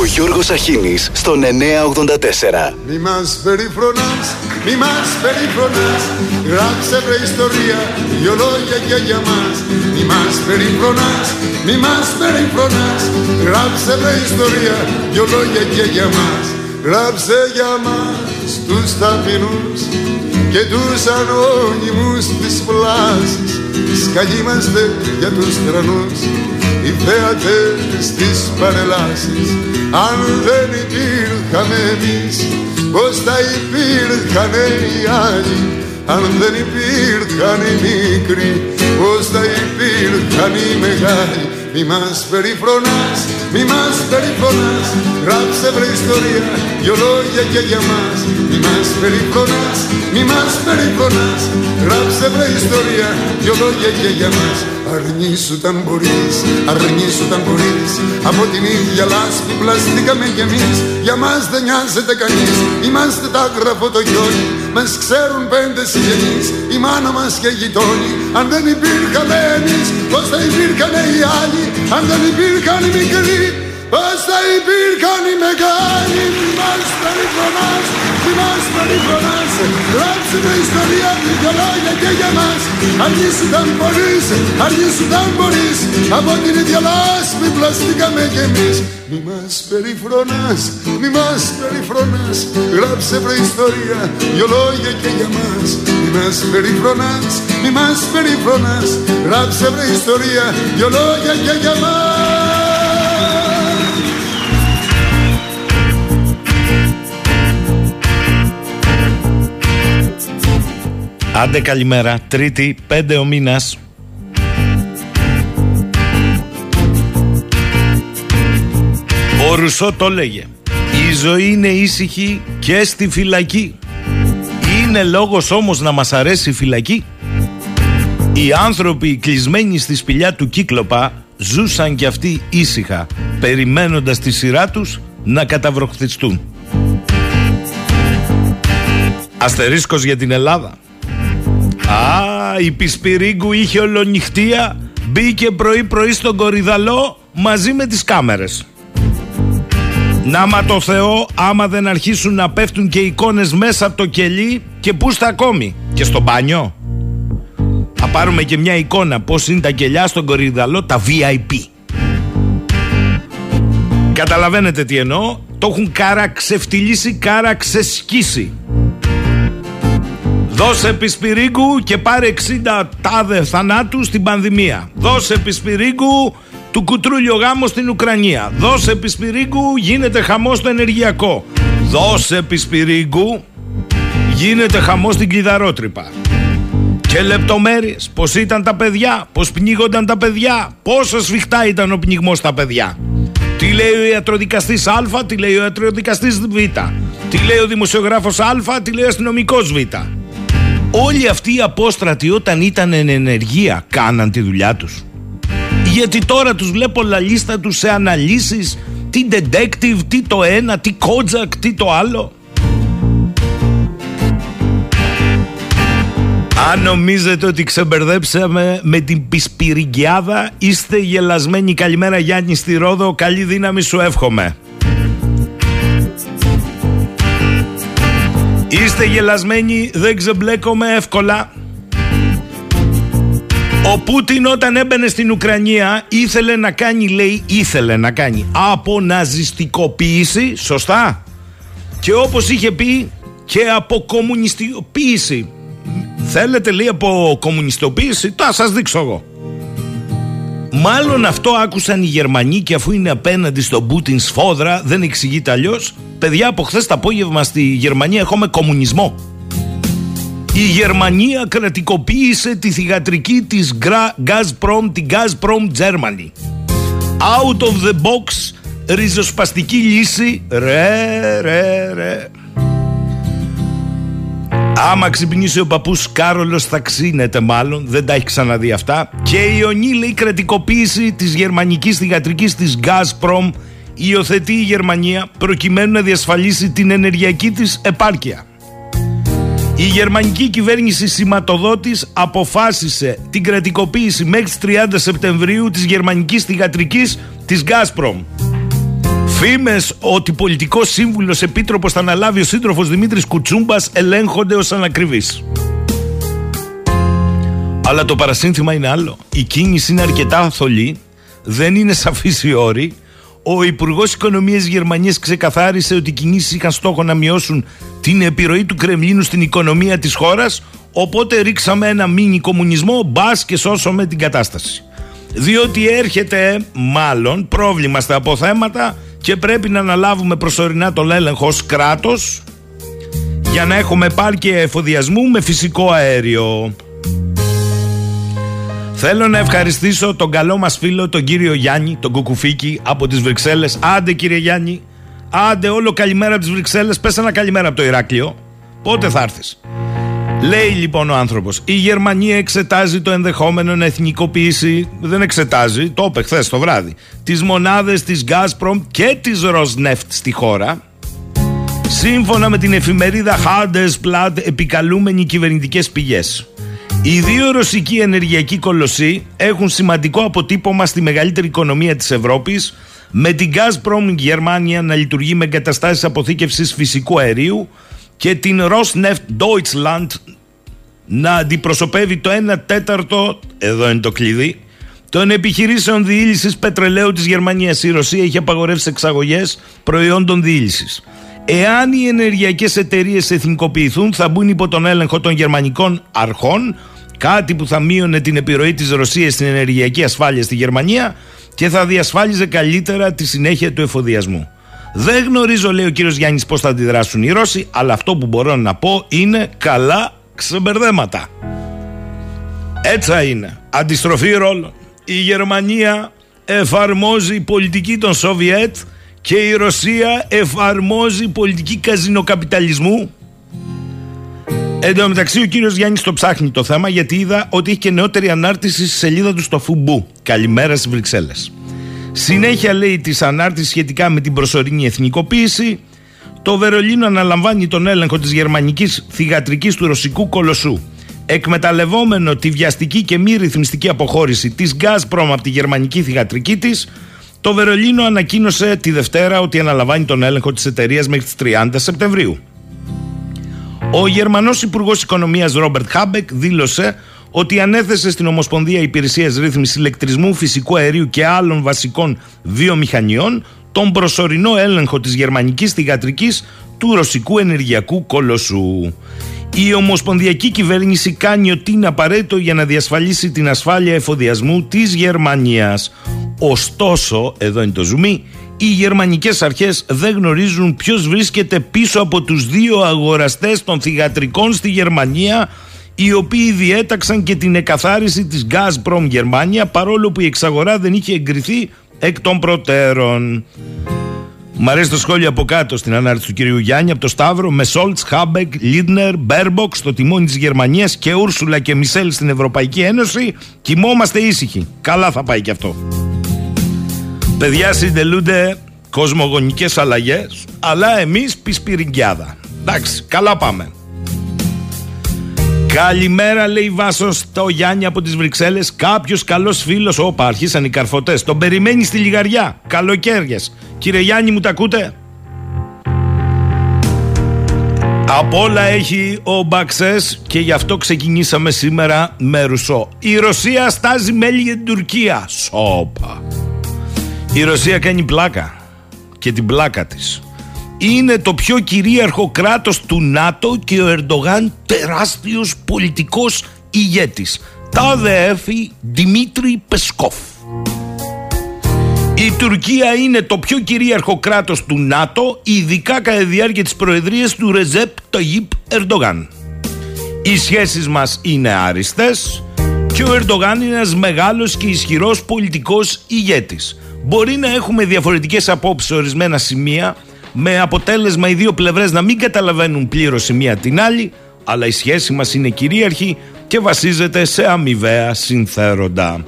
Ο Γιώργος Αχίνης στον 984. Μη μας περιφρονάς, μη μας περιφρονάς. Γράψε βρε ιστορία, δυο λόγια και για μας. Μη μας περιφρονάς, μη μας περιφρονάς. Γράψε βρε ιστορία, δυο λόγια και για μας. Γράψε για μας τους ταπεινούς και τους ανώνυμους της πλάσης. Σκαλίμαστε για τους τρανούς οι θέατες της παρελάσης Αν δεν υπήρχαν εμείς πως θα υπήρχαν οι άλλοι Αν δεν υπήρχαν οι μικροί πως θα υπήρχαν οι μεγάλοι. Μη μας περιφρονάς, μη μας περιφρονάς Γράψε βρε ιστορία, δυο λόγια και για μας. Μη μας περιφρονάς, μη μας περιφρονάς Γράψε βρε ιστορία, δυο λόγια και για μας Αρνήσου ταν μπορείς, αρνήσου ταν μπορείς. Από την ίδια λάσπη πλαστήκαμε κι εμείς Για μας δεν νοιάζεται κανείς, είμαστε τα γραφό το χιόνι Μας ξέρουν πέντε συγγενείς, η μάνα μας και οι γειτόνι Αν δεν υπήρχαμε εμείς, πως θα υπήρχαν οι άλλοι; Αν δεν υπήρχαν οι μικροί, πως θα υπήρχαν οι μεγάλοι; Μη μας περιφρονάς, μη μας περιφρονάς Γράψε με ιστορία, δυο λόγια και για μας. Αργήσου ταν μπορείς, αργήσου ταν μπορείς Από την ίδια λάσπη πλαστήκαμε κι εμείς. Μη μας περιφρονάς, μη μας περιφρονάς. Γράψε βρε ιστορία, δυο λόγια και για μας. Μη μας περιφρονάς, μη μας περιφρονάς. Γράψε βρε ιστορία, δυο λόγια και για μας Άντε καλημέρα, Τρίτη, πέντε ο μήνας. Ο Ρουσό το λέγε. Η ζωή είναι ήσυχη και στη φυλακή. Είναι λόγος όμως να μας αρέσει η φυλακή. Οι άνθρωποι κλεισμένοι στη σπηλιά του Κύκλοπα ζούσαν κι αυτοί ήσυχα, περιμένοντας τη σειρά τους να καταβροχθιστούν. Αστερίσκος για την Ελλάδα. Α, η Πισπυρίγκου είχε ολονυχτία, μπήκε πρωί-πρωί στον κορυδαλό μαζί με τις κάμερες. Να μα το Θεό, άμα δεν αρχίσουν να πέφτουν και εικόνες μέσα από το κελί και πού στα ακόμη, και στο μπάνιο. Θα πάρουμε και μια εικόνα πώς είναι τα κελιά στον κορυδαλό, τα VIP. Καταλαβαίνετε τι εννοώ, το έχουν κάρα ξεφτυλίσει, κάρα ξεσκίσει. Δώσε πισπυρίγκου και πάρε 60 τάδε θανάτου στην πανδημία. Δώσε πισπυρίγκου του κουτρούλιο γάμο στην Ουκρανία. Δώσε πισπυρίγκου γίνεται χαμό στο ενεργειακό. Δώσε πισπυρίγκου γίνεται χαμό στην κλειδαρότρυπα. Και λεπτομέρειες, πώς ήταν τα παιδιά, πώς πνίγονταν τα παιδιά, πόσο σφιχτά ήταν ο πνιγμός στα παιδιά. Τι λέει ο ιατροδικαστής Α, τι λέει ο ιατροδικαστής Β. Τι λέει ο δημοσιογράφος Α, τι λέει ο αστυνομικός Β. Όλοι αυτοί οι απόστρατοι όταν ήταν εν ενεργεία κάναν τη δουλειά τους. Γιατί τώρα τους βλέπω λαλίστα τους σε αναλύσεις, τι detective, τι το ένα, τι κότζακ, τι το άλλο. Αν νομίζετε ότι ξεμπερδέψαμε με την πισπυριγκιάδα, είστε γελασμένοι. Καλημέρα Γιάννη στη Ρόδο, καλή δύναμη σου εύχομαι. Είστε γελασμένοι, δεν ξεμπλέκομαι εύκολα. Ο Πούτιν όταν έμπαινε στην Ουκρανία ήθελε να κάνει, λέει, ήθελε να κάνει αποναζιστικοποίηση, σωστά; Και όπως είχε πει και αποκομμουνιστικοποίηση. Θέλετε λέει από κομμουνιστοποίηση, θα σας δείξω εγώ. Μάλλον αυτό άκουσαν οι Γερμανοί και αφού είναι απέναντι στον Πούτιν σφόδρα, δεν εξηγείται αλλιώς. Παιδιά, από χθες το απόγευμα στη Γερμανία έχουμε κομμουνισμό. Η Γερμανία κρατικοποίησε τη θηγατρική της Gazprom, την Gazprom Germany. Out of the box, ριζοσπαστική λύση. Ρε, ρε, ρε. Άμα ξυπνήσει ο παππούς Κάρολος, θα ξύνεται μάλλον. Δεν τα έχει ξαναδεί αυτά. Και η Ιωνή λέει κρατικοποίηση της γερμανικής θηγατρικής της Gazprom υιοθετεί η Γερμανία προκειμένου να διασφαλίσει την ενεργειακή της επάρκεια. Η γερμανική κυβέρνηση σηματοδότης αποφάσισε την κρατικοποίηση μέχρι τις 30 Σεπτεμβρίου της γερμανικής θηγατρικής της Gazprom. Φήμες ότι πολιτικός σύμβουλος επίτροπος θα αναλάβει ο σύντροφος Δημήτρης Κουτσούμπας ελέγχονται ως ανακριβείς. Αλλά το παρασύνθημα είναι άλλο. Η κίνηση είναι αρκετά αθολή, δεν είναι σαφής η όρη. Ο Υπουργός Οικονομίας Γερμανίας ξεκαθάρισε ότι οι κινήσεις είχαν στόχο να μειώσουν την επιρροή του Κρεμλίνου στην οικονομία της χώρας. Οπότε ρίξαμε ένα μίνι κομμουνισμό, μπας και σώσουμε την κατάσταση. Διότι έρχεται μάλλον πρόβλημα στα αποθέματα και πρέπει να αναλάβουμε προσωρινά τον έλεγχο ως κράτος για να έχουμε επάρκεια εφοδιασμού με φυσικό αέριο. Θέλω να ευχαριστήσω τον καλό μας φίλο, τον κύριο Γιάννη, τον Κουκουφίκη από τις Βρυξέλλες. Άντε κύριε Γιάννη, άντε όλο καλημέρα από τις Βρυξέλλες, πες ένα καλημέρα από το Ηράκλειο. Πότε θα έρθεις; Λέει λοιπόν ο άνθρωπος, η Γερμανία εξετάζει το ενδεχόμενο να εθνικοποιήσει, δεν εξετάζει, το είπε χθες το βράδυ, τις μονάδες της Gazprom και της Rosneft στη χώρα, σύμφωνα με την εφημερίδα Handelsblatt επικαλούμενοι κυβερνητικές πηγές. Οι δύο ρωσικοί ενεργειακοί κολοσσοί έχουν σημαντικό αποτύπωμα στη μεγαλύτερη οικονομία της Ευρώπης. Με την Gazprom Γερμανία να λειτουργεί με εγκαταστάσεις αποθήκευσης φυσικού αερίου και την Rosneft Deutschland να αντιπροσωπεύει το 1 τέταρτο, εδώ είναι το κλειδί, των επιχειρήσεων διήλυσης πετρελαίου της Γερμανίας. Η Ρωσία έχει απαγορεύσει εξαγωγές προϊόντων διήλυσης. Εάν οι ενεργειακές εταιρείες εθνικοποιηθούν θα μπουν υπό τον έλεγχο των γερμανικών αρχών κάτι που θα μείωνε την επιρροή της Ρωσίας στην ενεργειακή ασφάλεια στη Γερμανία και θα διασφάλιζε καλύτερα τη συνέχεια του εφοδιασμού. Δεν γνωρίζω, λέει ο κύριος Γιάννης, πώς θα αντιδράσουν οι Ρώσοι, αλλά αυτό που μπορώ να πω είναι καλά ξεμπερδέματα. Έτσι είναι. Αντιστροφή ρόλων. Η Γερμανία εφαρμόζει πολιτική των Σοβιέτ και η Ρωσία εφαρμόζει πολιτική καζινοκαπιταλισμού. Εν τω μεταξύ ο κύριος Γιάννης το ψάχνει το θέμα γιατί είδα ότι έχει και νεότερη ανάρτηση στη σελίδα του στο Φουμπού. Καλημέρα στις Βρυξέλλες. Συνέχεια λέει της ανάρτησης σχετικά με την προσωρινή εθνικοποίηση. Το Βερολίνο αναλαμβάνει τον έλεγχο της γερμανικής θηγατρικής του ρωσικού κολοσσού. Εκμεταλλευόμενο τη βιαστική και μη ρυθμιστική αποχώρηση της Gazprom από τη γερμανική θηγατρική της, το Βερολίνο ανακοίνωσε τη Δευτέρα ότι αναλαμβάνει τον έλεγχο της εταιρείας μέχρι τις 30 Σεπτεμβρίου. Ο Γερμανός Υπουργός Οικονομίας Ρόμπερτ Χάμπεκ δήλωσε ότι ανέθεσε στην Ομοσπονδία Υπηρεσίας Ρύθμισης Ηλεκτρισμού, Φυσικού Αερίου και άλλων βασικών βιομηχανιών τον προσωρινό έλεγχο της γερμανικής θηγατρικής του ρωσικού ενεργειακού κολοσσού. Η Ομοσπονδιακή Κυβέρνηση κάνει ότι είναι απαραίτητο για να διασφαλίσει την ασφάλεια εφοδιασμού της Γερμανίας. Ωστόσο, εδώ είναι το ζουμί, οι γερμανικές αρχές δεν γνωρίζουν ποιος βρίσκεται πίσω από τους δύο αγοραστές των θηγατρικών στη Γερμανία οι οποίοι διέταξαν και την εκαθάριση της Gazprom Γερμανία παρόλο που η εξαγορά δεν είχε εγκριθεί εκ των προτέρων. Μ' αρέσει το σχόλιο από κάτω στην ανάρτηση του κυρίου Γιάννη από το Σταύρο με Σόλτς, Χάμπεκ, Λίντνερ, Μπέρμποξ στο τιμόνι της Γερμανίας και Ούρσουλα και Μισελ στην Ευρωπαϊκή Ένωση. Κοιμόμαστε ήσυχοι. Καλά θα πάει και αυτό. Παιδιά συντελούνται κοσμογονικές αλλαγές, αλλά εμείς πισπυριγκιάδα. Εντάξει, καλά πάμε. Καλημέρα, λέει Βάσος στο Γιάννη από τις Βρυξέλλες. Κάποιος καλός φίλος, όπα, αρχίσαν οι καρφωτές. Τον περιμένει στη λιγαριά. Καλοκαίριες. Κύριε Γιάννη, μου τα ακούτε; Από όλα έχει ο Μπαξές και γι' αυτό ξεκινήσαμε σήμερα με Ρουσό. Η Ρωσία στάζει μέλη για την Τουρκία. Σόπα. Η Ρωσία κάνει πλάκα και την πλάκα της είναι το πιο κυρίαρχο κράτος του ΝΑΤΟ και ο Ερντογάν τεράστιος πολιτικός ηγέτης. Τάδε έφη Δημήτρη Πεσκόφ. Η Τουρκία είναι το πιο κυρίαρχο κράτος του ΝΑΤΟ, ειδικά κατά τη διάρκεια της προεδρίας του Ρεζέπ Ταγίπ Ερντογάν. Οι σχέσεις μας είναι άριστες και ο Ερντογάν είναι ένας μεγάλος και ισχυρός πολιτικός ηγέτης. Μπορεί να έχουμε διαφορετικές απόψεις σε ορισμένα σημεία, με αποτέλεσμα οι δύο πλευρές να μην καταλαβαίνουν πλήρως η μία την άλλη, αλλά η σχέση μας είναι κυρίαρχη και βασίζεται σε αμοιβαία συμφέροντα.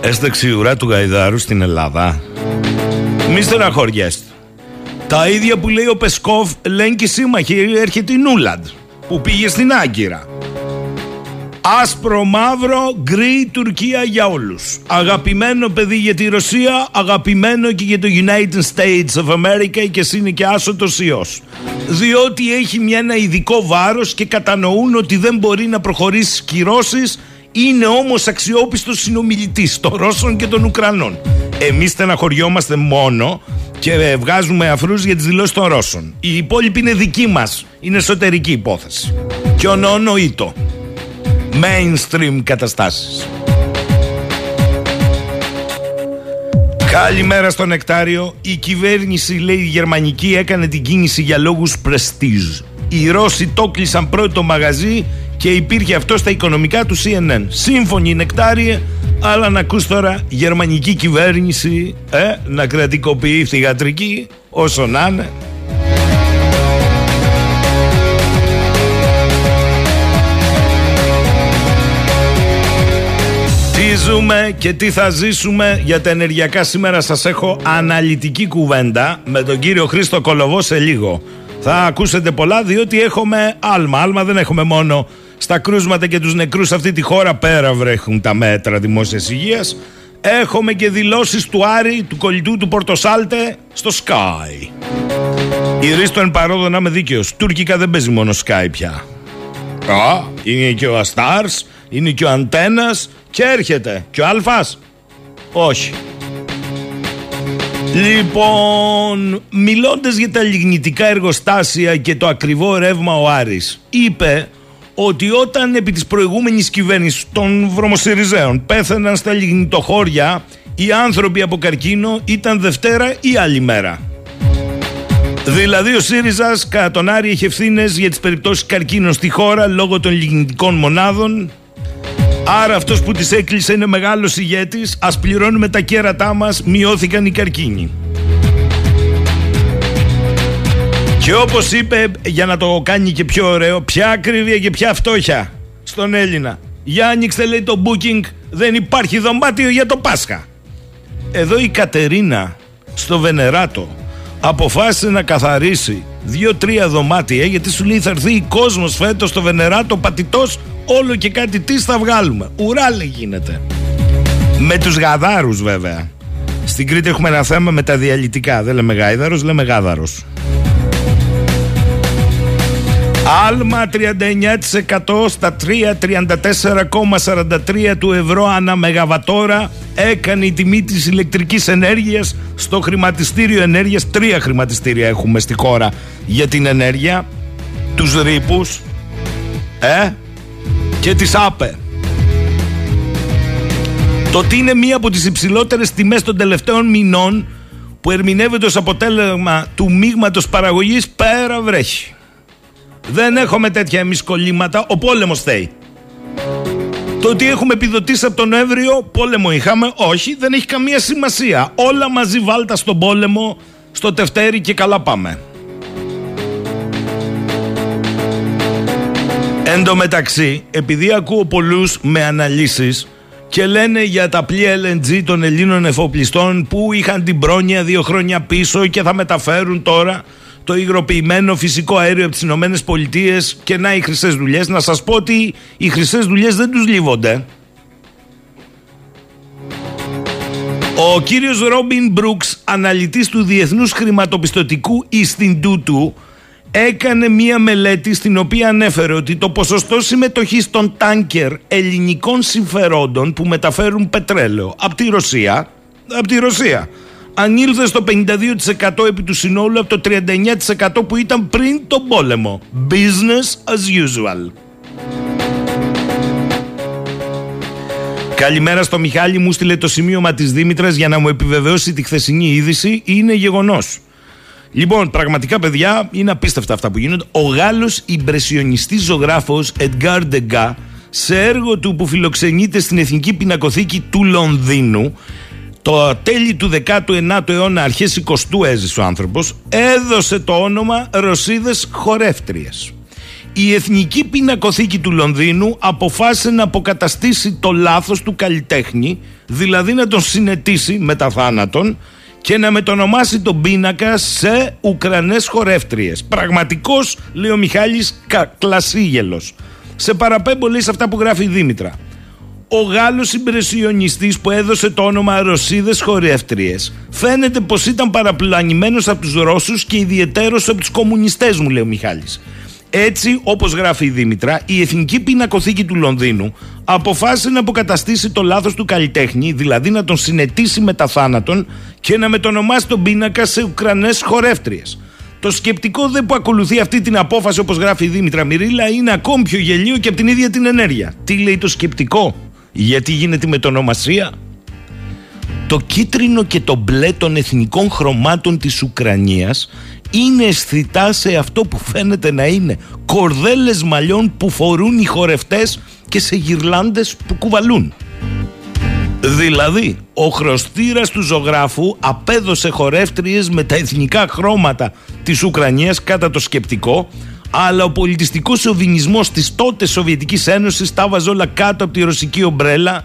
Έστεξε η ουρά του Γαϊδάρου στην Ελλάδα. Μη στεναχωριέστε. Τα ίδια που λέει ο Πεσκόφ λένε και οι σύμμαχοι έρχεται η Νούλαντ που πήγε στην Άγκυρα. Άσπρο, μαύρο, γκρι Τουρκία για όλους. Αγαπημένο παιδί για τη Ρωσία, αγαπημένο και για το United States of America και εσύ είναι και άσωτος ιός. Διότι έχει μια, ένα ειδικό βάρος και κατανοούν ότι δεν μπορεί να προχωρήσει κυρώσεις είναι όμως αξιόπιστος συνομιλητής των Ρώσων και των Ουκρανών. Εμείς στεναχωριόμαστε μόνο και βγάζουμε αφρούς για τις δηλώσεις των Ρώσων. Οι υπόλοιποι είναι δικοί μας. Είναι εσωτερική υπόθεση. Και ονονοήτο. Mainstream καταστάσεις. Καλημέρα στο Νεκτάριο. Η κυβέρνηση, λέει η γερμανική, έκανε την κίνηση για λόγους prestige. Οι Ρώσοι το κλείσαν πρώτο μαγαζί και υπήρχε αυτό στα οικονομικά του CNN. Σύμφωνοι Νεκτάριε, αλλά να ακούς τώρα γερμανική κυβέρνηση ε, να κρατικοποιεί θηγατρική όσο να είναι. Ζούμε και τι θα ζήσουμε για τα ενεργειακά σήμερα σας έχω αναλυτική κουβέντα με τον κύριο Χρήστο Κολοβό σε λίγο. Θα ακούσετε πολλά διότι έχουμε άλμα. Άλμα δεν έχουμε μόνο στα κρούσματα και τους νεκρούς σε αυτή τη χώρα πέρα βρέχουν τα μέτρα δημόσιας υγείας. Έχουμε και δηλώσεις του Άρη, του κολλητού του Πορτοσάλτε στο Sky. Η Ρίστο εν παρόδο να είμαι δίκαιος. Τουρκικά δεν παίζει μόνο Sky πια. Α, είναι και ο Αστάρς, είναι και ο Αντένας και έρχεται. Και ο Αλφας. Όχι. Λοιπόν, μιλώντας για τα λιγνητικά εργοστάσια και το ακριβό ρεύμα ο Άρης, είπε ότι όταν επί της προηγούμενης κυβέρνησης των βρωμοσυριζέων πέθαναν στα λιγνητοχώρια οι άνθρωποι από καρκίνο ήταν Δευτέρα ή άλλη μέρα. Δηλαδή ο ΣΥΡΙΖΑ κατά τον Άρη έχει ευθύνες για τις περιπτώσεις καρκίνων στη χώρα λόγω των λιγνητικών μονάδων. Άρα αυτός που τις έκλεισε είναι μεγάλος ηγέτης, ας πληρώνουμε τα κέρατά μας, μειώθηκαν οι καρκίνοι. Και όπως είπε, για να το κάνει και πιο ωραίο, ποια ακρίβεια και ποια φτώχεια στον Έλληνα. Για άνοιξτε λέει το booking, δεν υπάρχει δωμάτιο για το Πάσχα. Εδώ η Κατερίνα στο Βενεράτο αποφάσισε να καθαρίσει δύο-τρία δωμάτια γιατί σου λέει θα έρθει κόσμος φέτος στο Βενεράτο πατητός όλο και κάτι τι θα βγάλουμε. Ουράλε γίνεται. Με τους γαδάρους βέβαια. Στην Κρήτη έχουμε ένα θέμα με τα διαλυτικά. Δεν λέμε γάιδαρος, λέμε γάδαρος. Άλμα 39% στα 334,43 του ευρώ ανά μεγαβατόρα έκανε η τιμή της ηλεκτρικής ενέργειας στο χρηματιστήριο ενέργειας. Τρία χρηματιστήρια έχουμε στη χώρα για την ενέργεια. Τους ρήπους ε, και τις ΑΠΕ. Το ότι είναι μία από τις υψηλότερες τιμές των τελευταίων μηνών που ερμηνεύεται ως αποτέλεσμα του μείγματος παραγωγής πέρα βρέχει. Δεν έχουμε τέτοια εμεί κολλήματα. Ο πόλεμος θέει. Το ότι έχουμε επιδοτήσει από τον Νοέμβριο, πόλεμο είχαμε. Όχι, δεν έχει καμία σημασία. Όλα μαζί βάλτα στον πόλεμο, στο τευτέρι και καλά πάμε. Εν τω μεταξύ, επειδή ακούω πολλούς με αναλύσεις και λένε για τα πλοία LNG των Ελλήνων εφοπλιστών που είχαν την πρόνοια δύο χρόνια πίσω και θα μεταφέρουν τώρα το υγροποιημένο φυσικό αέριο από τις Ηνωμένες Πολιτείες και να οι χρυσές δουλειές. Να σας πω ότι οι χρυσές δουλειές δεν τους λύβονται. Ο κύριος Ρόμπιν Μπρούξ, αναλυτής του Διεθνούς Χρηματοπιστωτικού Ινστιτούτου, έκανε μία μελέτη στην οποία ανέφερε ότι το ποσοστό συμμετοχής των τάνκερ ελληνικών συμφερόντων που μεταφέρουν πετρέλαιο από τη Ρωσία, από τη Ρωσία ανήλθε στο 52% επί του συνόλου από το 39% που ήταν πριν τον πόλεμο. Business as usual. Καλημέρα στο Μιχάλη μου στείλε το σημείωμα της Δήμητρας για να μου επιβεβαιώσει τη χθεσινή είδηση. Είναι γεγονός. Λοιπόν, πραγματικά παιδιά είναι απίστευτα αυτά που γίνονται. Ο Γάλλος ιμπρεσιονιστής ζωγράφος Edgar Degas σε έργο του που φιλοξενείται στην Εθνική Πινακοθήκη του Λονδίνου το τέλη του 19ου αιώνα, αρχές 20ου έζησε ο άνθρωπος, έδωσε το όνομα Ρωσίδες Χορεύτριες. Η Εθνική Πινακοθήκη του Λονδίνου αποφάσισε να αποκαταστήσει το λάθος του καλλιτέχνη, δηλαδή να τον συνετίσει μετά θάνατον και να μετονομάσει τον πίνακα σε Ουκρανές χορεύτριες. Πραγματικός, λέει ο Μιχάλης, κα, κλασίγελος. Σε παραπέμπω λέει σε αυτά που γράφει η Δήμητρα. Ο Γάλλος συμπρεσιονιστής που έδωσε το όνομα Ρωσίδες χορεύτριες φαίνεται πως ήταν παραπλανημένος από τους Ρώσους και ιδιαιτέρως από τους κομμουνιστές μου λέει ο Μιχάλης. Έτσι, όπως γράφει η Δήμητρα, η Εθνική Πινακοθήκη του Λονδίνου αποφάσισε να αποκαταστήσει το λάθος του καλλιτέχνη, δηλαδή να τον συνετίσει με τα θάνατον και να μετονομάσει τον πίνακα σε Ουκρανές χορεύτριες. Το σκεπτικό δε που ακολουθεί αυτή την απόφαση, όπως γράφει η Δήμητρα Μυρίλα, είναι ακόμη πιο γελίο και από την ίδια την ενέργεια. Τι λέει το σκεπτικό, γιατί γίνεται με ονομασία. Το κίτρινο και το μπλε των εθνικών χρωμάτων της Ουκρανίας είναι αισθητά σε αυτό που φαίνεται να είναι κορδέλες μαλλιών που φορούν οι χορευτές και σε γυρλάντες που κουβαλούν. Δηλαδή, ο χρωστήρας του ζωγράφου απέδωσε χορεύτριες με τα εθνικά χρώματα της Ουκρανίας κατά το σκεπτικό αλλά ο πολιτιστικός σοβινισμός της τότε Σοβιετικής Ένωσης τα βάζε όλα κάτω από τη ρωσική ομπρέλα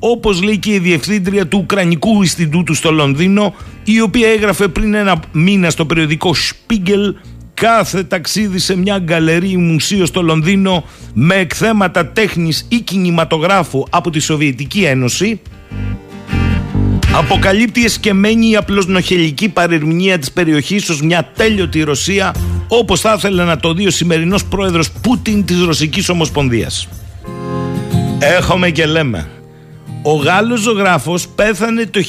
όπως λέει και η διευθύντρια του Ουκρανικού Ινστιτούτου στο Λονδίνο η οποία έγραφε πριν ένα μήνα στο περιοδικό Spiegel κάθε ταξίδι σε μια γκαλερί μουσείο στο Λονδίνο με εκθέματα τέχνης ή κινηματογράφου από τη Σοβιετική Ένωση αποκαλύπτει εσκεμμένη η απλώς νοχελική παρερμηνία της περιοχής ως μια τέλειωτη Ρωσία όπως θα ήθελε να το δει ο σημερινός πρόεδρος Πούτιν της Ρωσικής Ομοσπονδίας. Έχουμε και λέμε ο Γάλλος ζωγράφος πέθανε το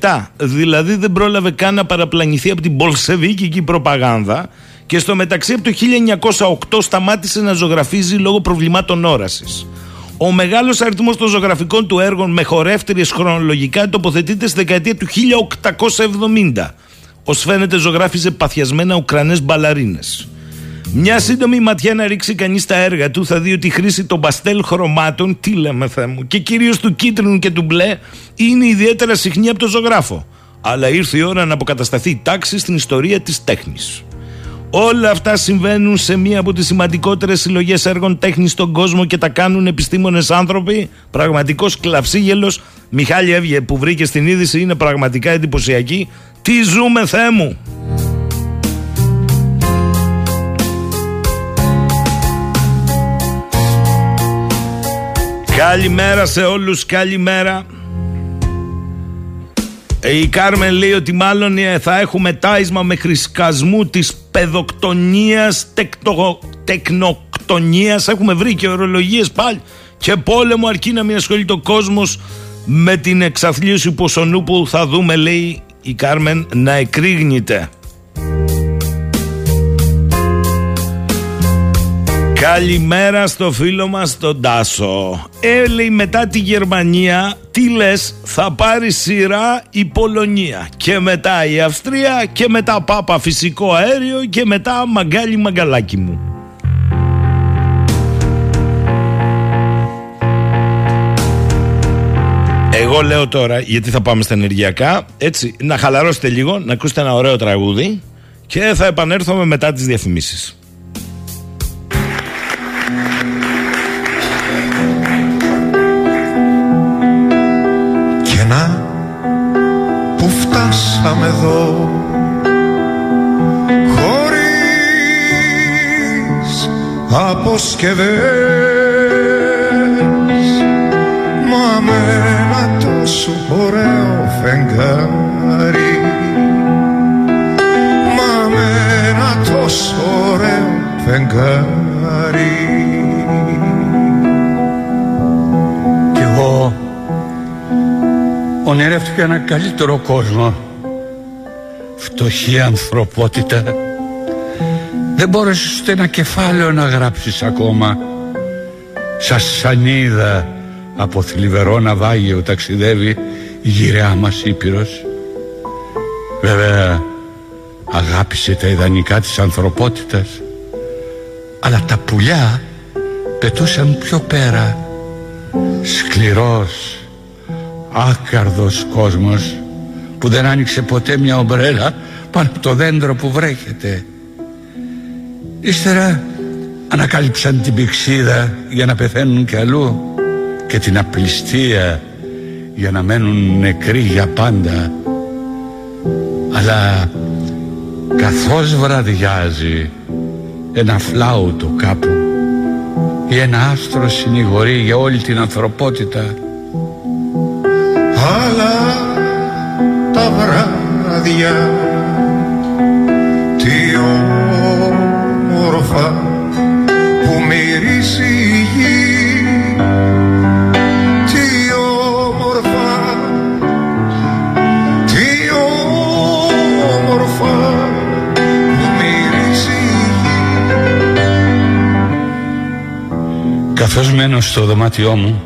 1917, δηλαδή δεν πρόλαβε καν να παραπλανηθεί από την Μπολσεβίκικη προπαγάνδα και στο μεταξύ από το 1908 σταμάτησε να ζωγραφίζει λόγω προβλημάτων όρασης. Ο μεγάλος αριθμός των ζωγραφικών του έργων με χορεύτριες χρονολογικά τοποθετείται στη δεκαετία του 1870. Ως φαίνεται ζωγράφιζε παθιασμένα Ουκρανές μπαλαρίνες. Μια σύντομη ματιά να ρίξει κανείς τα έργα του θα δει ότι η χρήση των παστέλ χρωμάτων, τι λέμε θέ μου, και κυρίως του κίτρινου και του μπλε, είναι ιδιαίτερα συχνή από τον ζωγράφο. Αλλά ήρθε η ώρα να αποκατασταθεί τάξη στην ιστορία της τέχνης. Όλα αυτά συμβαίνουν σε μία από τις σημαντικότερες συλλογές έργων τέχνης στον κόσμο και τα κάνουν επιστήμονες άνθρωποι. Πραγματικός κλαυσίγελος. Μιχάλη Εύγε που βρήκε στην είδηση είναι πραγματικά εντυπωσιακή. Τι ζούμε, Θεέ μου! Καλημέρα σε όλους, καλημέρα. Ε, η Κάρμεν λέει ότι μάλλον ε, θα έχουμε τάισμα με χρησκασμού της παιδοκτονίας, τεκτο, τεκνοκτονίας. Έχουμε βρει και ορολογίες πάλι και πόλεμο αρκεί να μην ασχολείται ο κόσμος με την εξαθλίωση ποσονού που θα δούμε λέει η Κάρμεν να εκρήγνεται. Καλημέρα στο φίλο μας τον Τάσο. Έλεγε μετά τη Γερμανία Τι λες θα πάρει σειρά η Πολωνία. Και μετά η Αυστρία Και μετά πάπα φυσικό αέριο Και μετά μαγκάλι μαγκαλάκι μου. Εγώ λέω τώρα, γιατί θα πάμε στα ενεργειακά, έτσι, να χαλαρώσετε λίγο, να ακούσετε ένα ωραίο τραγούδι και θα επανέλθουμε μετά τις διαφημίσεις. Φτάσαμε εδώ χωρίς αποσκευές. Μα με ένα τόσο ωραίο φεγγάρι. Μα με ένα τόσο ωραίο φεγγάρι. Κι εγώ ονειρεύτηκα ένα καλύτερο κόσμο φτωχή ανθρωπότητα. Δεν μπόρεσες ούτε ένα κεφάλαιο να γράψεις ακόμα. Σας σανίδα από θλιβερό ναυάγιο ταξιδεύει η γυραιά μας Ήπειρος. Βέβαια αγάπησε τα ιδανικά της ανθρωπότητας. Αλλά τα πουλιά πετούσαν πιο πέρα. Σκληρός άκαρδος κόσμος που δεν άνοιξε ποτέ μια ομπρέλα πάνω από το δέντρο που βρέχεται. Ύστερα ανακάλυψαν την πηξίδα για να πεθαίνουν κι αλλού και την απληστία για να μένουν νεκροί για πάντα. Αλλά καθώς βραδιάζει ένα φλάουτο κάπου ή ένα άστρο συνηγορεί για όλη την ανθρωπότητα αλλά τα βράδια όμορφα που μυρίζει η γη. Τι όμορφα τι όμορφα που μυρίζει η γη. Καθώς μένω στο δωμάτιό μου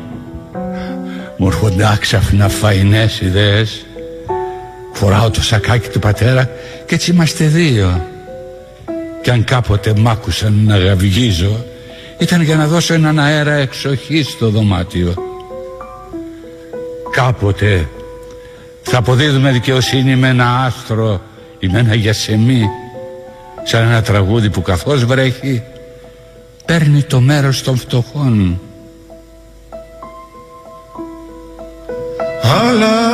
μου έρχονται άξαφνα φαϊνές ιδέες. Φοράω το σακάκι του πατέρα και έτσι είμαστε δύο Κι αν κάποτε μ' άκουσαν να γαυγίζω Ήταν για να δώσω έναν αέρα εξοχής στο δωμάτιο. Κάποτε θα αποδίδουμε δικαιοσύνη με ένα άστρο ή με ένα γιασεμί Σαν ένα τραγούδι που καθώς βρέχει Παίρνει το μέρος των φτωχών. Αλλά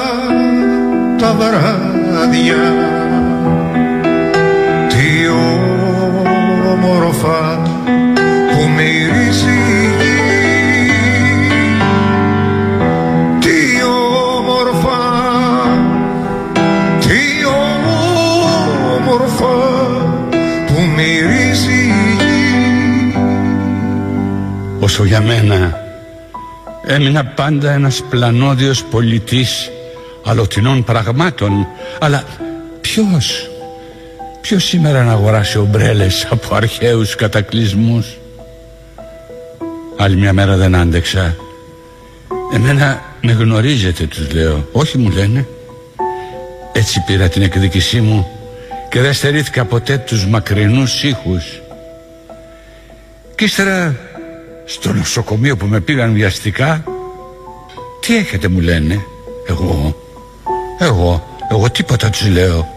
τα βράδια όμορφα που μυρίζει η γη. Τι όμορφα τι όμορφα που μυρίζει η γη. Όσο για μένα έμεινα πάντα ένας πλανόδιος πολιτής αλωτινών πραγμάτων αλλά ποιος ποιος σήμερα να αγοράσει ομπρέλες από αρχαίους κατακλυσμούς; Άλλη μια μέρα δεν άντεξα. Εμένα με γνωρίζετε τους λέω. Όχι μου λένε. Έτσι πήρα την εκδίκησή μου και δεν στερήθηκα ποτέ τους μακρινούς ήχους. Κι ύστερα στο νοσοκομείο που με πήγαν βιαστικά Τι έχετε μου λένε. Εγώ Εγώ Εγώ τίποτα τους λέω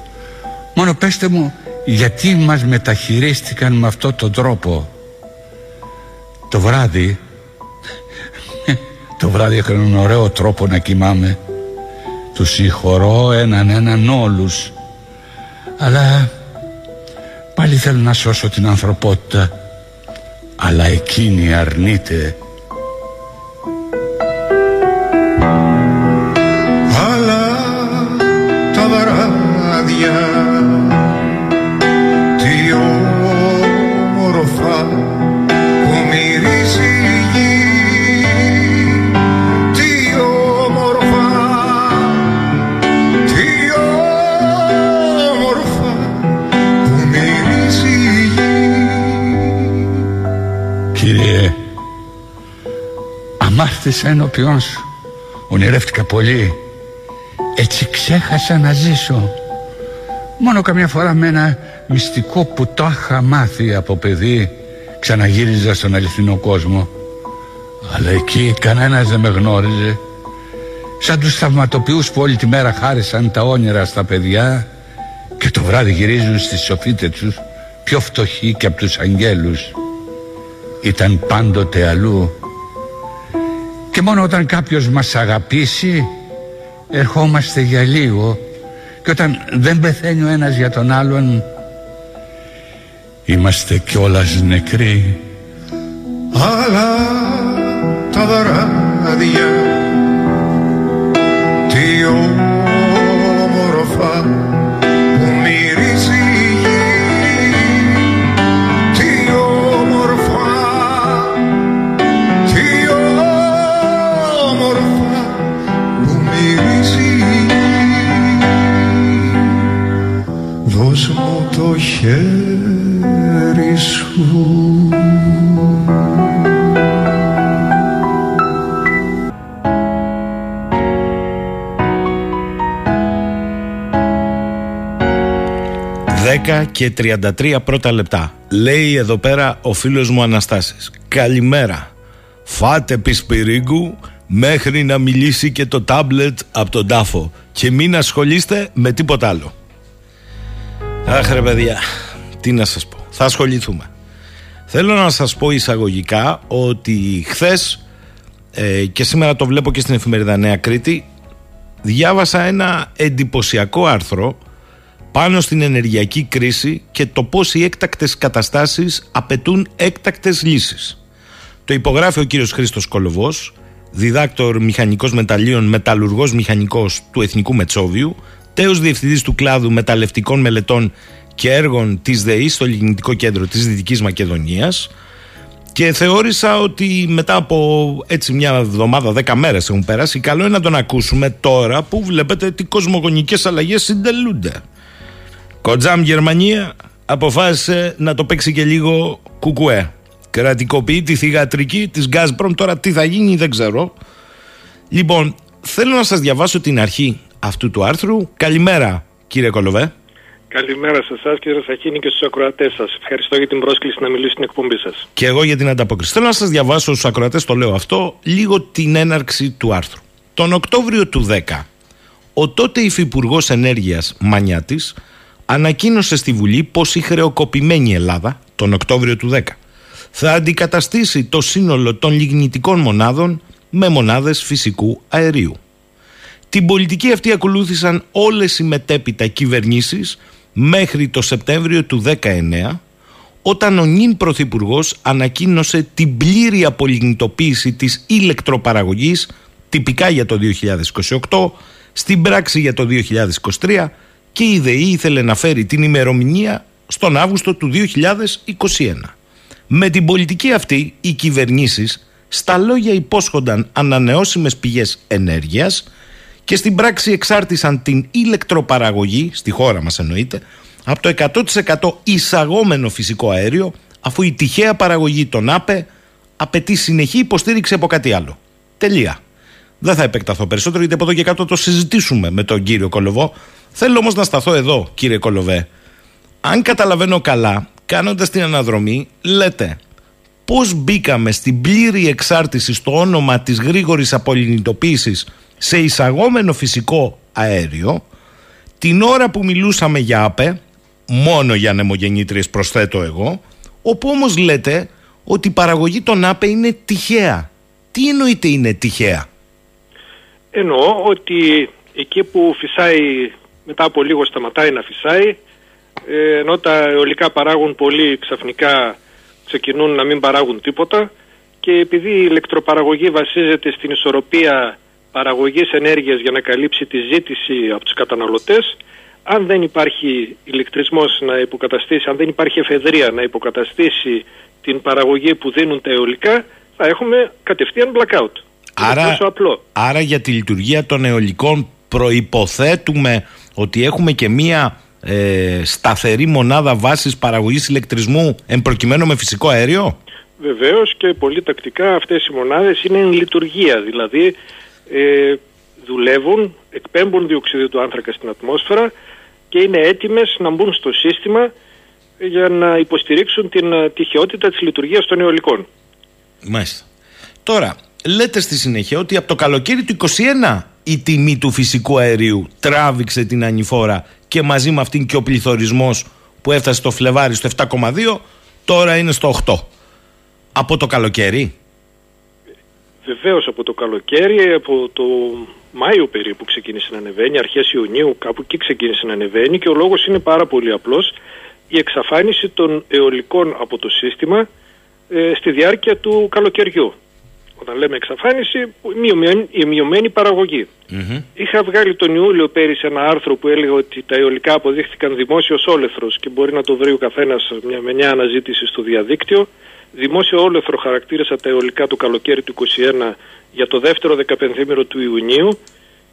Μόνο πέστε μου γιατί μας μεταχειρίστηκαν με αυτόν τον τρόπο; Το βράδυ Το βράδυ είχαν έναν ωραίο τρόπο να κοιμάμαι. Τους συγχωρώ έναν έναν όλους. Αλλά Πάλι θέλω να σώσω την ανθρωπότητα. Αλλά εκείνη αρνείται Αμάρτησα ενώπιόν σου. Ονειρεύτηκα πολύ. Έτσι ξέχασα να ζήσω. Μόνο καμιά φορά με ένα μυστικό που το είχα μάθει από παιδί Ξαναγύριζα στον αληθινό κόσμο. Αλλά εκεί κανένας δεν με γνώριζε. Σαν τους θαυματοποιούς που όλη τη μέρα χάρισαν τα όνειρα στα παιδιά Και το βράδυ γυρίζουν στις σοφίτες τους Πιο φτωχοί και από τους αγγέλους. Ήταν πάντοτε αλλού και μόνο όταν κάποιος μας αγαπήσει ερχόμαστε για λίγο. Και όταν δεν πεθαίνει ο ένας για τον άλλον είμαστε κιόλας νεκροί. Αλλά τα βράδια τι όμορφα χέρι σου Δέκα και 33 πρώτα λεπτά. Λέει εδώ πέρα ο φίλος μου Αναστάσης. Καλημέρα. Φάτε πισπυρίγκου μέχρι να μιλήσει και το τάμπλετ από τον τάφο. Και μην ασχολείστε με τίποτα άλλο. Αχ ρε παιδιά, τι να σας πω. Θα ασχοληθούμε. Θέλω να σας πω εισαγωγικά ότι χθες ε, και σήμερα το βλέπω και στην εφημερίδα Νέα Κρήτη διάβασα ένα εντυπωσιακό άρθρο πάνω στην ενεργειακή κρίση και το πώς οι έκτακτες καταστάσεις απαιτούν έκτακτες λύσεις. Το υπογράφει ο κύριος Χρήστος Κολοβός, διδάκτορ μηχανικός μεταλλίων, μεταλλουργός μηχανικός του Εθνικού Μετσόβιου, τέος διευθυντής του κλάδου μεταλλευτικών μελετών και έργων της ΔΕΗ στο Λιγνητικό Κέντρο της Δυτικής Μακεδονίας και θεώρησα ότι μετά από έτσι μια εβδομάδα, δέκα μέρες έχουν περάσει καλό είναι να τον ακούσουμε τώρα που βλέπετε τι κοσμογονικές αλλαγές συντελούνται. Κοτζάμ Γερμανία αποφάσισε να το παίξει και λίγο κουκουέ. Κρατικοποιεί τη θηγατρική της Gazprom. Τώρα τι θα γίνει δεν ξέρω. Λοιπόν, θέλω να σας διαβάσω την αρχή αυτού του άρθρου. Καλημέρα κύριε Κολοβέ. Καλημέρα σε εσάς κύριε Σαχίνη και στους ακροατές σας. Ευχαριστώ για την πρόσκληση να μιλήσω στην εκπομπή σας. Και εγώ για την ανταπόκριση. Θέλω να σας διαβάσω στους ακροατές, το λέω αυτό, λίγο την έναρξη του άρθρου. Τον Οκτώβριο του 10, ο τότε υφυπουργός Ενέργειας Μανιάτης ανακοίνωσε στη Βουλή πως η χρεοκοπημένη Ελλάδα, τον Οκτώβριο του 10, θα αντικαταστήσει το σύνολο των λιγνητικών μονάδων με μονάδες φυσικού αερίου. Την πολιτική αυτή ακολούθησαν όλες οι μετέπειτα κυβερνήσεις μέχρι το Σεπτέμβριο του 19 όταν ο νυν Πρωθυπουργός ανακοίνωσε την πλήρη απολιγνητοποίηση της ηλεκτροπαραγωγής τυπικά για το 2028, στην πράξη για το 2023 και η ΔΕΗ ήθελε να φέρει την ημερομηνία στον Αύγουστο του 2021. Με την πολιτική αυτή οι κυβερνήσεις στα λόγια υπόσχονταν ανανεώσιμες πηγές ενέργειας και στην πράξη εξάρτησαν την ηλεκτροπαραγωγή, στη χώρα μας εννοείται, από το 100% εισαγόμενο φυσικό αέριο, αφού η τυχαία παραγωγή των ΑΠΕ απαιτεί συνεχή υποστήριξη από κάτι άλλο. Τελεία. Δεν θα επεκταθώ περισσότερο γιατί από εδώ και κάτω το συζητήσουμε με τον κύριο Κολοβό. Θέλω όμως να σταθώ εδώ, κύριε Κολοβέ. Αν καταλαβαίνω καλά, κάνοντας την αναδρομή, λέτε πώς μπήκαμε στην πλήρη εξάρτηση στο όνομα της γρήγορης απολυνητοποίησης σε εισαγόμενο φυσικό αέριο την ώρα που μιλούσαμε για ΑΠΕ, μόνο για ανεμογεννήτριες προσθέτω εγώ, όπου όμως λέτε ότι η παραγωγή των ΑΠΕ είναι τυχαία. Τι εννοείται είναι τυχαία; Εννοώ ότι εκεί που φυσάει μετά από λίγο σταματάει να φυσάει ε, ενώ τα αιωλικά παράγουν πολύ ξαφνικά ξεκινούν να μην παράγουν τίποτα και επειδή η ηλεκτροπαραγωγή βασίζεται στην ισορροπία παραγωγής ενέργειας για να καλύψει τη ζήτηση από τους καταναλωτές αν δεν υπάρχει ηλεκτρισμός να υποκαταστήσει, αν δεν υπάρχει εφεδρεία να υποκαταστήσει την παραγωγή που δίνουν τα αιωλικά θα έχουμε κατευθείαν blackout. Άρα, απλό. άρα για τη λειτουργία των αιωλικών προϋποθέτουμε ότι έχουμε και μία ε, σταθερή μονάδα βάσης παραγωγής ηλεκτρισμού εμπροκειμένου με φυσικό αέριο; Βεβαίως και πολύ τακτικά αυτές οι μονάδες είναι εν λειτουργία, δηλαδή ε, δουλεύουν, εκπέμπουν διοξείδιο του άνθρακα στην ατμόσφαιρα και είναι έτοιμες να μπουν στο σύστημα για να υποστηρίξουν την ε, τυχαιότητα της λειτουργίας των αιωλικών. Μάλιστα. Τώρα, λέτε στη συνέχεια ότι από το καλοκαίρι του 21 η τιμή του φυσικού αερίου τράβηξε την ανηφόρα και μαζί με αυτήν και ο πληθωρισμός που έφτασε στο Φλεβάρι στο 7,2 τώρα είναι στο 8. Από το καλοκαίρι. Βεβαίως από το καλοκαίρι, από το Μάιο περίπου ξεκίνησε να ανεβαίνει, αρχές Ιουνίου κάπου εκεί ξεκίνησε να ανεβαίνει και ο λόγος είναι πάρα πολύ απλός. Η εξαφάνιση των αιωλικών από το σύστημα ε, στη διάρκεια του καλοκαιριού. Όταν λέμε εξαφάνιση, η μειωμένη Είχα βγάλει τον Ιούλιο πέρυσι ένα άρθρο που έλεγε ότι τα αιωλικά αποδείχθηκαν δημόσιος όλεθρος και μπορεί να το βρει ο καθένας με μια αναζήτηση στο διαδίκτυο. Δημόσιο όλεθρο χαρακτήρισα τα αιωλικά του καλοκαίρι του 2021 για το δεύτερο δεκαπενθήμερο του Ιουνίου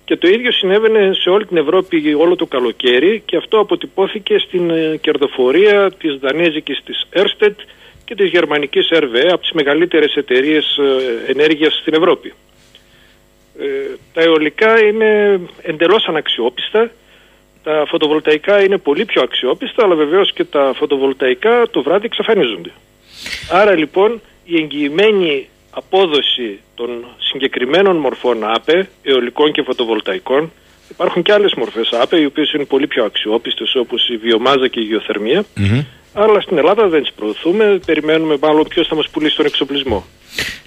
και το ίδιο συνέβαινε σε όλη την Ευρώπη όλο το καλοκαίρι και αυτό αποτυπώθηκε στην ε, κερδοφορία της δανέζικης της Erstedt και της γερμανικής RWE από τις μεγαλύτερες εταιρείες ε, ενέργειας στην Ευρώπη. Ε, τα αιωλικά είναι εντελώς αναξιόπιστα, τα φωτοβολταϊκά είναι πολύ πιο αξιόπιστα, αλλά βεβαίως και τα φωτοβολταϊκά το βράδυ εξαφανίζονται. Άρα λοιπόν η εγγυημένη απόδοση των συγκεκριμένων μορφών ΑΠΕ, αιωλικών και φωτοβολταϊκών, υπάρχουν και άλλες μορφές ΑΠΕ, οι οποίες είναι πολύ πιο αξιόπιστες όπως η βιομάζα και η γεωθερμια αλλά στην Ελλάδα δεν τις προωθούμε, περιμένουμε μάλλον ποιος θα μας πουλήσει τον εξοπλισμό.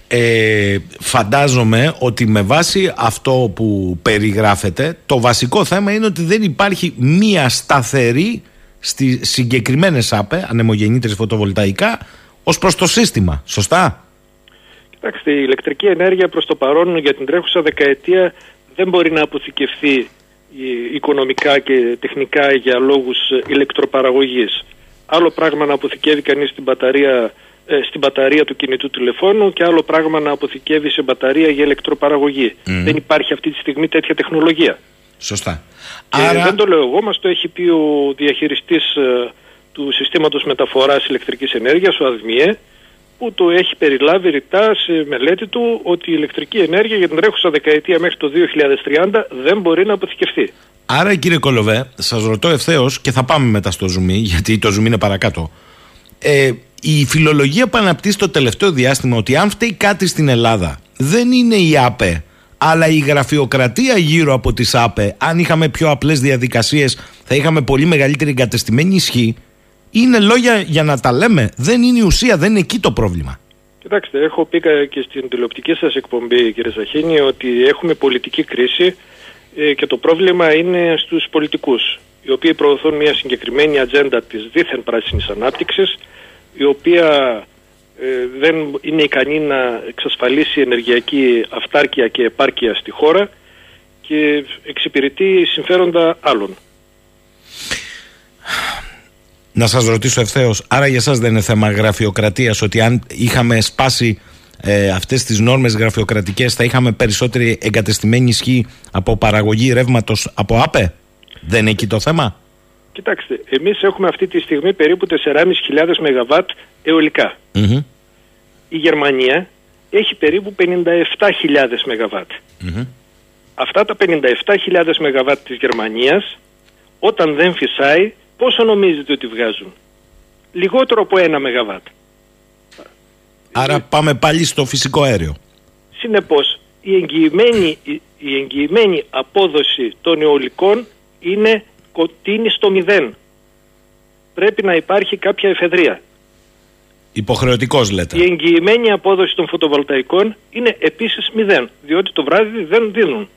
Ε, φαντάζομαι ότι με βάση αυτό που περιγράφεται το βασικό θέμα είναι ότι δεν υπάρχει μία σταθερή στις συγκεκριμένες ΑΠΕ, ανεμογεννήτρες φωτοβολταϊκά ως προς το σύστημα, σωστά; Κοιτάξτε, η ηλεκτρική ενέργεια προς το παρόν για την τρέχουσα δεκαετία δεν μπορεί να αποθηκευθεί ε, οικονομικά και τεχνικά για λόγους ε, ηλεκτροπαραγωγής. Άλλο πράγμα να αποθηκεύει κανείς την μπαταρία, ε, στην μπαταρία του κινητού τηλεφώνου και άλλο πράγμα να αποθηκεύει σε μπαταρία για ηλεκτροπαραγωγή. Δεν υπάρχει αυτή τη στιγμή τέτοια τεχνολογία. Σωστά. Και δεν το λέω εγώ, μας το έχει πει ο διαχειριστής ε, του συστήματος μεταφοράς ηλεκτρικής ενέργειας, ο ΑΔΜΙΕ, που το έχει περιλάβει ρητά σε μελέτη του ότι η ηλεκτρική ενέργεια για την τρέχουσα δεκαετία μέχρι το 2030 δεν μπορεί να αποθηκευτεί. Άρα κύριε Κολοβέ, σας ρωτώ ευθέως και θα πάμε μετά στο ζουμί, γιατί το ζουμί είναι παρακάτω. Ε, η φιλολογία που αναπτύσσει το τελευταίο διάστημα ότι αν φταίει κάτι στην Ελλάδα δεν είναι η ΑΠΕ αλλά η γραφειοκρατία γύρω από τις ΑΠΕ αν είχαμε πιο απλές διαδικασίες θα είχαμε πολύ μεγαλύτερη εγκατεστημένη ισχύ είναι λόγια για να τα λέμε δεν είναι η ουσία, δεν είναι εκεί το πρόβλημα Κοιτάξτε, έχω πει και στην τηλεοπτική σας εκπομπή κύριε Σαχίνη ότι έχουμε πολιτική κρίση ε, και το πρόβλημα είναι στους πολιτικούς οι οποίοι προωθούν μια συγκεκριμένη ατζέντα της δίθεν πράσινης ανάπτυξης η οποία ε, δεν είναι ικανή να εξασφαλίσει ενεργειακή αυτάρκεια και επάρκεια στη χώρα και εξυπηρετεί συμφέροντα άλλων. Να σας ρωτήσω ευθέως, άρα για σας δεν είναι θέμα γραφειοκρατίας ότι αν είχαμε σπάσει ε, αυτές τις νόρμες γραφειοκρατικές θα είχαμε περισσότερη εγκατεστημένη ισχύ από παραγωγή ρεύματος από ΑΠΕ; Δεν είναι εκεί το θέμα; Κοιτάξτε, εμείς έχουμε αυτή τη στιγμή περίπου 4.500 ΜΒ αιωλικα Η Γερμανία έχει περίπου 57.000 ΜΒ. Αυτά τα 57.000 ΜΒ της Γερμανίας όταν δεν φυσάει πόσο νομίζετε ότι βγάζουν; Λιγότερο από ένα ΜΒ. Άρα πάμε πάλι στο φυσικό αέριο. Συνεπώς η εγγυημένη, η εγγυημένη απόδοση των αιωλικών είναι κοτίνει στο μηδέν. Πρέπει να υπάρχει κάποια εφεδρεία. Υποχρεωτικός λέτε. Η εγγυημένη απόδοση των φωτοβολταϊκών είναι επίσης μηδέν, διότι το βράδυ δεν δίνουν.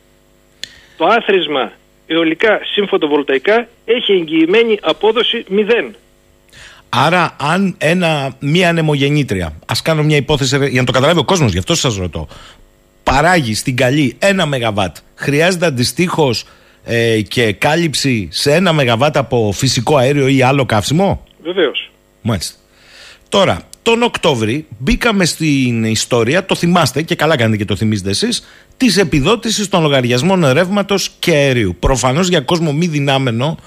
Το άθροισμα αιωλικά συν φωτοβολταϊκά έχει εγγυημένη απόδοση μηδέν. Άρα, αν ένα, μία ανεμογεννήτρια, ας κάνω μια υπόθεση για να το καταλάβει ο κόσμος, γι' αυτό σας ρωτώ, παράγει στην καλή ένα ΜΒ, χρειάζεται αντιστοίχως ε, και κάλυψη σε ένα ΜΒ από φυσικό αέριο ή άλλο καύσιμο; Βεβαίως. Μάλιστα. Τώρα, τον Οκτώβρη μπήκαμε στην ιστορία, το θυμάστε και καλά κάνετε και το θυμίζετε εσείς, της επιδότησης των λογαριασμών ρεύματος και αερίου. Προφανώς για κόσμο μη δυνάμενο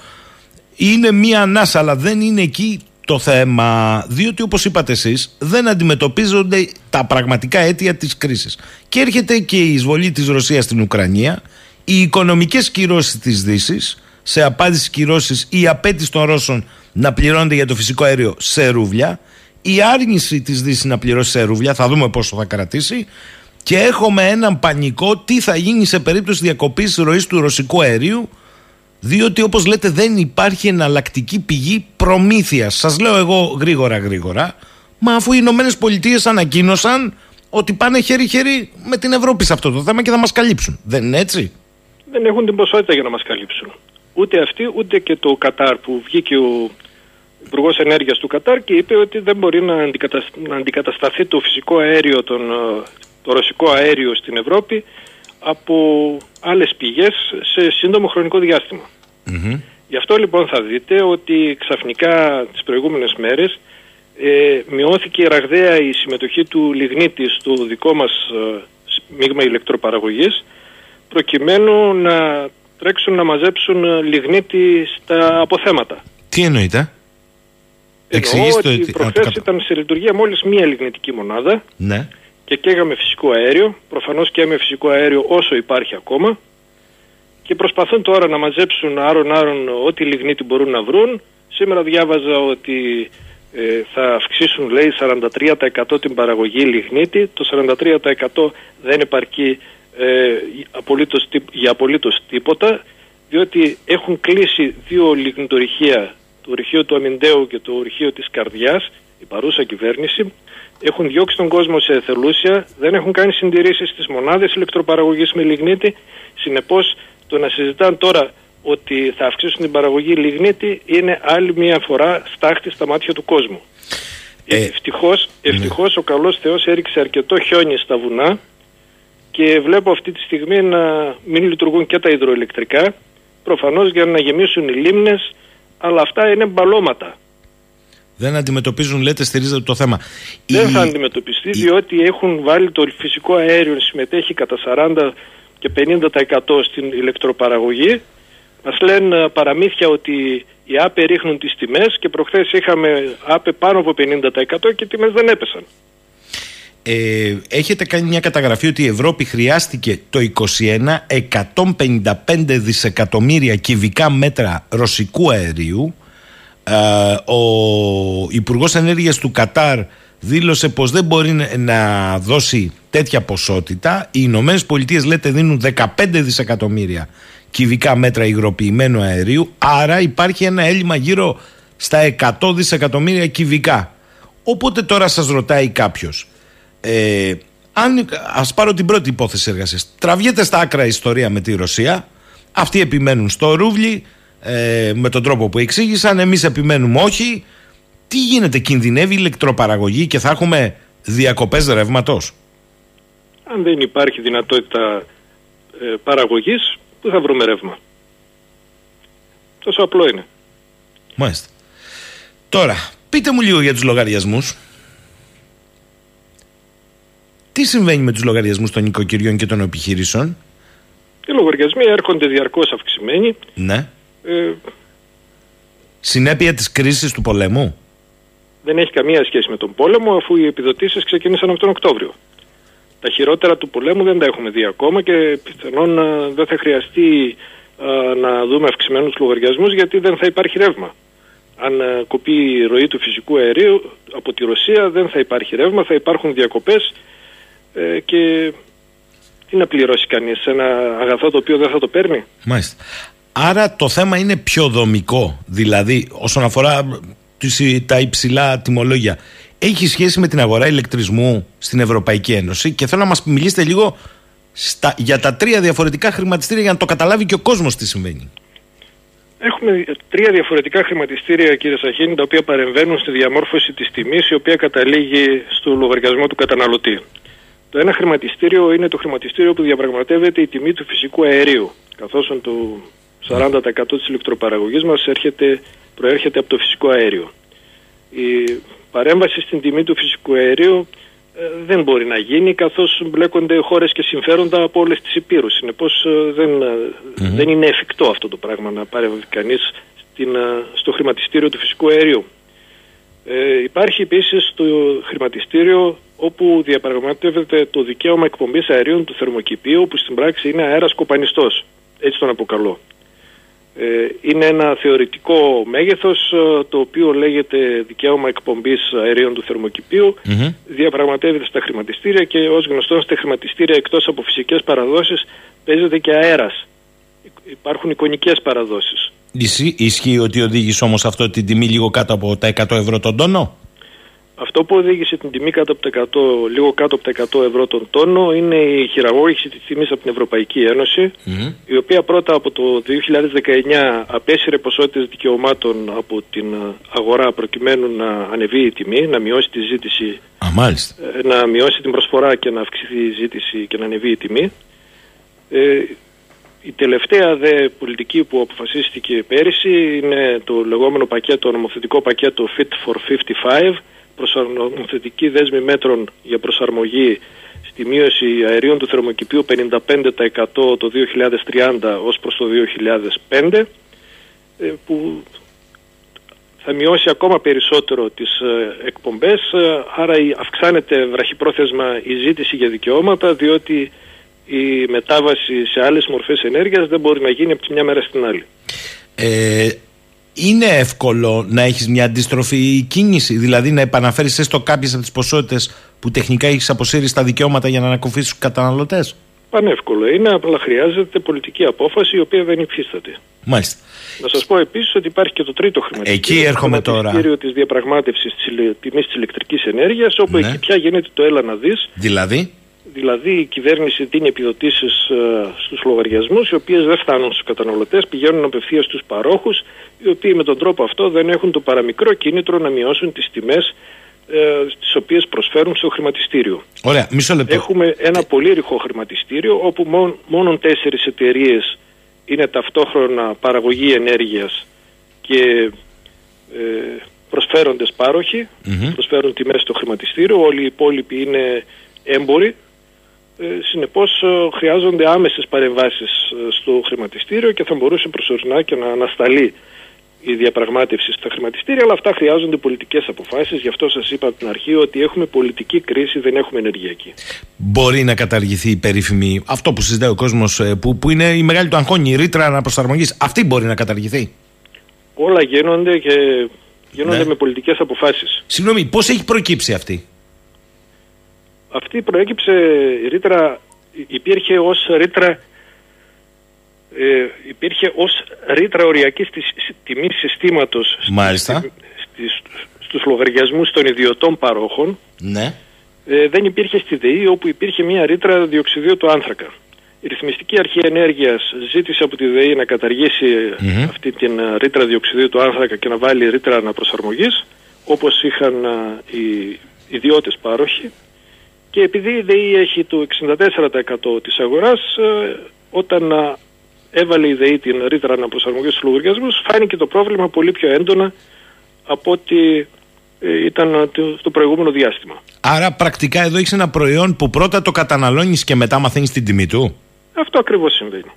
είναι μία ανάσα, αλλά δεν είναι εκεί το θέμα, διότι όπως είπατε εσείς δεν αντιμετωπίζονται τα πραγματικά αίτια της κρίσης. Και έρχεται και η εισβολή της Ρωσίας στην Ουκρανία, οι οικονομικές κυρώσεις της δύσης, σε απάντηση κυρώσεις η απέτηση των Ρώσων να πληρώνεται για το φυσικό αέριο σε ρούβλια, η άρνηση της δύσης να πληρώσει σε ρούβλια, θα δούμε πόσο θα κρατήσει, και έχουμε έναν πανικό τι θα γίνει σε περίπτωση διακοπής ροής του ρωσικού αερίου, διότι όπως λέτε δεν υπάρχει εναλλακτική πηγή προμήθειας. Σας λέω εγώ γρήγορα γρήγορα, μα αφού οι Ηνωμένες Πολιτείες ανακοίνωσαν ότι πάνε χέρι-χέρι με την Ευρώπη σε αυτό το θέμα και θα μας καλύψουν. Δεν είναι έτσι; Δεν έχουν την ποσότητα για να μας καλύψουν. Ούτε αυτοί ούτε και το Κατάρ που βγήκε ο Υπουργός Ενέργειας του Κατάρ και είπε ότι δεν μπορεί να, να αντικατασταθεί το φυσικό αέριο, τον, το ρωσικό αέριο στην Ευρώπη από άλλες πηγές σε σύντομο χρονικό Γι' αυτό λοιπόν θα δείτε ότι ξαφνικά τις προηγούμενες μέρες ε, μειώθηκε ραγδαία η συμμετοχή του λιγνίτη στο δικό μας ε, μείγμα ηλεκτροπαραγωγής προκειμένου να τρέξουν να μαζέψουν ε, λιγνίτη στα αποθέματα. Τι εννοείται; Εννοώ ότι προχθές ήταν σε λειτουργία μόλις μία λιγνητική μονάδα ναι. και καίγαμε φυσικό αέριο, προφανώς και με φυσικό αέριο όσο υπάρχει ακόμα. Και προσπαθούν τώρα να μαζέψουν άρον-άρον ό,τι λιγνίτη μπορούν να βρουν. Σήμερα διάβαζα ότι ε, θα αυξήσουν λέει 43% την παραγωγή λιγνίτη, το 43% δεν επαρκεί ε, απολύτως, για απολύτως τίποτα διότι έχουν κλείσει δύο λιγνητορυχεία, το ορυχείο του Αμυντέου και το ορυχείο της Καρδιάς, η παρούσα κυβέρνηση έχουν διώξει τον κόσμο σε εθελούσια, δεν έχουν κάνει συντηρήσεις στις μονάδες ηλεκτροπαραγωγής με λιγνίτη. Συνεπώς το να συζητάνε τώρα ότι θα αυξήσουν την παραγωγή λιγνίτη είναι άλλη μια φορά στάχτη στα μάτια του κόσμου. Ε, ευτυχώς, ευτυχώς ο καλός Θεός έριξε αρκετό χιόνι στα βουνά και βλέπω αυτή τη στιγμή να μην λειτουργούν και τα υδροελεκτρικά προφανώς για να γεμίσουν οι λίμνες αλλά αυτά είναι μπαλώματα. δεν αντιμετωπίζουν, λέτε, στη ρίζα του το θέμα. Δεν Η- θα αντιμετωπιστεί η- διότι έχουν βάλει το φυσικό αέριο συμμετέχει κατά 40 και 50% στην ηλεκτροπαραγωγή. Μας λένε ε, παραμύθια ότι οι ΑΠΕ ρίχνουν τις τιμές και προχθές είχαμε ΑΠΕ πάνω από 50% και οι τιμές δεν έπεσαν. Ε, έχετε κάνει μια καταγραφή ότι η Ευρώπη χρειάστηκε το 21 155 δισεκατομμύρια κυβικά μέτρα ρωσικού αερίου. Ε, ο Υπουργός Ενέργειας του Κατάρ δήλωσε πως δεν μπορεί να- να δώσει τέτοια ποσότητα. Οι Ηνωμένες Πολιτείες λέτε δίνουν 15 δισεκατομμύρια κυβικά μέτρα υγροποιημένου αερίου. Άρα υπάρχει ένα έλλειμμα γύρω στα 100 δισεκατομμύρια κυβικά. Οπότε τώρα σας ρωτάει κάποιος ε, αν, ας πάρω την πρώτη υπόθεση εργασίας. Τραβιέται στα άκρα η ιστορία με τη Ρωσία. Αυτοί επιμένουν στο ρούβλι ε, με τον τρόπο που εξήγησαν. Εμείς επιμένουμε όχι. Τι γίνεται, κινδυνεύει η ηλεκτροπαραγωγή και θα έχουμε διακοπές ρεύματος; Αν δεν υπάρχει δυνατότητα ε, παραγωγής, πού θα βρούμε ρεύμα; Τόσο απλό είναι. Μάλιστα. Τώρα, πείτε μου λίγο για τους λογαριασμούς. Τι συμβαίνει με τους λογαριασμούς των οικοκυριών και των επιχειρήσεων; Οι λογαριασμοί έρχονται διαρκώς αυξημένοι. Ναι. Ε, Συνέπεια της κρίσης του πολέμου; δεν έχει καμία σχέση με τον πόλεμο αφού οι επιδοτήσεις ξεκίνησαν από τον Οκτώβριο. Τα χειρότερα του πολέμου δεν τα έχουμε δει ακόμα και πιθανόν ε, δεν θα χρειαστεί ε, να δούμε αυξημένους λογαριασμούς γιατί δεν θα υπάρχει ρεύμα. Αν ε, κοπεί η ροή του φυσικού αερίου από τη Ρωσία δεν θα υπάρχει ρεύμα, θα υπάρχουν διακοπές ε, και τι να πληρώσει κανείς ένα αγαθό το οποίο δεν θα το παίρνει; Μάλιστα. Άρα το θέμα είναι πιο δομικό, δηλαδή όσον αφορά τις- τα υψηλά τιμολόγια. Έχει σχέση με την αγορά ηλεκτρισμού στην Ευρωπαϊκή Ένωση και θέλω να μας μιλήσετε λίγο στα, για τα τρία διαφορετικά χρηματιστήρια για να το καταλάβει και ο κόσμος τι συμβαίνει. Έχουμε τρία διαφορετικά χρηματιστήρια, κύριε Σαχίνη, τα οποία παρεμβαίνουν στη διαμόρφωση της τιμής, η οποία καταλήγει στο λογαριασμό του καταναλωτή. Το ένα χρηματιστήριο είναι το χρηματιστήριο που διαπραγματεύεται η τιμή του φυσικού αερίου, καθώς το 40% της ηλεκτροπαραγωγής μας έρχεται, προέρχεται από το φυσικό αέριο. Η παρέμβαση στην τιμή του φυσικού αερίου ε, δεν μπορεί να γίνει καθώς μπλέκονται χώρες και συμφέροντα από όλες τις υπήρους. Συνεπώς ε, δεν, ε, δεν είναι εφικτό αυτό το πράγμα να παρέμβει κανείς στην, ε, στο χρηματιστήριο του φυσικού αερίου. Ε, υπάρχει επίσης το χρηματιστήριο όπου διαπραγματεύεται το δικαίωμα εκπομπής αερίων του θερμοκηπίου που στην πράξη είναι αέρας κοπανιστός. Έτσι τον αποκαλώ. Ε, είναι ένα θεωρητικό μέγεθος ε, το οποίο λέγεται δικαίωμα εκπομπής αερίων του θερμοκηπίου διαπραγματεύεται στα χρηματιστήρια και ως γνωστό στα χρηματιστήρια εκτός από φυσικές παραδόσεις παίζεται και αέρας. Υπάρχουν εικονικές παραδόσεις. Ισχύει, ισχύει ότι οδήγησε όμως αυτό την τιμή λίγο κάτω από τα 100 ευρώ τον τόνο; Αυτό που οδήγησε την τιμή κάτω από τα 100, λίγο κάτω από τα 100 ευρώ τον τόνο είναι η χειραγώγηση της τιμής από την Ευρωπαϊκή Ένωση η οποία πρώτα από το 2019 απέσυρε ποσότητες δικαιωμάτων από την αγορά προκειμένου να ανεβεί η τιμή, να μειώσει τη ζήτηση Α, μάλιστα. ε, να μειώσει την προσφορά και να αυξηθεί η ζήτηση και να ανεβεί η τιμή. Ε, η τελευταία δε πολιτική που αποφασίστηκε πέρυσι είναι το λεγόμενο πακέτο, νομοθετικό πακέτο Fit for 55, προσαρμοθετική δέσμη μέτρων για προσαρμογή στη μείωση αερίων του θερμοκηπίου 55% το 2030 ως προς το 2005, ε, που θα μειώσει ακόμα περισσότερο τις ε, εκπομπές, ε, άρα η- αυξάνεται βραχυπρόθεσμα η ζήτηση για δικαιώματα, διότι η μετάβαση σε άλλες μορφές ενέργειας δεν μπορεί να γίνει από τη μια μέρα στην άλλη. Ε, είναι εύκολο να έχεις μια αντίστροφη κίνηση, δηλαδή να επαναφέρεις έστω κάποιες από τις ποσότητες που τεχνικά έχεις αποσύρει στα δικαιώματα για να ανακουφίσεις τους καταναλωτές; Πανεύκολο είναι, απλά χρειάζεται πολιτική απόφαση η οποία δεν υφίσταται. Μάλιστα. Να σας πω επίσης ότι υπάρχει και το τρίτο χρηματιστήριο. Εκεί έρχομαι το τώρα. χρηματιστήριο της διαπραγμάτευσης της ηλε- τιμής της ηλεκτρικής ενέργειας, όπου Ναι. εκεί πια γίνεται το έλα να δεις, Δηλαδή, Δηλαδή η κυβέρνηση δίνει επιδοτήσεις ε, στους λογαριασμούς οι οποίες δεν φτάνουν στους καταναλωτές, πηγαίνουν απευθείας στους παρόχους οι οποίοι με τον τρόπο αυτό δεν έχουν το παραμικρό κίνητρο να μειώσουν τις τιμές ε, τις οποίες προσφέρουν στο χρηματιστήριο. Ωραία, μισό λεπτό. Έχουμε ένα πολύ ρηχό χρηματιστήριο όπου μόνο, μόνο τέσσερις εταιρείες είναι ταυτόχρονα παραγωγή ενέργειας και ε, προσφέροντες πάροχοι, προσφέρουν τιμές στο χρηματιστήριο, όλοι οι υπόλοιποι είναι έμποροι. Ε, συνεπώς ε, χρειάζονται άμεσες παρεμβάσεις ε, στο χρηματιστήριο και θα μπορούσε προσωρινά και να ανασταλεί η διαπραγμάτευση στα χρηματιστήρια, αλλά αυτά χρειάζονται πολιτικές αποφάσεις. Γι' αυτό σας είπα από την αρχή ότι έχουμε πολιτική κρίση, δεν έχουμε ενεργειακή. Μπορεί να καταργηθεί η περίφημη, αυτό που συζητάει ο κόσμος, ε, που, που είναι η μεγάλη του αγχώνη, η ρήτρα αναπροσαρμογής. Αυτή μπορεί να καταργηθεί; Όλα γίνονται και γίνονται Ναι. με πολιτικές αποφάσεις. Συγγνώμη, πώς έχει προκύψει αυτή; Αυτή προέκυψε η ρήτρα, υπήρχε ως ρήτρα ε, υπήρχε ως ρήτρα οριακής της τιμής συστήματος στη- Μάλιστα. στη- στις, στους λογαριασμούς των ιδιωτών παρόχων Ναι. ε, δεν υπήρχε στη ΔΕΗ όπου υπήρχε μια ρήτρα διοξιδίου του άνθρακα. Η Ρυθμιστική Αρχή Ενέργειας ζήτησε από τη ΔΕΗ να καταργήσει Μμμ. αυτή την ε, ρήτρα διοξιδίου του άνθρακα και να βάλει ρήτρα αναπροσαρμογής όπως είχαν ε, οι ιδιώτες πάροχοι και επειδή η ΔΕΗ έχει το 64% της αγοράς ε, όταν ε, έβαλε η ΔΕΗ την ρήτρα αναπροσαρμογής στους λογαριασμούς φάνηκε το πρόβλημα πολύ πιο έντονα από ότι ε, ήταν ε, το, το προηγούμενο διάστημα. Άρα πρακτικά εδώ έχεις ένα προϊόν που πρώτα το καταναλώνεις και μετά μαθαίνεις την τιμή του; Αυτό ακριβώς συμβαίνει.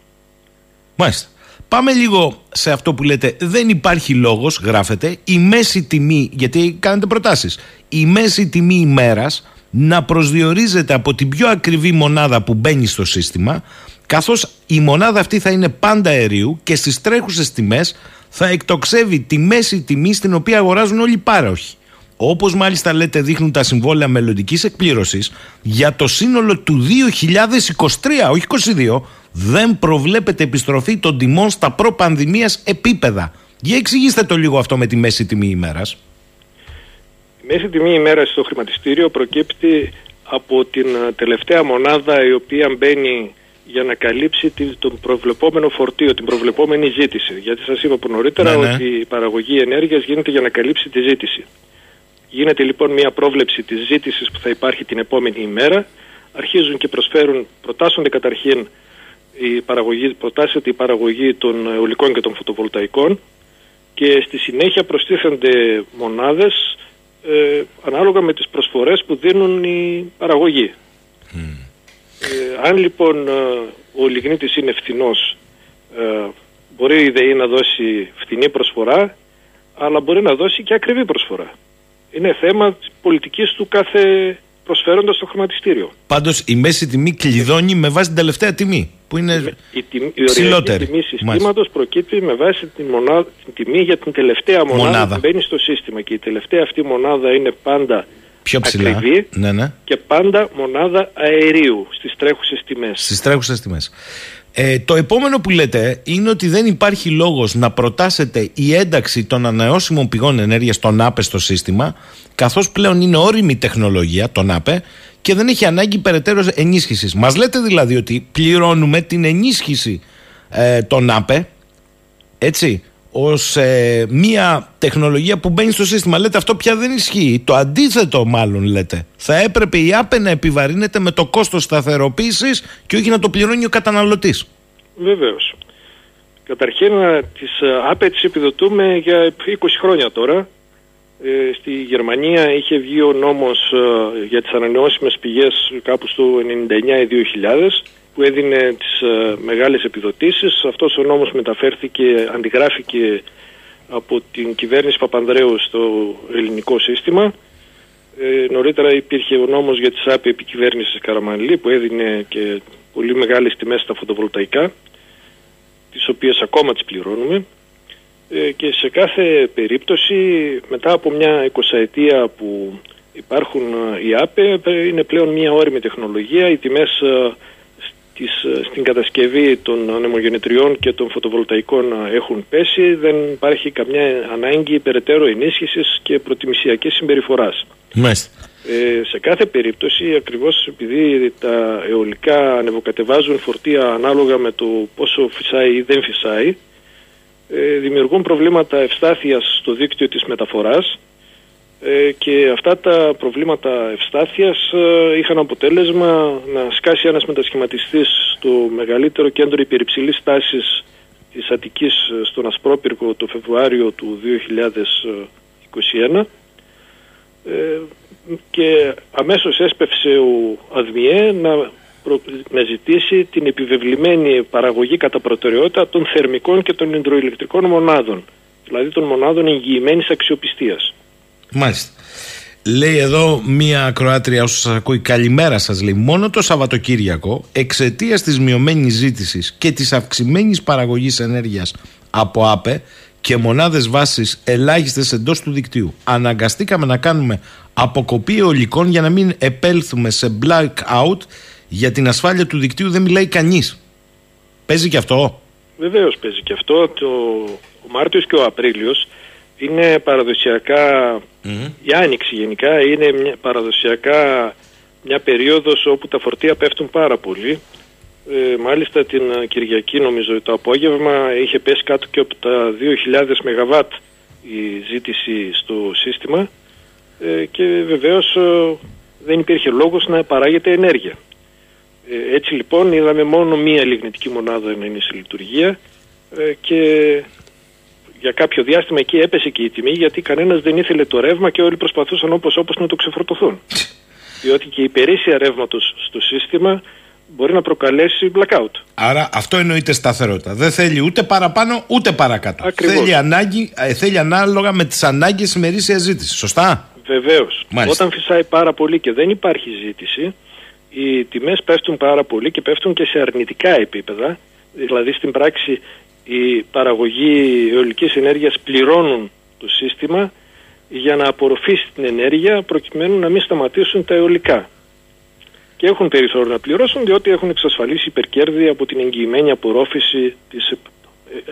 Μάλιστα. Πάμε λίγο σε αυτό που λέτε. Δεν υπάρχει λόγος, γράφετε, η μέση τιμή, γιατί κάνετε προτάσεις, η μέση τιμή ημέρας να προσδιορίζεται από την πιο ακριβή μονάδα που μπαίνει στο σύστημα, καθώς η μονάδα αυτή θα είναι πάντα αερίου και στις τρέχουσες τιμές θα εκτοξεύει τη μέση τιμή στην οποία αγοράζουν όλοι οι πάροχοι. Όπως μάλιστα λέτε, δείχνουν τα συμβόλαια μελλοντικής εκπλήρωσης, για το σύνολο του 2023, όχι 22, δεν προβλέπεται επιστροφή των τιμών στα προ-πανδημίας επίπεδα. Για εξηγήστε το λίγο αυτό με τη μέση τιμή ημέρας. Η μέση τιμή ημέρα στο χρηματιστήριο προκύπτει από την ε, τελευταία μονάδα η οποία μπαίνει για να καλύψει τη- τον προβλεπόμενο φορτίο, την προβλεπόμενη ζήτηση. Γιατί σας είπα από νωρίτερα Ναι, ναι. ότι η παραγωγή ενέργειας γίνεται για να καλύψει τη ζήτηση. Γίνεται λοιπόν μια πρόβλεψη της ζήτησης που θα υπάρχει την επόμενη ημέρα. Αρχίζουν και προσφέρουν, προτάσσονται καταρχήν η παραγωγή, προτάσσεται η παραγωγή των αιωλικών και των φωτοβολταϊκών και στη συνέχεια προστίθενται μονάδες ε, ανάλογα με τις προσφορές που δίνουν οι παραγωγοί. Ε, αν λοιπόν ε, ο λιγνίτης είναι φθηνός, ε, μπορεί η ΔΕΗ να δώσει φθηνή προσφορά, αλλά μπορεί να δώσει και ακριβή προσφορά. Είναι θέμα της πολιτικής του κάθε προσφέροντας στο χρηματιστήριο. Πάντως η μέση τιμή κλειδώνει με βάση την τελευταία τιμή. Που είναι. Η, τιμή, η οριακή Ψηλότερη. τιμή συστήματος προκύπτει με βάση την, μονάδα, την τιμή για την τελευταία μονάδα, Μονάδα. που μπαίνει στο σύστημα και η τελευταία αυτή μονάδα είναι πάντα πιο ψηλά. ακριβή Ναι, ναι. και πάντα μονάδα αερίου στις τρέχουσες τιμές. Στις τρέχουσες τιμές. Ε, το επόμενο που λέτε είναι ότι δεν υπάρχει λόγος να προτάσετε η ένταξη των ανανεώσιμων πηγών ενέργειας των ΑΠΕ στο σύστημα, καθώς πλέον είναι όριμη τεχνολογία των ΑΠΕ και δεν έχει ανάγκη περαιτέρω ενίσχυσης. Μας λέτε δηλαδή ότι πληρώνουμε την ενίσχυση ε, των ΑΠΕ, έτσι, ως ε, μια τεχνολογία που μπαίνει στο σύστημα. Λέτε αυτό πια δεν ισχύει. Το αντίθετο μάλλον λέτε. Θα έπρεπε η ΑΠΕ να επιβαρύνεται με το κόστος σταθεροποίησης και όχι να το πληρώνει ο καταναλωτής. Βεβαίως. Καταρχήν ε, τις ε, ΑΠΕ τις επιδοτούμε για 20 χρόνια τώρα. Ε, στη Γερμανία είχε βγει ο νόμος ε, για τις ανανεώσιμες πηγές κάπου στο 99 ή 2000 που έδινε τις ε, μεγάλες επιδοτήσεις. Αυτός ο νόμος μεταφέρθηκε, αντιγράφηκε από την κυβέρνηση Παπανδρέου στο ελληνικό σύστημα. Ε, νωρίτερα υπήρχε ο νόμος για τις άπη επικυβέρνησης Καραμανλή που έδινε και πολύ μεγάλες τιμές στα φωτοβολταϊκά τις οποίες ακόμα τις πληρώνουμε ε, και σε κάθε περίπτωση μετά από μια εικοσαετία που υπάρχουν ε, οι ΑΠΕ ε, είναι πλέον μια όριμη τεχνολογία οι τιμές ε, στις, ε, στην κατασκευή των ανεμογεννητριών και των φωτοβολταϊκών ε, έχουν πέσει δεν υπάρχει καμιά ανάγκη περαιτέρω ενίσχυσης και προτιμησιακής συμπεριφοράς. Μάλιστα. Ε, σε κάθε περίπτωση, ακριβώς επειδή τα αιωλικά ανεβοκατεβάζουν φορτία ανάλογα με το πόσο φυσάει ή δεν φυσάει, ε, δημιουργούν προβλήματα ευστάθειας στο δίκτυο της μεταφοράς ε, και αυτά τα προβλήματα ευστάθειας ε, είχαν αποτέλεσμα να σκάσει ένας μετασχηματιστής στο μεγαλύτερο κέντρο υπερυψηλής τάσης της Αττικής ε, στον Ασπρόπυργο το Φεβρουάριο του 2021 και αμέσως έσπευσε ο ΑΔΜΙΕ να, να ζητήσει την επιβεβλημένη παραγωγή κατά προτεραιότητα των θερμικών και των υδροηλεκτρικών μονάδων δηλαδή των μονάδων εγγυημένης αξιοπιστίας. Μάλιστα. Λέει εδώ μία ακροάτρια όσο σας ακούει καλημέρα σας λέει. Μόνο το Σαββατοκύριακο εξαιτίας της μειωμένης ζήτησης και της αυξημένης παραγωγής ενέργειας από ΑΠΕ και μονάδες βάσης ελάχιστες εντός του δικτύου αναγκαστήκαμε να κάνουμε αποκοπή αιωλικών για να μην επέλθουμε σε blackout για την ασφάλεια του δικτύου δεν μιλάει κανείς παίζει και αυτό; Βεβαίως παίζει και αυτό. Το, ο Μάρτιος και ο Απρίλιος είναι παραδοσιακά, η Άνοιξη γενικά είναι μια, παραδοσιακά μια περίοδος όπου τα φορτία πέφτουν πάρα πολύ. Ε, μάλιστα την Κυριακή νομίζω το απόγευμα είχε πέσει κάτω και από τα 2.000 ΜΒ η ζήτηση στο σύστημα ε, και βεβαίως ε, δεν υπήρχε λόγος να παράγεται ενέργεια. Ε, έτσι λοιπόν είδαμε μόνο μία λιγνητική μονάδα να είναι σε λειτουργία και για κάποιο διάστημα εκεί έπεσε και η τιμή γιατί κανένας δεν ήθελε το ρεύμα και όλοι προσπαθούσαν όπως όπως να το ξεφορτωθούν. Διότι και η υπερήσια ρεύματος στο σύστημα μπορεί να προκαλέσει blackout. Άρα αυτό εννοείται σταθερότητα. Δεν θέλει ούτε παραπάνω ούτε παρακάτω. Θέλει, ανάγκη, ε, θέλει ανάλογα με τις ανάγκες ημερήσια ζήτηση. Σωστά; Βεβαίως. Όταν φυσάει πάρα πολύ και δεν υπάρχει ζήτηση, οι τιμές πέφτουν πάρα πολύ και πέφτουν και σε αρνητικά επίπεδα. Δηλαδή στην πράξη η παραγωγή αιωλικής ενέργειας πληρώνουν το σύστημα για να απορροφήσει την ενέργεια προκειμένου να μην σταματήσουν τα αιωλικά. Και έχουν περιθώριο να πληρώσουν διότι έχουν εξασφαλίσει υπερκέρδη από την εγγυημένη απορρόφηση τις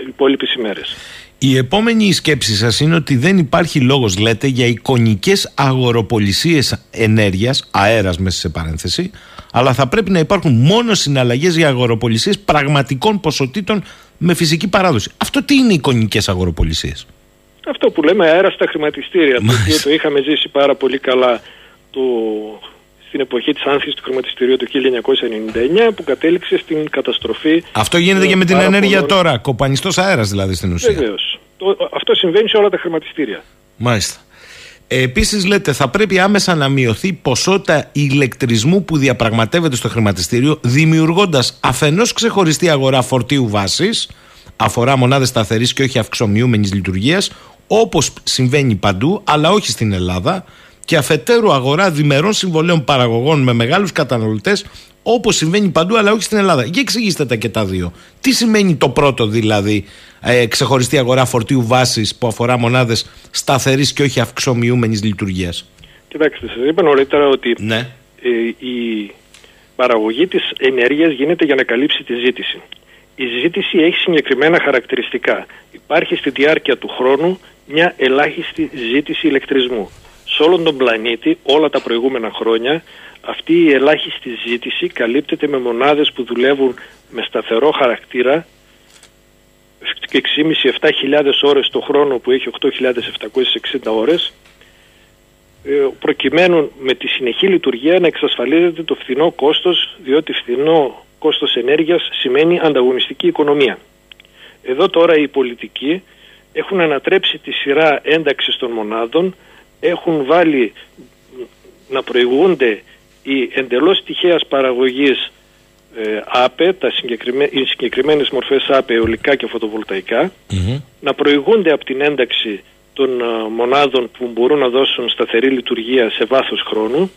υπόλοιπε ημέρες. Η επόμενη σκέψη σας είναι ότι δεν υπάρχει λόγος λέτε για εικονικές αγοροπολισίες ενέργειας, αέρας μέσα σε παρένθεση, αλλά θα πρέπει να υπάρχουν μόνο συναλλαγές για αγοροπολισίες πραγματικών ποσοτήτων με φυσική παράδοση. Αυτό τι είναι εικονικές αγοροπολισίες; Αυτό που λέμε αέρας στα χρηματιστήρια, το οποίο το είχαμε ζήσει πάρα πολύ καλά το, στην εποχή της άνθησης του χρηματιστηρίου του 1999 που κατέληξε στην καταστροφή. Αυτό γίνεται και με την ενέργεια τώρα, κοπανιστός αέρας δηλαδή στην ουσία. Βεβαίως. Αυτό συμβαίνει σε όλα τα χρηματιστήρια. Μάλιστα. Ε, Επίσης, λέτε, θα πρέπει άμεσα να μειωθεί η ποσότητα ηλεκτρισμού που διαπραγματεύεται στο χρηματιστήριο, δημιουργώντας αφενός ξεχωριστή αγορά φορτίου βάσης, αφορά μονάδες σταθερής και όχι αυξομοιούμενης λειτουργίας, όπως συμβαίνει παντού, αλλά όχι στην Ελλάδα, και αφετέρου αγορά διμερών συμβολέων παραγωγών με μεγάλους καταναλωτές, όπως συμβαίνει παντού, αλλά όχι στην Ελλάδα. Για εξηγήστε τα και τα δύο. Τι σημαίνει το πρώτο δηλαδή, ε, ξεχωριστή αγορά φορτίου βάσης που αφορά μονάδες σταθερής και όχι αυξομοιούμενης λειτουργίας. Κοιτάξτε, σας είπα νωρίτερα ότι ναι. ε, η παραγωγή της ενέργειας γίνεται για να καλύψει τη ζήτηση. Η ζήτηση έχει συγκεκριμένα χαρακτηριστικά. Υπάρχει στη διάρκεια του χρόνου μια ελάχιστη ζήτηση ηλεκτρισμού. Σε όλον τον πλανήτη, όλα τα προηγούμενα χρόνια, αυτή η ελάχιστη ζήτηση καλύπτεται με μονάδες που δουλεύουν με σταθερό χαρακτήρα 6.500-7.000 ώρες το χρόνο που έχει 8.760 ώρες ε, προκειμένου με τη συνεχή λειτουργία να εξασφαλίζεται το φθηνό κόστος διότι φθηνό κόστος ενέργειας σημαίνει ανταγωνιστική οικονομία. Εδώ τώρα οι πολιτικοί έχουν ανατρέψει τη σειρά ένταξης των μονάδων έχουν βάλει να προηγούνται οι εντελώς τυχαίας παραγωγής ε, ΑΠΕ, τα συγκεκριμέ, οι συγκεκριμένες μορφές ΑΠΕ, αιωλικά και φωτοβολταϊκά, να προηγούνται από την ένταξη των ε, μονάδων που μπορούν να δώσουν σταθερή λειτουργία σε βάθος χρόνου,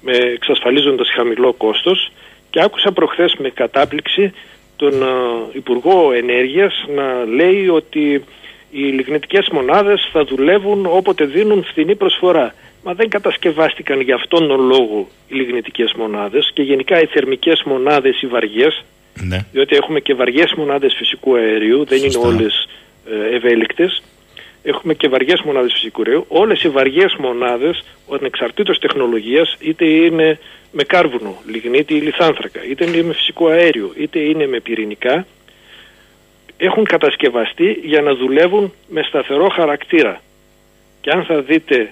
με, εξασφαλίζοντας χαμηλό κόστος και άκουσα προχθές με κατάπληξη τον ε, Υπουργό Ενέργειας να λέει ότι οι λιγνητικές μονάδες θα δουλεύουν όποτε δίνουν φθηνή προσφορά. Μα δεν κατασκευάστηκαν για αυτόν τον λόγο οι λιγνητικές μονάδες και γενικά οι θερμικές μονάδες οι βαριές, ναι. διότι έχουμε και βαριές μονάδες φυσικού αερίου, δεν είναι όλες ε, ευέλικτες. Έχουμε και βαριές μονάδες φυσικού αερίου. Όλες οι βαριές μονάδες, ανεξαρτήτως τεχνολογίας, είτε είναι με κάρβουνο, λιγνίτη ή λιθάνθρακα, είτε είναι με φυσικό αέριο, είτε είναι με πυρηνικά, έχουν κατασκευαστεί για να δουλεύουν με σταθερό χαρακτήρα. Και αν θα δείτε ε,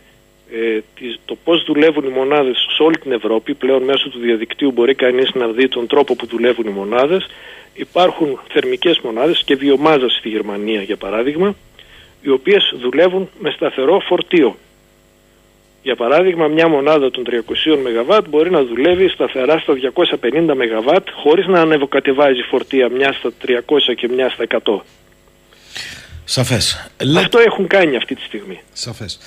το πώς δουλεύουν οι μονάδες σε όλη την Ευρώπη. Πλέον μέσω του διαδικτύου μπορεί κανείς να δει τον τρόπο που δουλεύουν οι μονάδες. Υπάρχουν θερμικές μονάδες και βιομάζας στη Γερμανία για παράδειγμα, οι οποίες δουλεύουν με σταθερό φορτίο. Για παράδειγμα, μια μονάδα των 300 ΜΒ μπορεί να δουλεύει σταθερά στα 250 ΜΒ χωρίς να ανεβοκατεβάζει φορτία μια στα 300 και μια στα 100. Σαφές. Αυτό έχουν κάνει αυτή τη στιγμή. Σαφές.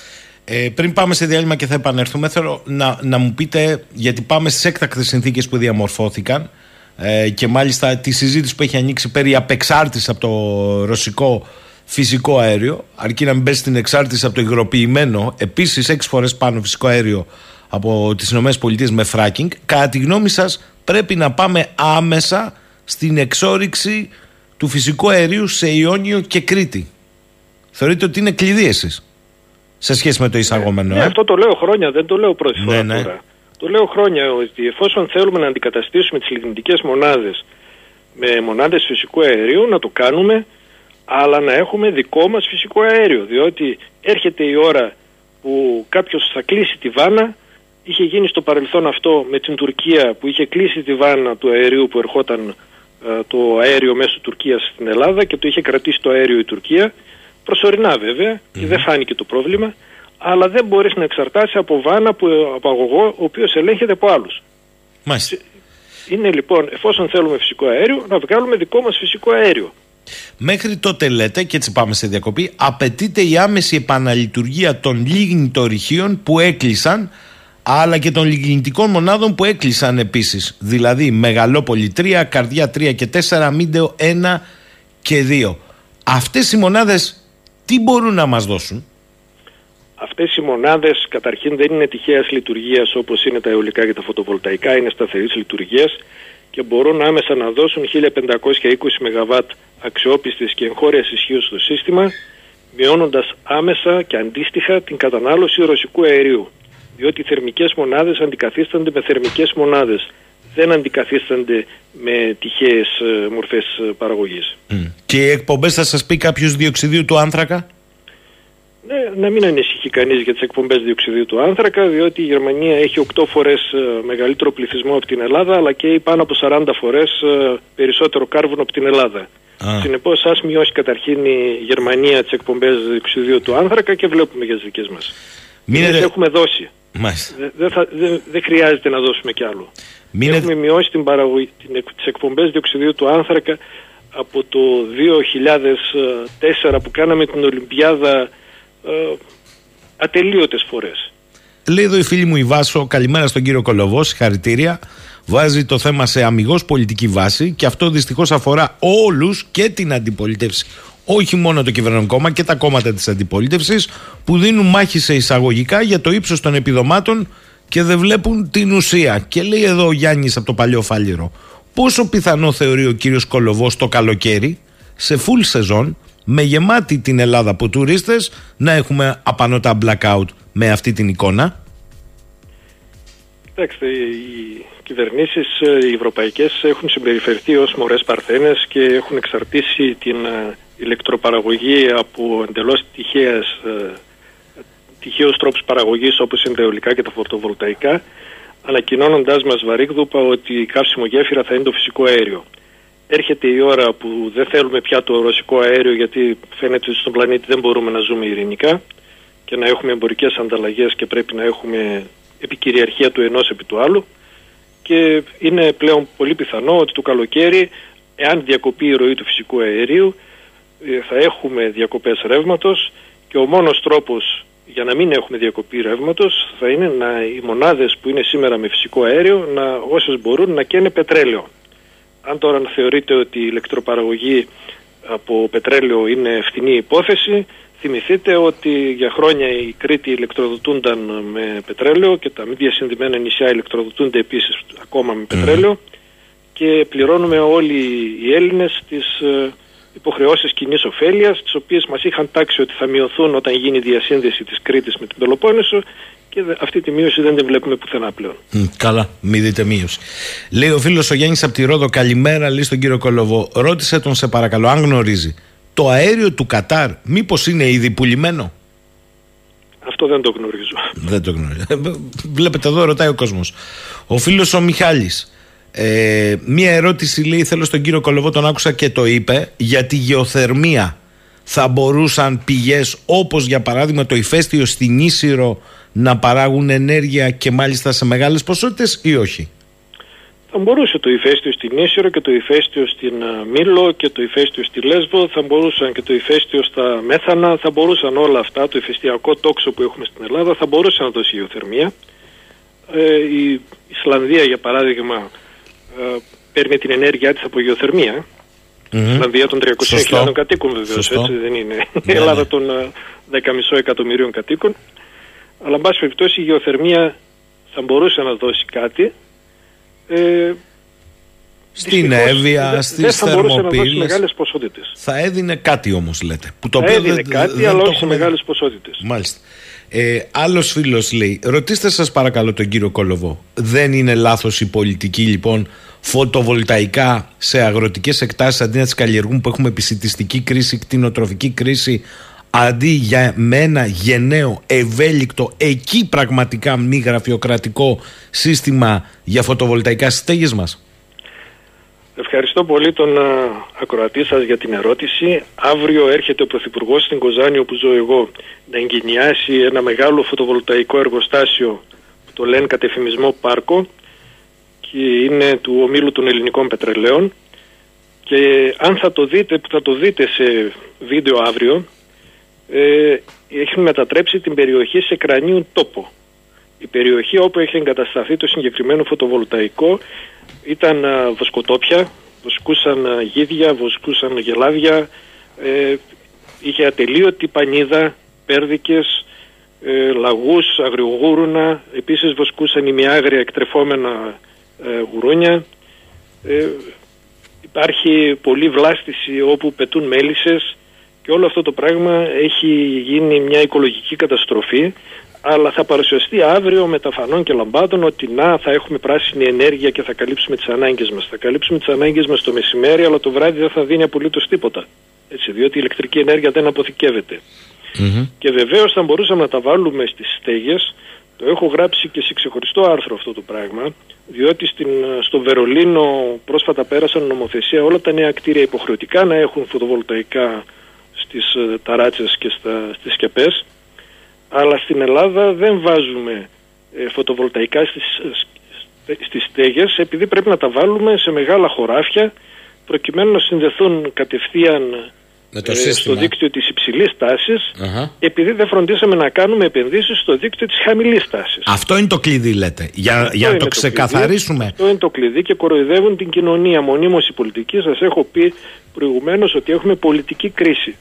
Ε, πριν πάμε σε διάλειμμα και θα επανέλθουμε, θέλω να, να μου πείτε, γιατί πάμε στις έκτακτες συνθήκες που διαμορφώθηκαν ε, και μάλιστα τη συζήτηση που έχει ανοίξει περί απεξάρτηση από το ρωσικό φυσικό αέριο, αρκεί να μην πέσει στην εξάρτηση από το υγροποιημένο, επίσης έξι φορές πάνω φυσικό αέριο από τις ΗΠΑ με φράκινγκ. Κατά τη γνώμη σας, πρέπει να πάμε άμεσα στην εξόριξη του φυσικού αερίου σε Ιόνιο και Κρήτη. Θεωρείτε ότι είναι κλειδί εσείς; Σε σχέση με το εισαγόμενο. Ναι, ε; αυτό το λέω χρόνια, δεν το λέω πρώτη φορά ναι, ναι. τώρα. Το λέω χρόνια ότι εφόσον θέλουμε να αντικαταστήσουμε τις λιγνητικές μονάδες με μονάδες φυσικού αερίου, να το κάνουμε, αλλά να έχουμε δικό μας φυσικό αέριο. Διότι έρχεται η ώρα που κάποιος θα κλείσει τη βάνα, είχε γίνει στο παρελθόν αυτό με την Τουρκία που είχε κλείσει τη βάνα του αερίου που ερχόταν ε, το αέριο μέσω Τουρκίας στην Ελλάδα και το είχε κρατήσει το αέριο η Τουρκία προσωρινά και δεν φάνηκε το πρόβλημα, αλλά δεν μπορείς να εξαρτάσεις από βάνα, που, από αγωγό, ο οποίος ελέγχεται από άλλους. Μάλιστα. Είναι λοιπόν, εφόσον θέλουμε φυσικό αέριο, να βγάλουμε δικό μας φυσικό αέριο. Μέχρι τότε λέτε, και έτσι πάμε σε διακοπή, απαιτείται η άμεση επαναλειτουργία των λιγνητορυχείων που έκλεισαν, αλλά και των λιγνητικών μονάδων που έκλεισαν επίσης. Δηλαδή Μεγαλόπολη 3, Καρδιά 3 και 4, Μίντεο 1 και 2. Αυτές οι μονάδες τι μπορούν να μας δώσουν; Αυτές οι μονάδες καταρχήν δεν είναι τυχαίας λειτουργίας όπως είναι τα αιωλικά και τα φωτοβολταϊκά, είναι σταθερής λειτουργίας και μπορούν άμεσα να δώσουν 1520 ΜΒ αξιόπιστης και εγχώριας ισχύως στο σύστημα, μειώνοντας άμεσα και αντίστοιχα την κατανάλωση ρωσικού αερίου. Διότι οι θερμικές μονάδες αντικαθίστανται με θερμικές μονάδες δεν αντικαθίστανται με τυχαίες ε, μορφές ε, παραγωγής. Και οι εκπομπές θα σας πει κάποιος διοξιδίου του άνθρακα; Ναι, να μην ανησυχεί κανείς για τις εκπομπές διοξιδίου του άνθρακα, διότι η Γερμανία έχει 8 φορές ε, μεγαλύτερο πληθυσμό από την Ελλάδα, αλλά και πάνω από 40 φορές περισσότερο κάρβουνο από την Ελλάδα. Συνεπώ, Συνεπώς, ας μειώσει καταρχήν η Γερμανία τις εκπομπές διοξιδίου του άνθρακα και βλέπουμε για τις δικές μας. Μείνετε... έχουμε δώσει. Δεν δε, δε χρειάζεται να δώσουμε κι άλλο. Μην Έχουμε μειώσει την παραγωγή, την, τις εκπομπές διοξιδίου του άνθρακα από το 2004 που κάναμε την Ολυμπιάδα ε, ατελείωτες φορές. Λέει εδώ η φίλη μου η Βάσο, καλημέρα στον κύριο Κολοβό, συγχαρητήρια. Βάζει το θέμα σε αμυγός πολιτική βάση και αυτό δυστυχώς αφορά όλους και την αντιπολίτευση. Όχι μόνο το κυβερνητικό κόμμα και τα κόμματα της αντιπολίτευσης που δίνουν μάχη σε εισαγωγικά για το ύψος των επιδομάτων και δεν βλέπουν την ουσία. Και λέει εδώ ο Γιάννης από το παλιό φάλιρο, πόσο πιθανό θεωρεί ο κύριος Κολοβός το καλοκαίρι, σε full σεζόν, με γεμάτη την Ελλάδα από τουρίστες, να έχουμε απανότα blackout με αυτή την εικόνα; Κοιτάξτε, οι κυβερνήσεις οι ευρωπαϊκές έχουν συμπεριφερθεί ως μωρές παρθένες και έχουν εξαρτήσει την ε, ηλεκτροπαραγωγή από εντελώς τυχαία ε, τυχαίους τρόπους παραγωγής όπως είναι τα αιωλικά και τα φωτοβολταϊκά, ανακοινώνοντά μας βαρύγδουπα ότι η καύσιμο γέφυρα θα είναι το φυσικό αέριο. Έρχεται η ώρα που δεν θέλουμε πια το ρωσικό αέριο γιατί φαίνεται ότι στον πλανήτη δεν μπορούμε να ζούμε ειρηνικά και να έχουμε εμπορικές ανταλλαγές και πρέπει να έχουμε επικυριαρχία του ενός επί του άλλου. Και είναι πλέον πολύ πιθανό ότι το καλοκαίρι, εάν διακοπεί η ροή του φυσικού αερίου, ε, θα έχουμε διακοπές ρεύματος και ο μόνος τρόπος για να μην έχουμε διακοπή ρεύματος θα είναι να, οι μονάδες που είναι σήμερα με φυσικό αέριο να όσες μπορούν να καίνε πετρέλαιο. Αν τώρα θεωρείτε ότι η ηλεκτροπαραγωγή από πετρέλαιο είναι φτηνή υπόθεση, θυμηθείτε ότι για χρόνια οι Κρήτοι ηλεκτροδοτούνταν με πετρέλαιο και τα μη διασυνδημένα νησιά ηλεκτροδοτούνται επίσης ακόμα με πετρέλαιο και πληρώνουμε όλοι οι Έλληνες τις ε, υποχρεώσεις κοινής ωφέλειας, τις οποίες μας είχαν τάξει ότι θα μειωθούν όταν γίνει η διασύνδεση της Κρήτης με την Πελοπόννησο και αυτή τη μείωση δεν την βλέπουμε πουθενά πλέον. καλά, μη δείτε μείωση. Λέει ο φίλος ο Γιάννη από τη Ρόδο, καλημέρα, λέει στον κύριο Κολοβό. Ρώτησε τον, σε παρακαλώ, αν γνωρίζει, το αέριο του Κατάρ μήπως είναι ήδη πουλημένο; Αυτό δεν το γνωρίζω. Δεν το γνωρίζω. Ε, βλέπετε εδώ ρωτάει ο κόσμος. Ο φίλος ο Μιχάλης. Ε, μία ερώτηση λέει θέλω στον κύριο Κολοβό τον άκουσα και το είπε για τη γεωθερμία θα μπορούσαν πηγές όπως για παράδειγμα το ηφαίστειο στην Ίσυρο να παράγουν ενέργεια και μάλιστα σε μεγάλες ποσότητες ή όχι; Θα μπορούσε το ηφαίστειο στην Ίσυρο και το ηφαίστειο στην Μήλο και το ηφαίστειο στη Λέσβο, θα μπορούσαν και το ηφαίστειο στα Μέθανα, θα μπορούσαν όλα αυτά, το ηφαιστειακό τόξο που έχουμε στην Ελλάδα, θα μπορούσε να δώσει γεωθερμία. Ε, η Ισλανδία για παράδειγμα ε, παίρνει την ενέργειά της από γεωθερμία. Mm-hmm. Ισλανδία των 300.000 κατοίκων βεβαίως, έτσι δεν είναι. Η ναι, Ελλάδα ναι. των 10,5 ε, εκατομμυρίων κατοίκων. Αλλά, εν πάση περιπτώσει, η γεωθερμία θα μπορούσε να δώσει κάτι. Ε, στην Εύβοια, στις θερμοπύλες. μεγάλες ποσότητες. Θα έδινε κάτι όμως, λέτε. Που το θα έδινε κάτι, αλλά όχι σε μεγάλες ποσότητες. Μάλιστα. Ε, Άλλος φίλος λέει: Ρωτήστε σας παρακαλώ τον κύριο Κόλοβο, δεν είναι λάθος η πολιτική λοιπόν φωτοβολταϊκά σε αγροτικές εκτάσεις αντί να τις καλλιεργούν που έχουμε επισητιστική κρίση, κτηνοτροφική κρίση, αντί για με ένα γενναίο, ευέλικτο, εκεί πραγματικά μη γραφειοκρατικό σύστημα για φωτοβολταϊκά στέγες μας. Ευχαριστώ πολύ τον ακροατή σας για την ερώτηση. Αύριο έρχεται ο Πρωθυπουργός στην Κοζάνη, όπου ζω εγώ, να εγκαινιάσει ένα μεγάλο φωτοβολταϊκό εργοστάσιο που το λένε κατεφημισμό πάρκο και είναι του ομίλου των ελληνικών πετρελαίων. Και αν θα το δείτε, που θα το δείτε σε βίντεο αύριο, ε, έχουν μετατρέψει την περιοχή σε κρανίου τόπο. Η περιοχή όπου έχει εγκατασταθεί το συγκεκριμένο φωτοβολταϊκό ήταν βοσκοτόπια, βοσκούσαν γίδια, βοσκούσαν γελάδια, ε, είχε ατελείωτη πανίδα, πέρδικες, ε, λαγούς, αγριογούρουνα, επίσης βοσκούσαν ημιάγρια εκτρεφόμενα ε, γουρούνια. Ε, υπάρχει πολλή βλάστηση όπου πετούν μέλισσες και όλο αυτό το πράγμα έχει γίνει μια οικολογική καταστροφή αλλά θα παρουσιαστεί αύριο με τα φανών και λαμπάδων ότι να θα έχουμε πράσινη ενέργεια και θα καλύψουμε τις ανάγκες μας. Θα καλύψουμε τις ανάγκες μας το μεσημέρι αλλά το βράδυ δεν θα δίνει απολύτως τίποτα. Έτσι, διότι η ηλεκτρική ενέργεια δεν αποθηκεύεται. Και βεβαίως θα μπορούσαμε να τα βάλουμε στις στέγες το έχω γράψει και σε ξεχωριστό άρθρο αυτό το πράγμα, διότι στην, στο Βερολίνο πρόσφατα πέρασαν νομοθεσία όλα τα νέα κτίρια υποχρεωτικά να έχουν φωτοβολταϊκά στις ε, ταράτσες και στα, στις σκεπές αλλά στην Ελλάδα δεν βάζουμε ε, φωτοβολταϊκά στις, ε, στις στέγες επειδή πρέπει να τα βάλουμε σε μεγάλα χωράφια προκειμένου να συνδεθούν κατευθείαν ε, στο δίκτυο της υψηλής τάσης επειδή δεν φροντίσαμε να κάνουμε επενδύσεις στο δίκτυο της χαμηλής τάσης. Αυτό είναι το κλειδί λέτε, για, για να το ξεκαθαρίσουμε. αυτό είναι το κλειδί και κοροϊδεύουν την κοινωνία μονίμως η πολιτική. Σας έχω πει προηγουμένως ότι έχουμε πολιτική κρίση.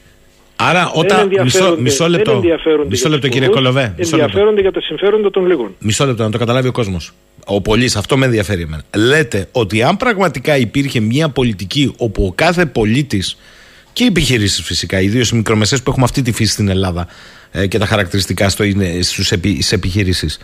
Άρα όταν. Μισό, μισό λεπτό. Μισό λεπτό, κύριε Κολοβέ. Ενδιαφέρονται για τα συμφέροντα των λίγων. Μισό λεπτό, να το καταλάβει ο κόσμος. Ο πολίτης, αυτό με ενδιαφέρει εμένα. Λέτε ότι αν πραγματικά υπήρχε μια πολιτική όπου ο κάθε πολίτης και οι επιχειρήσεις φυσικά, ιδίως οι μικρομεσαίες που έχουμε αυτή τη φύση στην Ελλάδα ε, και τα χαρακτηριστικά στι επι, επιχειρήσεις,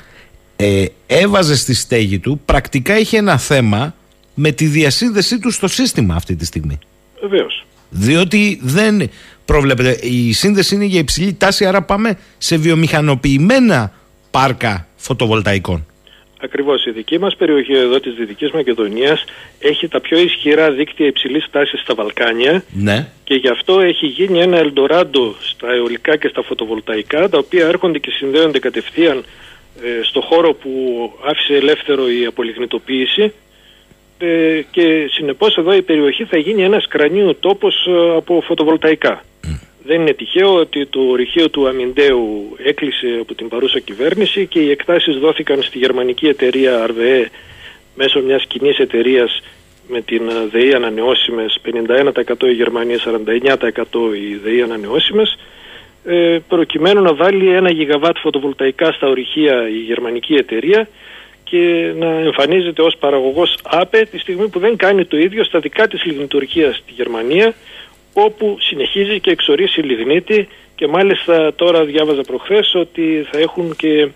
ε, έβαζε στη στέγη του, πρακτικά είχε ένα θέμα με τη διασύνδεσή του στο σύστημα αυτή τη στιγμή. Βεβαίως. Διότι δεν προβλέπεται. Η σύνδεση είναι για υψηλή τάση, άρα πάμε σε βιομηχανοποιημένα πάρκα φωτοβολταϊκών. Ακριβώς. Η δική μας περιοχή εδώ της Δυτικής Μακεδονίας έχει τα πιο ισχυρά δίκτυα υψηλής τάσης στα Βαλκάνια. Ναι. Και γι' αυτό έχει γίνει ένα ελντοράντο στα αιωλικά και στα φωτοβολταϊκά, τα οποία έρχονται και συνδέονται κατευθείαν ε, στο χώρο που άφησε ελεύθερο η απολιγνητοποίηση. Ε, και συνεπώς εδώ η περιοχή θα γίνει ένας κρανίου τόπος ε, από φωτοβολταϊκά. Δεν είναι τυχαίο ότι το ορυχείο του Αμιντέου έκλεισε από την παρούσα κυβέρνηση και οι εκτάσεις δόθηκαν στη γερμανική εταιρεία RVE μέσω μιας κοινής εταιρείας με την ΔΕΗ ανανεώσιμες. 51% η Γερμανία, 49% η ΔΕΗ ανανεώσιμες. Ε, προκειμένου να βάλει ένα γιγαβάτ φωτοβολταϊκά στα ορυχεία η γερμανική εταιρεία και να εμφανίζεται ως παραγωγός ΑΠΕ τη στιγμή που δεν κάνει το ίδιο στα δικά της λιγνητουργία στη Γερμανία όπου συνεχίζει και εξορίσει λιγνίτη και μάλιστα τώρα διάβαζα προχθές ότι θα έχουν και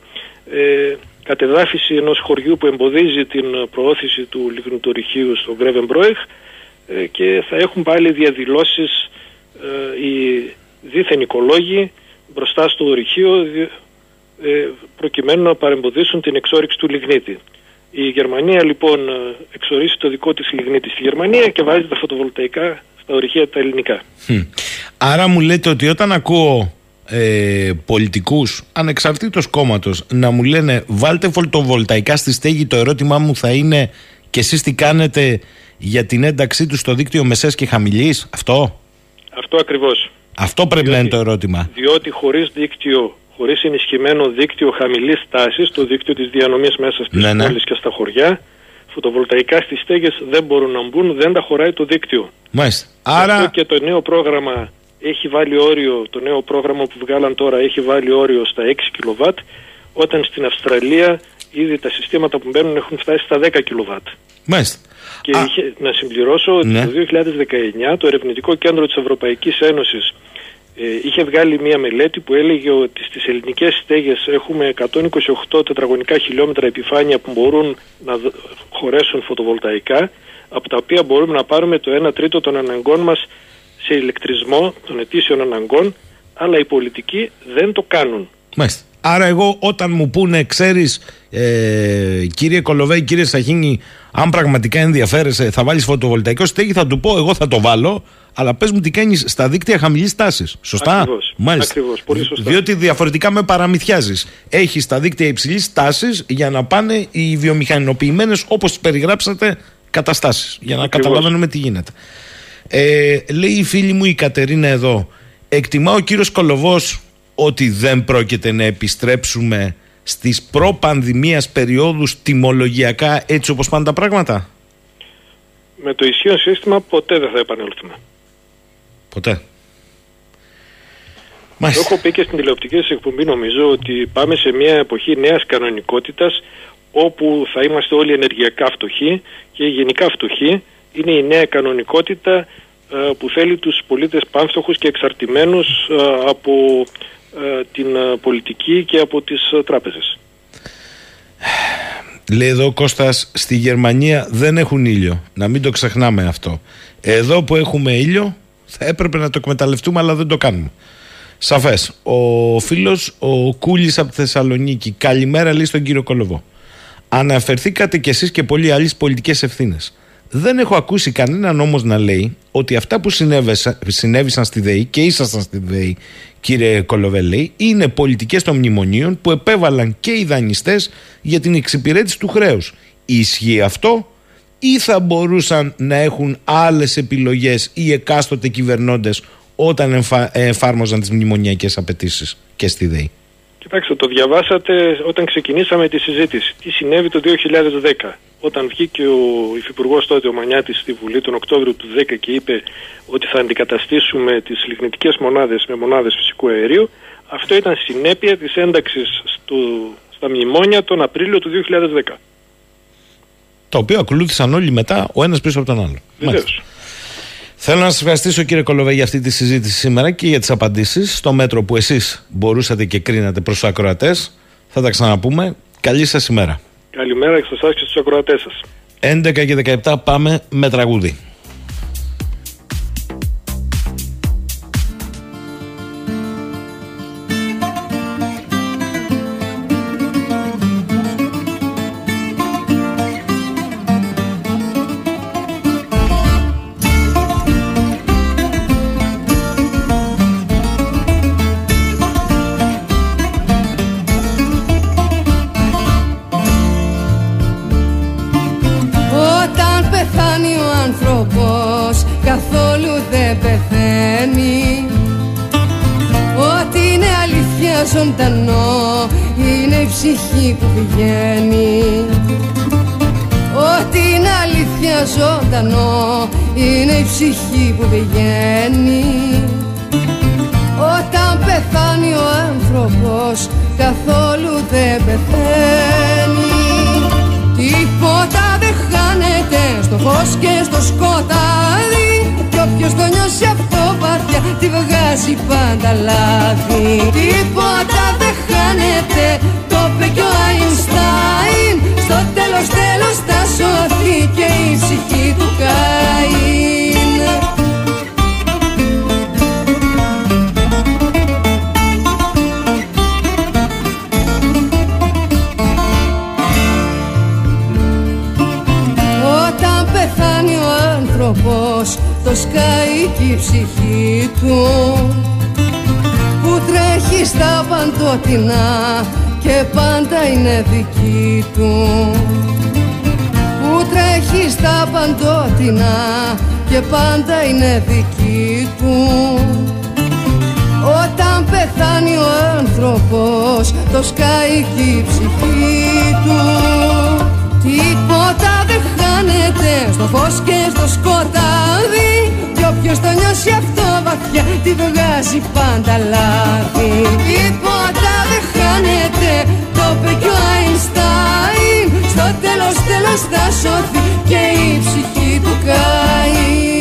ε, κατεδάφιση ενός χωριού που εμποδίζει την προώθηση του λιγνητορυχείου στο Γκρέβεμπρόεχ ε, και θα έχουν πάλι διαδηλώσεις ε, οι δίθεν οικολόγοι μπροστά στο ορυχείο ε, προκειμένου να παρεμποδίσουν την εξόριξη του λιγνίτη. Η Γερμανία λοιπόν ε, εξορίσει το δικό της λιγνίτη στη Γερμανία και βάζει τα φωτοβολταϊκά στα ορυχεία τα ελληνικά. Άρα μου λέτε ότι όταν ακούω ε, πολιτικούς ανεξαρτήτως κόμματος να μου λένε βάλτε φωτοβολταϊκά στη στέγη το ερώτημά μου θα είναι και εσείς τι κάνετε για την ένταξή τους στο δίκτυο μεσές και χαμηλής αυτό; Αυτό ακριβώς. αυτό πρέπει να είναι το ερώτημα Διότι χωρίς δίκτυο, χωρίς ενισχυμένο δίκτυο χαμηλής τάσης, το δίκτυο της διανομής μέσα στις Ναι, ναι. πόλεις και στα χωριά, φωτοβολταϊκά στις στέγες δεν μπορούν να μπουν, δεν τα χωράει το δίκτυο. Μάλιστα. Γι' αυτό Άρα και το νέο πρόγραμμα έχει βάλει όριο, το νέο πρόγραμμα που βγάλαν τώρα έχει βάλει όριο στα 6 κιλοβάτ, όταν στην Αυστραλία ήδη τα συστήματα που μπαίνουν έχουν φτάσει στα 10 κιλοβάτ. μάλιστα. Και Α, είχε, να συμπληρώσω ότι Ναι. το 2019 το Ερευνητικό Κέντρο της Ευρωπαϊκής Ένωσης ε, είχε βγάλει μία μελέτη που έλεγε ότι στις ελληνικές στέγες έχουμε 128 τετραγωνικά χιλιόμετρα επιφάνεια που μπορούν να δ- χωρέσουν φωτοβολταϊκά από τα οποία μπορούμε να πάρουμε το 1 τρίτο των αναγκών μας σε ηλεκτρισμό των ετήσιων αναγκών αλλά οι πολιτικοί δεν το κάνουν. Μάλιστα. Άρα εγώ όταν μου πούνε, ξέρεις ε, κύριε Κολοβέη, κύριε Σαχίνη, αν πραγματικά ενδιαφέρεσαι θα βάλεις φωτοβολταϊκό στέγη, θα του πω εγώ θα το βάλω, αλλά πες μου τι κάνεις στα δίκτυα χαμηλής τάσης. Σωστά; Ακριβώς. Ακριβώς. Πολύ σωστά. Διότι διαφορετικά με παραμυθιάζεις. Έχεις τα δίκτυα υψηλής τάσης για να πάνε οι βιομηχανοποιημένες όπως τις περιγράψατε καταστάσεις. Για να Ακριβώς. καταλαβαίνουμε τι γίνεται. Ε, λέει η φίλη μου η Κατερίνα εδώ, εκτιμά ο κύριος Κολοβός ότι δεν πρόκειται να επιστρέψουμε στις προ-πανδημίας περιόδους τιμολογιακά έτσι όπως πάνε τα πράγματα; Με το ισχύον σύστημα ποτέ δεν θα επανέλθουμε. Ποτέ. Το Μάλιστα. έχω πει και στην τηλεοπτική σας εκπομπή νομίζω ότι πάμε σε μια εποχή νέας κανονικότητας όπου θα είμαστε όλοι ενεργειακά φτωχοί και γενικά φτωχοί είναι η νέα κανονικότητα ε, που θέλει τους πολίτες πάμφτωχους και εξαρτημένους ε, από ε, την ε, πολιτική και από τις ε, τράπεζες. Λέει εδώ ο Κώστας, στη Γερμανία δεν έχουν ήλιο. Να μην το ξεχνάμε αυτό. Εδώ που έχουμε ήλιο θα έπρεπε να το εκμεταλλευτούμε αλλά δεν το κάνουμε. Σαφές. Ο φίλος, ο Κούλης από τη Θεσσαλονίκη. Καλημέρα λέει στον κύριο Κολοβό. Αναφερθήκατε κι εσείς και πολλοί άλλοι στις πολιτικές ευθύνες. Δεν έχω ακούσει κανέναν όμως να λέει ότι αυτά που συνέβεσαν- συνέβησαν στη ΔΕΗ και ήσασταν στη ΔΕΗ κύριε Κολοβέ λέει είναι πολιτικές των μνημονίων που επέβαλαν και οι δανειστές για την εξυπηρέτηση του χρέους. Ισχύει αυτό; Ή θα μπορούσαν να έχουν άλλες επιλογές οι εκάστοτε κυβερνώντες όταν εμφα- εφάρμοζαν τις μνημονιακές απαιτήσεις και στη ΔΕΗ; Κοιτάξτε, το διαβάσατε όταν ξεκινήσαμε τη συζήτηση. Τι συνέβη το 2010, όταν βγήκε ο Υφυπουργός τότε, ο Μανιάτης, στη Βουλή τον Οκτώβριο του 2010 και είπε ότι θα αντικαταστήσουμε τις λιγνητικές μονάδες με μονάδες φυσικού αερίου. Αυτό ήταν συνέπεια της ένταξης στο, στα μνημόνια τον Απρίλιο του 2010. Το οποίο ακολούθησαν όλοι μετά ο ένας πίσω από τον άλλο. Βεβαίως. Μάλιστα. Θέλω να σας ευχαριστήσω κύριε Κολοβέ για αυτή τη συζήτηση σήμερα και για τις απαντήσεις στο μέτρο που εσείς μπορούσατε και κρίνατε προς τους ακροατές. Θα τα ξαναπούμε. Καλή σας ημέρα. Καλημέρα και σε εσάς και στους ακροατές σας. 11 και 17 πάμε με τραγούδι. καταλάβει Τίποτα δεν χάνεται Το είπε ο Αϊνστάιν. Στο τέλος τέλος θα σωθεί Και η ψυχή του Καΐν. Όταν πεθάνει ο άνθρωπος το σκάει και η ψυχή του τρέχει στα παντοτινά και πάντα είναι δική του. Που τρέχει στα παντοτινά και πάντα είναι δική του. Όταν πεθάνει ο άνθρωπος το σκάει και η ψυχή του. Τίποτα δεν χάνεται στο φως και στο σκοτάδι. Κι όποιος το νιώσει αυτό βαθιά τη βγάζει πάντα λάθη. Τίποτα δεν χάνεται το είπε και ο Αϊνστάιν. Στο τέλος τέλος θα σωθεί και η ψυχή του Καΐν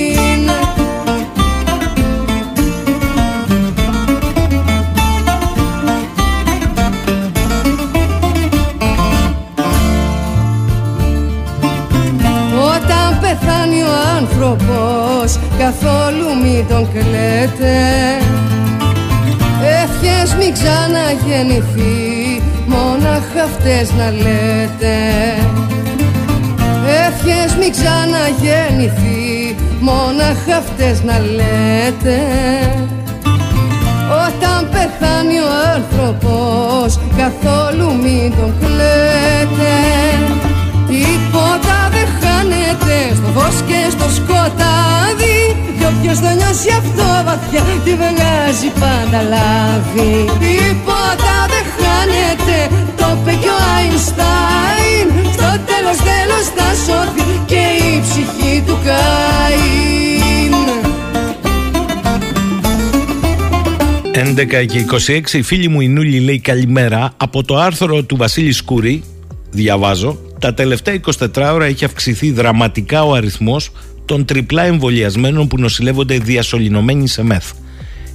καθόλου μη τον κλαίτε. Ευχές μη ξαναγεννηθεί μόναχα αυτές να λέτε. Ευχές μη ξαναγεννηθεί μόναχα αυτές να λέτε. Όταν πεθάνει ο άνθρωπος καθόλου μην τον κλαίτε. Τίποτα δεν χάνεται στο φως και στο σκοτάδι Κι όποιος το νιώσει αυτό βαθιά τη βγάζει πάντα λάθη. Τίποτα δεν χάνεται το είπε και ο Αϊνστάιν. Στο τέλος τέλος θα σώθει και η ψυχή του Καΐν 11 και 26 η φίλη μου η Νούλη λέει καλημέρα. Από το άρθρο του Βασίλη Σκούρη διαβάζω τα τελευταία 24 ώρα έχει αυξηθεί δραματικά ο αριθμός των τριπλά εμβολιασμένων που νοσηλεύονται διασωληνωμένοι σε μεθ.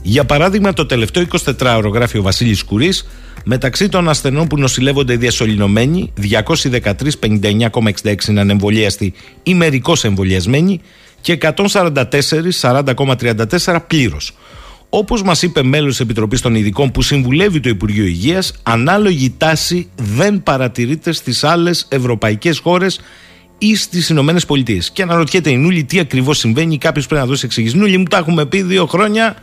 Για παράδειγμα, το τελευταίο 24ωρο, γράφει ο Βασίλης Κουρής, μεταξύ των ασθενών που νοσηλεύονται διασωληνωμένοι, 213,59,66 είναι ανεμβολίαστοι ή μερικώ εμβολιασμένοι και 144, 40,34 πλήρως. Όπως μας είπε μέλος της Επιτροπής των Ειδικών που συμβουλεύει το Υπουργείο Υγείας, ανάλογη τάση δεν παρατηρείται στις άλλες ευρωπαϊκές χώρες ή στις Ηνωμένες Πολιτείες. Και αναρωτιέται η Νούλη τι ακριβώς συμβαίνει, κάποιος πρέπει να δώσει εξηγήσει. Νούλη, μου τα έχουμε πει δύο χρόνια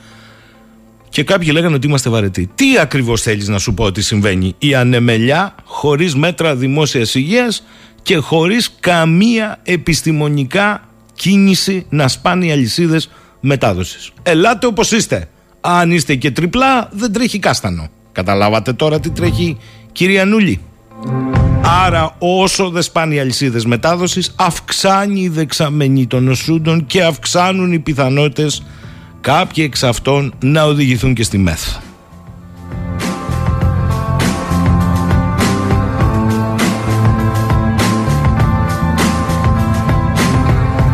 και κάποιοι λέγανε ότι είμαστε βαρετοί. Τι ακριβώς θέλεις να σου πω ότι συμβαίνει, Η ανεμελιά χωρίς μέτρα δημόσιας υγείας και χωρίς καμία επιστημονικά κίνηση να σπάνε οι αλυσίδες μετάδοσης. Ελάτε όπως είστε. Αν είστε και τριπλά, δεν τρέχει κάστανο. Καταλάβατε τώρα τι τρέχει, κυρία Νούλη; Άρα, όσο δεν σπάνε οι αλυσίδες μετάδοσης, αυξάνει η δεξαμενή των νοσούντων και αυξάνουν οι πιθανότητες κάποιοι εξ αυτών να οδηγηθούν και στη ΜΕΘ.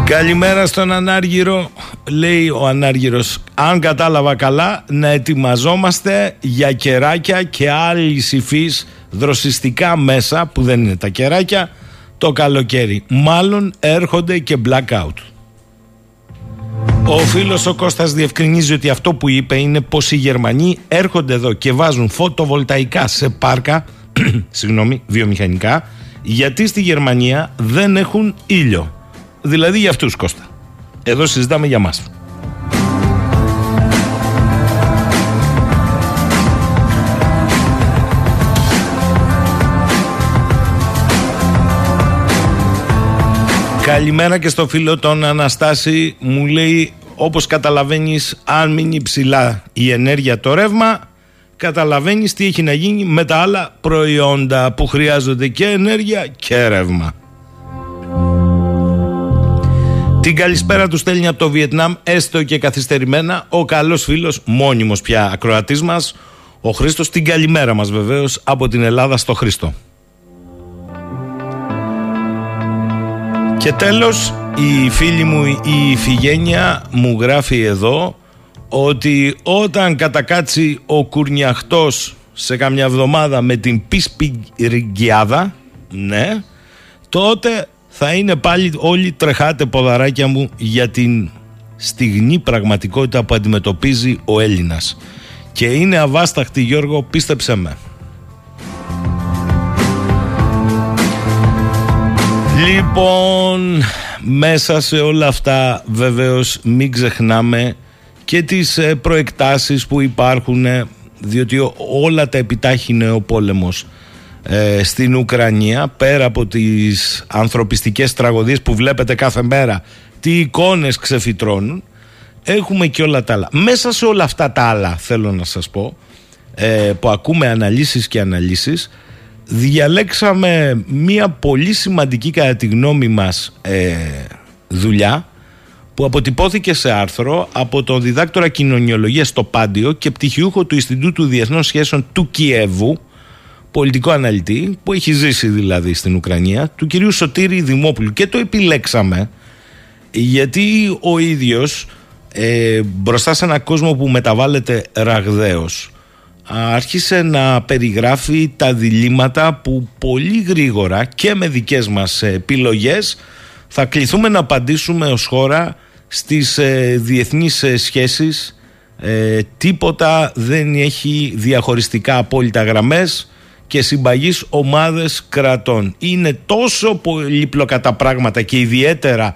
Καλημέρα στον Ανάργυρο, λέει ο Ανάργυρος. Αν κατάλαβα καλά, να ετοιμαζόμαστε για κεράκια και άλλη υφής δροσιστικά μέσα, που δεν είναι τα κεράκια, το καλοκαίρι. Μάλλον έρχονται και blackout. Ο φίλος ο Κώστας διευκρινίζει ότι αυτό που είπε είναι πως οι Γερμανοί έρχονται εδώ και βάζουν φωτοβολταϊκά σε πάρκα, συγγνώμη, βιομηχανικά, γιατί στη Γερμανία δεν έχουν ήλιο. Δηλαδή για αυτούς Κώστα. Εδώ συζητάμε για μας. Καλημέρα και στο φίλο τον Αναστάση μου λέει όπως καταλαβαίνεις αν μείνει ψηλά η ενέργεια το ρεύμα καταλαβαίνεις τι έχει να γίνει με τα άλλα προϊόντα που χρειάζονται και ενέργεια και ρεύμα. Την καλησπέρα του στέλνει από το Βιετνάμ, έστω και καθυστερημένα, ο καλός φίλος, μόνιμος πια ακροατής μας, ο Χρήστος. Την καλημέρα μας βεβαίως από την Ελλάδα στο Χρήστο. Και τέλος η φίλη μου η Ιφηγένεια μου γράφει εδώ ότι όταν κατακάτσει ο Κουρνιαχτός σε καμιά εβδομάδα με την Πισπυριγκιάδα ναι, τότε θα είναι πάλι όλοι τρεχάτε ποδαράκια μου για την στιγνή πραγματικότητα που αντιμετωπίζει ο Έλληνας. Και είναι αβάσταχτη Γιώργο, πίστεψε με. Λοιπόν, μέσα σε όλα αυτά βεβαίως μην ξεχνάμε και τις ε, προεκτάσεις που υπάρχουν ε, διότι όλα τα επιτάχυνε ο πόλεμος ε, στην Ουκρανία πέρα από τις ανθρωπιστικές τραγωδίες που βλέπετε κάθε μέρα τι εικόνες ξεφυτρώνουν έχουμε και όλα τα άλλα. Μέσα σε όλα αυτά τα άλλα θέλω να σας πω ε, που ακούμε αναλύσεις και αναλύσεις διαλέξαμε μία πολύ σημαντική κατά τη γνώμη μας ε, δουλειά που αποτυπώθηκε σε άρθρο από τον διδάκτορα κοινωνιολογίας στο Πάντιο και πτυχιούχο του Ινστιτούτου Διεθνών Σχέσεων του Κιέβου πολιτικό αναλυτή που έχει ζήσει δηλαδή στην Ουκρανία του κυρίου Σωτήρη Δημόπουλου. Και το επιλέξαμε γιατί ο ίδιος ε, μπροστά σε έναν κόσμο που μεταβάλλεται ραγδαίως άρχισε να περιγράφει τα διλήμματα που πολύ γρήγορα και με δικές μας επιλογές θα κληθούμε να απαντήσουμε ως χώρα στις ε, διεθνείς ε, σχέσεις ε, τίποτα δεν έχει διαχωριστικά απόλυτα γραμμές και συμπαγείς ομάδες κρατών. Είναι τόσο πολύπλοκα τα πράγματα και ιδιαίτερα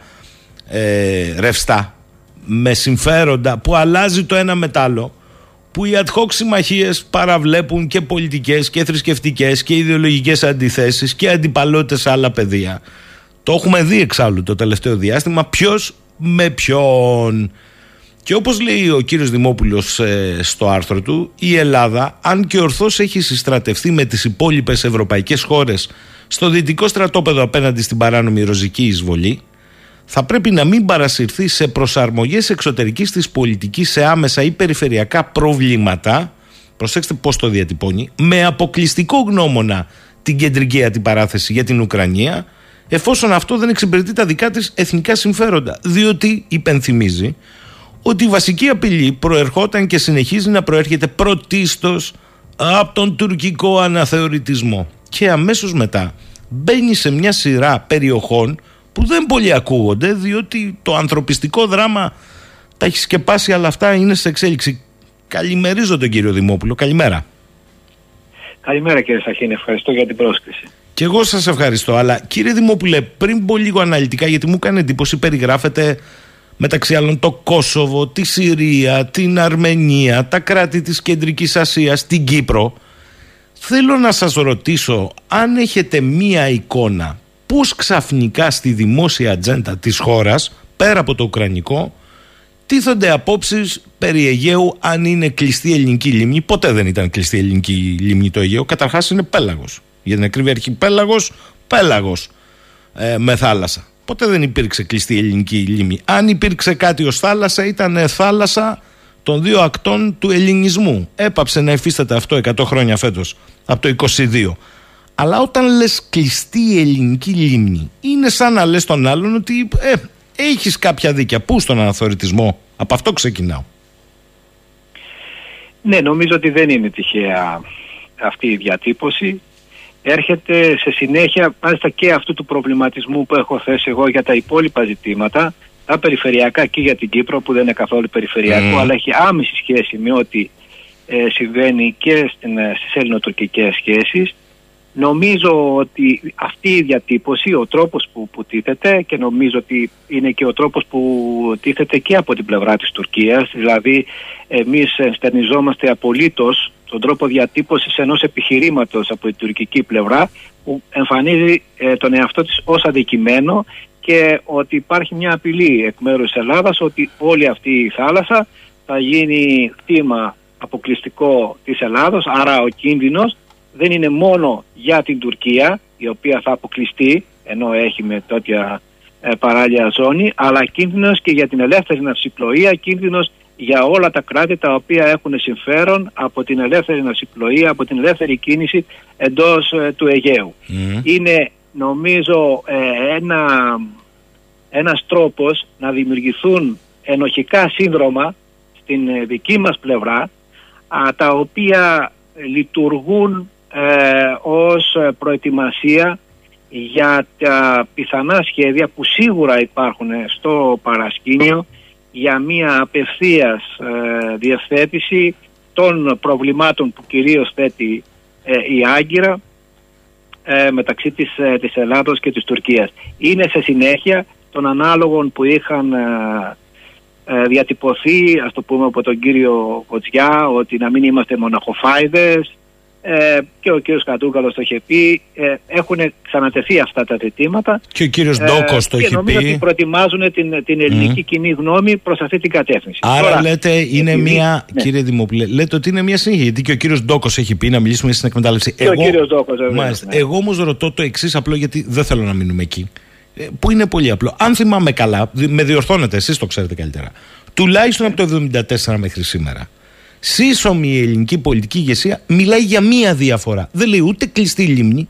ε, ρευστά με συμφέροντα που αλλάζει το ένα μετάλλο που οι ad hoc συμμαχίες παραβλέπουν και πολιτικές και θρησκευτικές και ιδεολογικές αντιθέσεις και αντιπαλότητες σε άλλα πεδία. Το έχουμε δει εξάλλου το τελευταίο διάστημα ποιος με ποιον. Και όπως λέει ο κύριος Δημόπουλος ε, στο άρθρο του, η Ελλάδα, αν και ορθώς έχει συστρατευτεί με τις υπόλοιπες ευρωπαϊκές χώρες στο δυτικό στρατόπεδο απέναντι στην παράνομη ροζική εισβολή, θα πρέπει να μην παρασυρθεί σε προσαρμογές εξωτερικής της πολιτικής σε άμεσα ή περιφερειακά προβλήματα, προσέξτε πώς το διατυπώνει, με αποκλειστικό γνώμονα την κεντρική αντιπαράθεση για την Ουκρανία, εφόσον αυτό δεν εξυπηρετεί τα δικά της εθνικά συμφέροντα. Διότι υπενθυμίζει ότι η βασική απειλή προερχόταν και συνεχίζει να προέρχεται πρωτίστως από τον τουρκικό αναθεωρητισμό και αμέσως μετά μπαίνει σε μια σειρά περιοχών που δεν πολύ ακούγονται διότι το ανθρωπιστικό δράμα τα έχει σκεπάσει αλλά αυτά είναι σε εξέλιξη. Καλημερίζω τον κύριο Δημόπουλο. Καλημέρα. Καλημέρα κύριε Σαχίνη. Ευχαριστώ για την πρόσκληση. Και εγώ σας ευχαριστώ. Αλλά κύριε Δημόπουλε, πριν πω λίγο αναλυτικά, γιατί μου έκανε εντύπωση, περιγράφετε μεταξύ άλλων το Κόσοβο, τη Συρία, την Αρμενία, τα κράτη της Κεντρικής Ασίας, την Κύπρο. Θέλω να σας ρωτήσω αν έχετε μία εικόνα πώς ξαφνικά στη δημόσια ατζέντα της χώρας, πέρα από το Ουκρανικό, τίθονται απόψεις περί Αιγαίου αν είναι κλειστή ελληνική λίμνη. Ποτέ δεν ήταν κλειστή ελληνική λίμνη το Αιγαίο. Καταρχάς είναι πέλαγος. Για την ακρίβεια αρχιπέλαγος, πέλαγος ε, με θάλασσα. Ποτέ δεν υπήρξε κλειστή ελληνική λίμνη. Αν υπήρξε κάτι ως θάλασσα ήταν θάλασσα των δύο ακτών του ελληνισμού. Έπαψε να υφίσταται αυτό 100 χρόνια φέτος, από το 22. Αλλά όταν λες κλειστή ελληνική λίμνη, είναι σαν να λες τον άλλον ότι ε, έχεις κάποια δίκια. Πού στον αναθωρητισμό, από αυτό ξεκινάω. Ναι, νομίζω ότι δεν είναι τυχαία αυτή η διατύπωση έρχεται σε συνέχεια μάλιστα και αυτού του προβληματισμού που έχω θέσει εγώ για τα υπόλοιπα ζητήματα, τα περιφερειακά και για την Κύπρο που δεν είναι καθόλου περιφερειακό αλλά έχει άμεση σχέση με ό,τι ε, συμβαίνει και στην, ε, στις ελληνοτουρκικές σχέσεις. Νομίζω ότι αυτή η διατύπωση, ο τρόπος που, που τίθεται και νομίζω ότι είναι και ο τρόπος που τίθεται και από την πλευρά της Τουρκίας, δηλαδή εμείς ενστερνιζόμαστε απολύτως τον τρόπο διατύπωσης ενός επιχειρήματος από την τουρκική πλευρά που εμφανίζει ε, τον εαυτό της ως αδικημένο και ότι υπάρχει μια απειλή εκ μέρους της Ελλάδας ότι όλη αυτή η θάλασσα θα γίνει θύμα αποκλειστικό της Ελλάδος, άρα ο κίνδυνος δεν είναι μόνο για την Τουρκία η οποία θα αποκλειστεί ενώ έχει με τέτοια ε, παράλια ζώνη αλλά κίνδυνος και για την ελεύθερη ναυσιπλοεία, κίνδυνος για όλα τα κράτη τα οποία έχουν συμφέρον από την ελεύθερη ναυσιπλοεία, από την ελεύθερη κίνηση εντός ε, του Αιγαίου. Είναι νομίζω ε, ένα, ένας τρόπος να δημιουργηθούν ενοχικά σύνδρομα στην ε, δική μας πλευρά τα οποία λειτουργούν ως προετοιμασία για τα πιθανά σχέδια που σίγουρα υπάρχουν στο παρασκήνιο για μια απευθείας ε, διευθέτηση των προβλημάτων που κυρίως θέτει ε, η Άγκυρα ε, μεταξύ της, ε, της Ελλάδος και της Τουρκίας. Είναι σε συνέχεια των ανάλογων που είχαν ε, διατυπωθεί, ας το πούμε από τον κύριο Κοτζιά, ότι να μην είμαστε μοναχοφάιδες ε, και ο κύριος Κατούκαλος το είχε πει, ε, έχουν ξανατεθεί αυτά τα ζητήματα Και ο κύριος Ντόκος το και έχει νομίζω ότι πει. προετοιμάζουν την, την ελληνική κοινή γνώμη προς αυτή την κατεύθυνση. Άρα Τώρα, λέτε είναι επειδή- μια. ναι. Κύριε Δημοπουλέ, λέτε ότι είναι μια συνέχεια. Γιατί και ο κύριος Ντόκος έχει πει να μιλήσουμε στην εκμετάλλευση. Και ο κύριος Ντόκος, βεβαίως, Μάλιστα. ναι. Εγώ όμως ρωτώ το εξής απλό γιατί δεν θέλω να μείνουμε εκεί. Ε, Που είναι πολύ απλό. Αν θυμάμαι καλά, δι- με διορθώνετε, εσείς το ξέρετε καλύτερα. Τουλάχιστον από το 1974 μέχρι σήμερα. Σύσσωμη η ελληνική πολιτική ηγεσία μιλάει για μία διαφορά. Δεν λέει ούτε κλειστή λίμνη,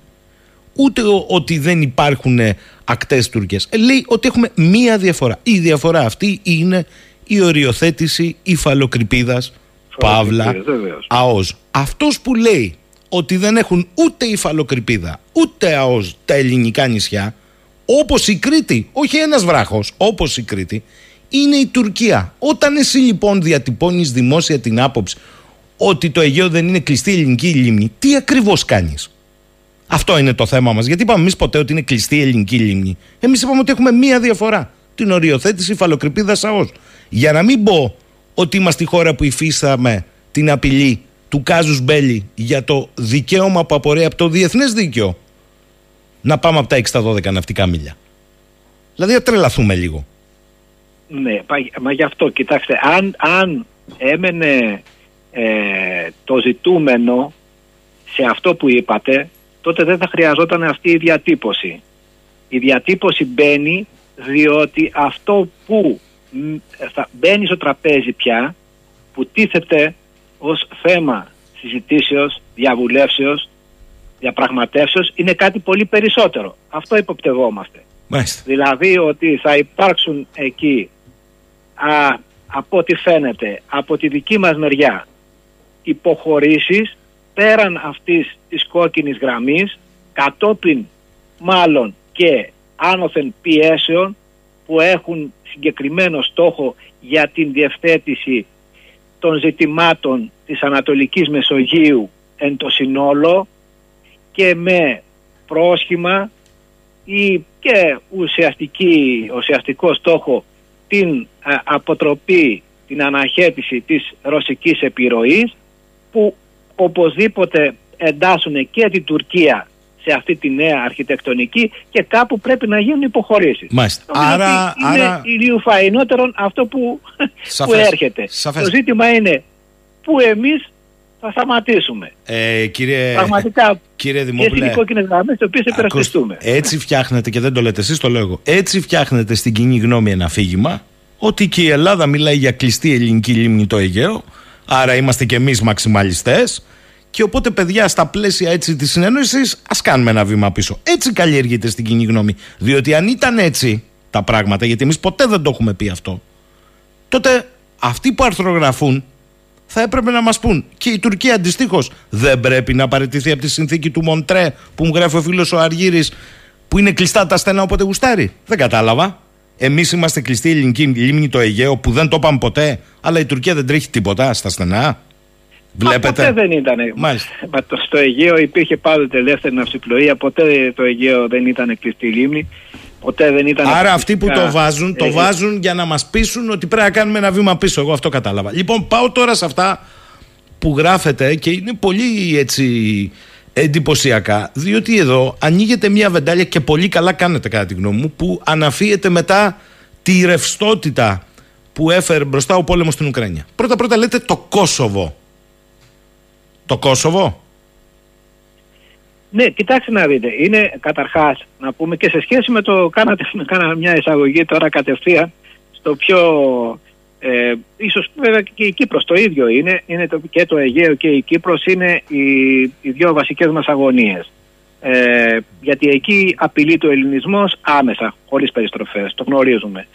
ούτε ο- ότι δεν υπάρχουν ακτές Τουρκίας. Λέει ότι έχουμε μία διαφορά. Η διαφορά αυτή είναι η οριοθέτηση υφαλοκρηπίδας Παύλα βεβαίως. ΑΟΣ. Αυτός που λέει ότι δεν έχουν ούτε υφαλοκρηπίδα ούτε ΑΟΣ τα ελληνικά νησιά, όπως η Κρήτη, όχι ένας βράχος, όπως η Κρήτη, είναι η Τουρκία. Όταν εσύ λοιπόν διατυπώνεις δημόσια την άποψη ότι το Αιγαίο δεν είναι κλειστή ελληνική λίμνη, τι ακριβώς κάνεις; Αυτό είναι το θέμα μας. Γιατί είπαμε εμείς ποτέ ότι είναι κλειστή η ελληνική λίμνη. Εμείς είπαμε ότι έχουμε μία διαφορά. Την οριοθέτηση υφαλοκρηπίδα ΑΟΣ. Για να μην πω ότι είμαστε η χώρα που υφίσταμε την απειλή του Κάζους Μπέλη για το δικαίωμα που απορρέει από το διεθνές δίκαιο να πάμε από τα 6 στα 12 ναυτικά μίλια. Δηλαδή, να τρελαθούμε λίγο. Ναι, πα- μα γι' αυτό, κοιτάξτε, αν, αν έμενε ε, το ζητούμενο σε αυτό που είπατε, τότε δεν θα χρειαζόταν αυτή η διατύπωση. Η διατύπωση μπαίνει διότι αυτό που μ, θα μπαίνει στο τραπέζι πια, που τίθεται ως θέμα συζητήσεως, διαβουλεύσεως, διαπραγματεύσεως, είναι κάτι πολύ περισσότερο. Αυτό υποπτευόμαστε. Μάλιστα. Δηλαδή ότι θα υπάρξουν εκεί α, από ό,τι φαίνεται από τη δική μας μεριά υποχωρήσεις πέραν αυτής της κόκκινης γραμμής κατόπιν μάλλον και άνωθεν πιέσεων που έχουν συγκεκριμένο στόχο για την διευθέτηση των ζητημάτων της Ανατολικής Μεσογείου εν το συνόλο και με πρόσχημα ή και ουσιαστική, ουσιαστικό στόχο την α, αποτροπή, την αναχέτηση της ρωσικής επιρροής που οπωσδήποτε εντάσσουν και την Τουρκία σε αυτή τη νέα αρχιτεκτονική και κάπου πρέπει να γίνουν υποχωρήσεις. Μάλιστα. Νομίζω Άρα- ότι είναι άρα- ηλίου φαϊνότερον αυτό που, που Σαφές. έρχεται. Σαφές. Το ζήτημα είναι που εμείς θα σταματήσουμε. Ε, κύριε, Πραγματικά κύριε ποιες είναι Δημόπουλε, οι κόκκινες γραμμές τις οποίες Ακούστε, υπερασπιστούμε. έτσι φτιάχνετε και δεν το λέτε εσείς το λέω εγώ. Έτσι φτιάχνετε στην κοινή γνώμη ένα αφήγημα ότι και η Ελλάδα μιλάει για κλειστή ελληνική λίμνη το Αιγαίο άρα είμαστε και εμείς μαξιμαλιστές και οπότε παιδιά στα πλαίσια έτσι της συνένωσης ας κάνουμε ένα βήμα πίσω. Έτσι καλλιεργείται στην κοινή γνώμη. Διότι αν ήταν έτσι τα πράγματα γιατί εμείς ποτέ δεν το έχουμε πει αυτό τότε αυτοί που αρθρογραφούν θα έπρεπε να μας πούν. Και η Τουρκία αντιστοίχως δεν πρέπει να παραιτηθεί από τη συνθήκη του Μοντρέ που μου γράφει ο φίλος ο Αργύρης που είναι κλειστά τα στενά όποτε γουστάρει. Δεν κατάλαβα. Εμείς είμαστε κλειστή η ελληνική λίμνη το Αιγαίο που δεν το είπαμε ποτέ, αλλά η Τουρκία δεν τρέχει τίποτα στα στενά. Μα Βλέπετε. ποτέ δεν ήταν. Μάλιστα. Μα το- Στο Αιγαίο υπήρχε πάντοτε ελεύθερη ναυσιπλοεία. Ποτέ το Αιγαίο δεν ήταν κλειστή λίμνη. Ποτέ δεν ήταν. Άρα αυτοί που το αποκλειστικά, βάζουν, το ε, βάζουν για να μας πείσουν ότι πρέπει να κάνουμε ένα βήμα πίσω. Εγώ αυτό κατάλαβα. Λοιπόν, πάω τώρα σε αυτά που γράφετε και είναι πολύ έτσι εντυπωσιακά, διότι εδώ ανοίγεται μια βεντάλια και πολύ καλά κάνετε κατά τη γνώμη μου, που αναφύεται μετά τη ρευστότητα που έφερε μπροστά ο πόλεμος στην Ουκρανία. Πρώτα πρώτα λέτε το Κόσοβο. Το Κόσοβο; Ναι, κοιτάξτε να δείτε. Είναι καταρχάς να πούμε και σε σχέση με το. Κάνατε, κάναμε μια εισαγωγή τώρα κατευθείαν στο πιο. Ε, ίσως βέβαια και η Κύπρος το ίδιο είναι, είναι το, και το Αιγαίο και η Κύπρος είναι οι, οι δύο βασικές μας αγωνίες. Ε, γιατί εκεί απειλεί το ελληνισμός άμεσα, χωρίς περιστροφές, το γνωρίζουμε.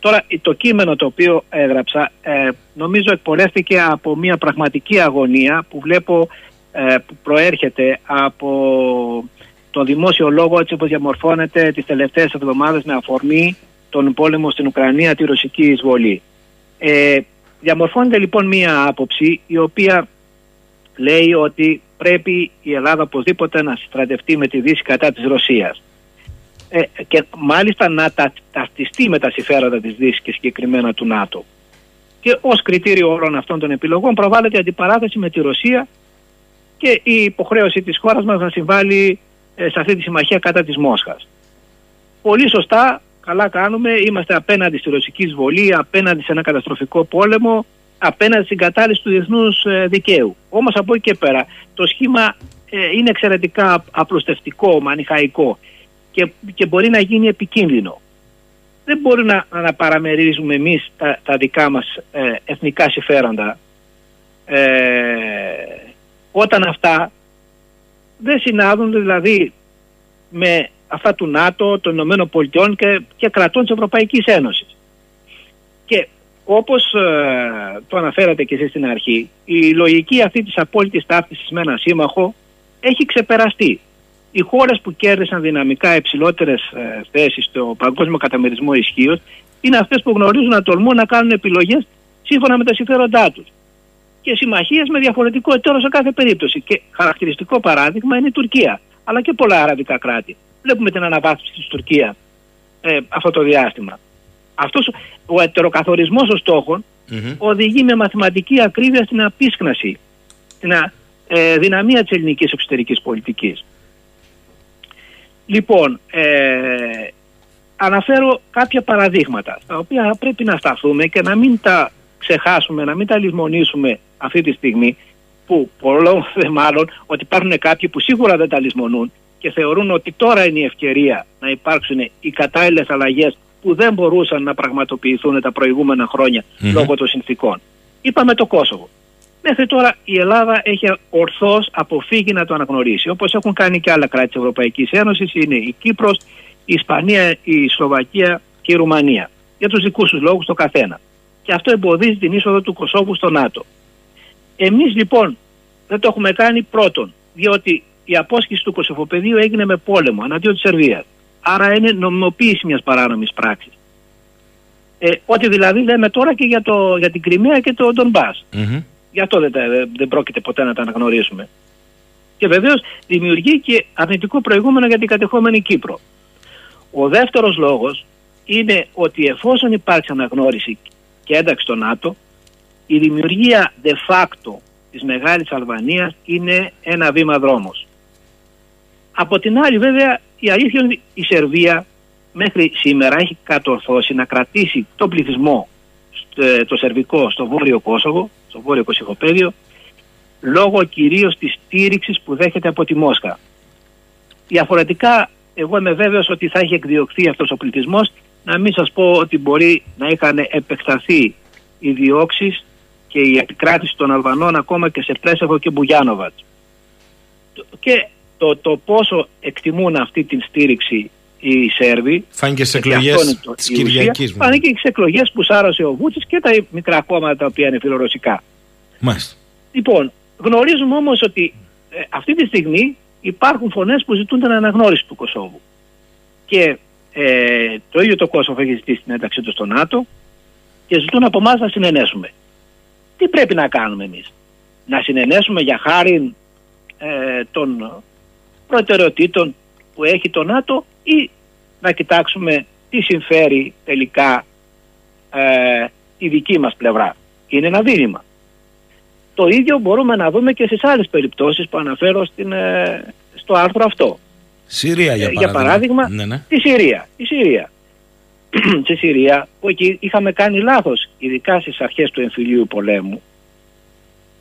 Τώρα το κείμενο το οποίο έγραψα ε, νομίζω εκπορεύτηκε από μια πραγματική αγωνία που βλέπω ε, που προέρχεται από το δημόσιο λόγο έτσι όπως διαμορφώνεται τις τελευταίες εβδομάδες με αφορμή τον πόλεμο στην Ουκρανία, τη ρωσική εισβολή. Ε, διαμορφώνεται λοιπόν μία άποψη η οποία λέει ότι πρέπει η Ελλάδα οπωσδήποτε να στρατευτεί με τη Δύση κατά της Ρωσίας. Ε, και μάλιστα να τα, ταυτιστεί με τα συμφέροντα της Δύσης και συγκεκριμένα του ΝΑΤΟ. Και ως κριτήριο όλων αυτών των επιλογών προβάλλεται η αντιπαράθεση με τη Ρωσία και η υποχρέωση της χώρας μας να συμβάλλει ε, σε αυτή τη συμμαχία κατά της Μόσχας. Πολύ σωστά, καλά κάνουμε, είμαστε απέναντι στη ρωσική εισβολή, απέναντι σε ένα καταστροφικό πόλεμο, απέναντι στην κατάλυση του διεθνούς ε, δικαίου. Όμως από εκεί και πέρα το σχήμα ε, είναι εξαιρετικά απλουστευτικό, μανιχαϊκό και, και μπορεί να γίνει επικίνδυνο. Δεν μπορεί να, να παραμερίζουμε εμείς τα, τα δικά μας ε, εθνικά συμφέροντα όταν αυτά δεν συνάδουν δηλαδή με αυτά του ΝΑΤΟ, των Ηνωμένων Πολιτειών και, και κρατών της Ευρωπαϊκής Ένωσης. Και όπως ε, το αναφέρατε και εσείς στην αρχή, η λογική αυτή της απόλυτης ταύτισης με ένα σύμμαχο έχει ξεπεραστεί. Οι χώρες που κέρδισαν δυναμικά υψηλότερες ε, θέσεις στο παγκόσμιο καταμερισμό ισχύως είναι αυτές που γνωρίζουν να τολμούν να κάνουν επιλογές σύμφωνα με τα συμφέροντά τους. Και συμμαχίες με διαφορετικό εταίρο σε κάθε περίπτωση. Και χαρακτηριστικό παράδειγμα είναι η Τουρκία, αλλά και πολλά αραβικά κράτη. Βλέπουμε την αναβάθμιση της Τουρκίας ε, αυτό το διάστημα. Αυτός ο ετεροκαθορισμός των στοχων οδηγεί με μαθηματική ακρίβεια στην απίσκναση, στην ε, δυναμία της ελληνικής εξωτερικής πολιτικής. Λοιπόν, ε, αναφέρω κάποια παραδείγματα, τα οποία πρέπει να σταθούμε και να μην τα ξεχάσουμε, να μην τα λησμονήσουμε αυτή τη στιγμή, που πολλών δε μάλλον ότι υπάρχουν κάποιοι που σίγουρα δεν τα λησμονούν και θεωρούν ότι τώρα είναι η ευκαιρία να υπάρξουν οι κατάλληλες αλλαγές που δεν μπορούσαν να πραγματοποιηθούν τα προηγούμενα λόγω των συνθήκων. Είπαμε το Κόσοβο. Μέχρι τώρα η Ελλάδα έχει ορθώς αποφύγει να το αναγνωρίσει. Όπως έχουν κάνει και άλλα κράτη της Ευρωπαϊκής Ένωσης, είναι η Κύπρος, η Ισπανία, η Σλοβακία και η Ρουμανία. Για τους δικούς τους λόγους το καθένα. Και αυτό εμποδίζει την είσοδο του Κωσόβου στο ΝΑΤΟ. Εμείς λοιπόν δεν το έχουμε κάνει πρώτον, διότι η απόσχηση του Κωσοφοπεδίου έγινε με πόλεμο αναντίον της Σερβίας. Άρα είναι νομιμοποίηση μιας παράνομης πράξης. Ε, ό,τι δηλαδή λέμε τώρα και για, το, για την Κρυμαία και το Ντομπά. Mm-hmm. Γι' αυτό δεν, δεν πρόκειται ποτέ να τα αναγνωρίσουμε. Και βεβαίως δημιουργεί και αρνητικό προηγούμενο για την κατεχόμενη Κύπρο. Ο δεύτερος λόγος είναι ότι εφόσον υπάρξει αναγνώριση και ένταξη στο ΝΑΤΟ, η δημιουργία de facto της Μεγάλης Αλβανίας είναι ένα βήμα δρόμος. Από την άλλη βέβαια η αλήθεια είναι ότι η Σερβία μέχρι σήμερα έχει κατορθώσει να κρατήσει τον πληθυσμό στο, το σερβικό στο βόρειο Κόσοβο, στο βόρειο Κωσυφοπέδιο, λόγω κυρίως της στήριξης που δέχεται από τη Μόσχα. Διαφορετικά, εγώ είμαι βέβαιος ότι θα έχει εκδιωχθεί αυτός ο πληθυσμός, να μην σας πω ότι μπορεί να είχαν επεκταθεί οι διώξεις και η επικράτηση των Αλβανών ακόμα και σε Πρέσεβο και Μπουγιάνοβατς. Και το, το πόσο εκτιμούν αυτή την στήριξη οι Σέρβοι. Φάνηκε στι εκλογές της Κυριακής. Φάνηκε στι εκλογές που σάρωσε ο Βούτσης και τα μικρά κόμματα τα οποία είναι φιλορωσικά. Μάλιστα. Λοιπόν, γνωρίζουμε όμως ότι ε, αυτή τη στιγμή υπάρχουν φωνές που ζητούν την αναγνώριση του Κωσόβου. Και ε, το ίδιο το Κόσοβο έχει ζητήσει την ένταξή του στο ΝΑΤΟ και ζητούν από εμάς να συνενέσουμε. Τι πρέπει να κάνουμε εμείς, Να συνενέσουμε για χάρη ε, των προτεραιοτήτων που έχει το ΝΑΤΟ ή να κοιτάξουμε τι συμφέρει τελικά ε, η δική μας πλευρά. Είναι ένα δίλημα. Το ίδιο μπορούμε να δούμε και στις άλλες περιπτώσεις που αναφέρω στην, ε, στο άρθρο αυτό. Συρία για παράδειγμα. Για παράδειγμα, ναι, ναι. τη Συρία. Η Συρία. στη Συρία που εκεί είχαμε κάνει λάθος, ειδικά στις αρχές του εμφυλίου πολέμου,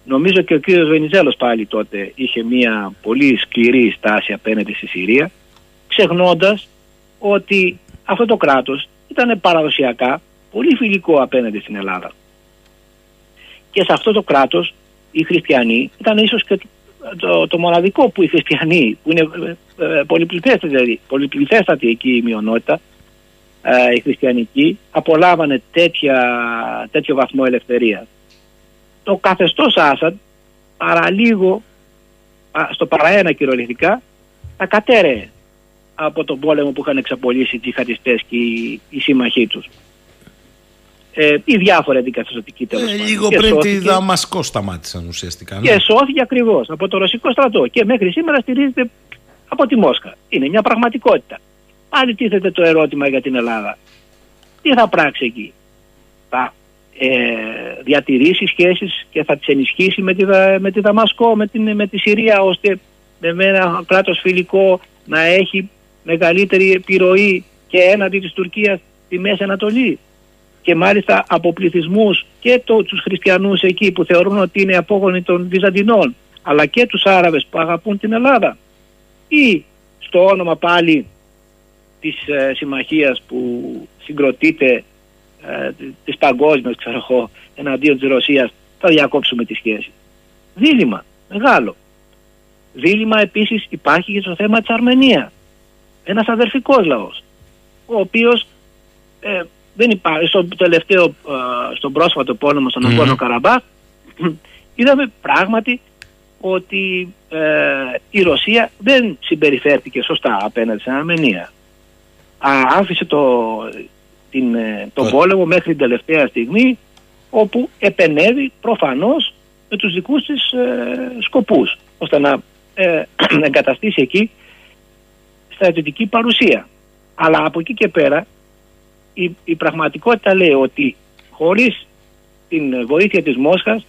Νομίζω και ο κύριος Βενιζέλος πάλι τότε είχε μια πολύ σκληρή στάση απέναντι στη Συρία, ξεχνώντας ότι αυτό το κράτος ήταν παραδοσιακά πολύ φιλικό απέναντι στην Ελλάδα. Και σε αυτό το κράτος οι χριστιανοί ήταν ίσως και το, το, μοναδικό που οι χριστιανοί, που είναι ε, ε πολυπληθέστατη, δηλαδή, πολυπληθέστατη εκεί η μειονότητα, ε, η χριστιανική, απολάβανε τέτοια, τέτοιο βαθμό ελευθερίας το καθεστώς Άσαντ παραλίγο στο παραένα κυριολεκτικά τα κατέρεε από τον πόλεμο που είχαν εξαπολύσει οι τζιχατιστές και οι, οι σύμμαχοί τους. Ε, ή διάφορα αντικαθεστωτικοί τέλος ε, Λίγο πριν σώθηκε, τη Δαμασκό σταμάτησαν ουσιαστικά. Ναι. Και σώθηκε ακριβώς από το ρωσικό στρατό και μέχρι σήμερα στηρίζεται από τη Μόσχα. Είναι μια πραγματικότητα. Πάλι τίθεται το ερώτημα για την Ελλάδα. Τι θα πράξει εκεί; Θα ε, διατηρήσει σχέσεις και θα τις ενισχύσει με τη, Δα- με τη Δαμασκό, με, την, με τη Συρία ώστε με ένα κράτος φιλικό να έχει μεγαλύτερη επιρροή και έναντι της Τουρκίας στη Μέση Ανατολή; Και μάλιστα από πληθυσμούς και το, τους χριστιανούς εκεί που θεωρούν ότι είναι απόγονοι των Βυζαντινών αλλά και τους Άραβες που αγαπούν την Ελλάδα ή στο όνομα πάλι της ε, συμμαχίας που συγκροτείται ε, της παγκόσμιας ξέρω εγώ εναντίον της Ρωσίας θα διακόψουμε τη σχέση. Δίλημα μεγάλο. Δίλημα επίσης υπάρχει και στο θέμα της Αρμενίας. Ένας αδερφικός λαός ο οποίος ε, δεν υπάρχει στο τελευταίο ε, στον πρόσφατο πόλεμο στον Αγκόνο Καραμπάχ είδαμε πράγματι ότι ε, η Ρωσία δεν συμπεριφέρθηκε σωστά απέναντι στην Αρμενία. Α, άφησε το, την, ε, τον Ε. πόλεμο μέχρι την τελευταία στιγμή όπου επενεύει προφανώς με τους δικούς της ε, σκοπούς ώστε να ε, εγκαταστήσει εκεί στρατιωτική παρουσία. Αλλά από εκεί και πέρα η, η πραγματικότητα λέει ότι χωρίς την βοήθεια της Μόσχας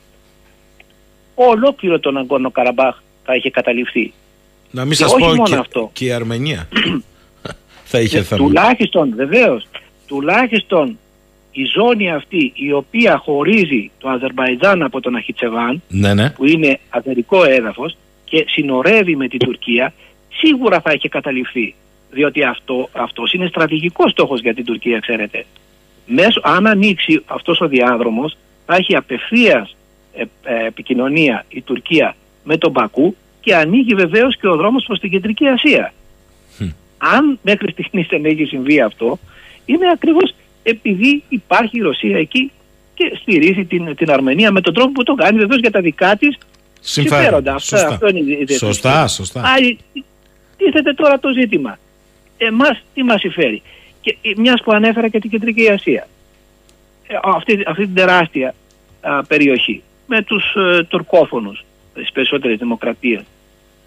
ολόκληρο τον Αγκόνο Καραμπάχ θα είχε καταληφθεί. Να μην Και σας όχι πω μόνο και, αυτό. και η Αρμενία θα είχε Ε, θέμα. τουλάχιστον, βεβαίως, τουλάχιστον η ζώνη αυτή η οποία χωρίζει το Αζερβαϊτζάν από τον Αχιτσεβάν Ναι, ναι. που είναι azερικό έδαφος και συνορεύει με την Τουρκία σίγουρα θα είχε καταληφθεί διότι αυτό, αυτός είναι στρατηγικός στόχος για την Τουρκία ξέρετε Μέσω, αν ανοίξει αυτός ο διάδρομος θα έχει απευθείας ε, ε, επικοινωνία η Τουρκία με τον Πακού και ανοίγει βεβαίως και ο δρόμος προς την Κεντρική Ασία αν μέχρι στιγμής δεν έχει συμβεί αυτό, είναι ακριβώς επειδή υπάρχει η Ρωσία εκεί και στηρίζει την, την Αρμενία με τον τρόπο που το κάνει βεβαίως για τα δικά της Συμφέροντα. συμφέροντα. Αυτό, Σωστά. αυτό είναι η διεθνή. Σωστά, σωστά. Άρα, τίθεται τώρα το ζήτημα. Εμάς τι μας συμφέρει. Και μιας που ανέφερα και την Κεντρική Ασία. Ε, αυτή, αυτή την τεράστια α, περιοχή με τους ε, τουρκόφωνους τις περισσότερες δημοκρατίες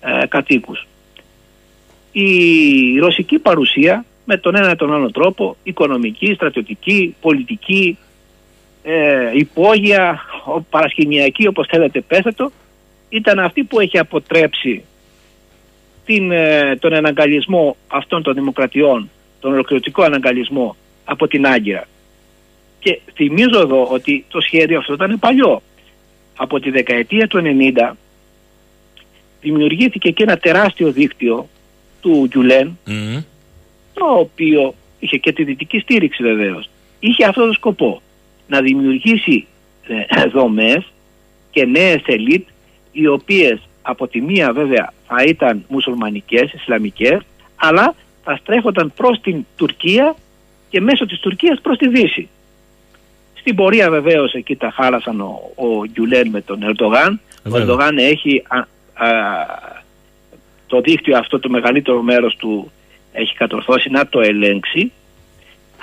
ε, κατοίκους η ρωσική παρουσία με τον ένα ή τον άλλο τρόπο, οικονομική, στρατιωτική, πολιτική, ε, υπόγεια, ο- παρασκηνιακή όπως θέλετε πέστε το, ήταν αυτή που έχει αποτρέψει την, ε, τον αναγκαλισμό αυτών των δημοκρατιών, τον ολοκληρωτικό αναγκαλισμό από την Άγκυρα. Και θυμίζω εδώ ότι το σχέδιο αυτό ήταν παλιό. Από τη δεκαετία του 90 δημιουργήθηκε και ένα τεράστιο δίκτυο του Γκιουλέν, Μμμ. το οποίο είχε και τη δυτική στήριξη βεβαίως. Είχε αυτό το σκοπό να δημιουργήσει ε, δομές και νέες ελίτ οι οποίες από τη μία βέβαια θα ήταν μουσουλμανικές, ισλαμικές αλλά θα στρέφονταν προς την Τουρκία και μέσω της Τουρκίας προς τη Δύση. Στην πορεία βεβαίως εκεί τα χάλασαν ο, ο Γκιουλέν με τον Ερντογάν. Ο Βέβαια. Ερντογάν έχει α, α, το δίκτυο αυτό το μεγαλύτερο μέρος του έχει κατορθώσει να το ελέγξει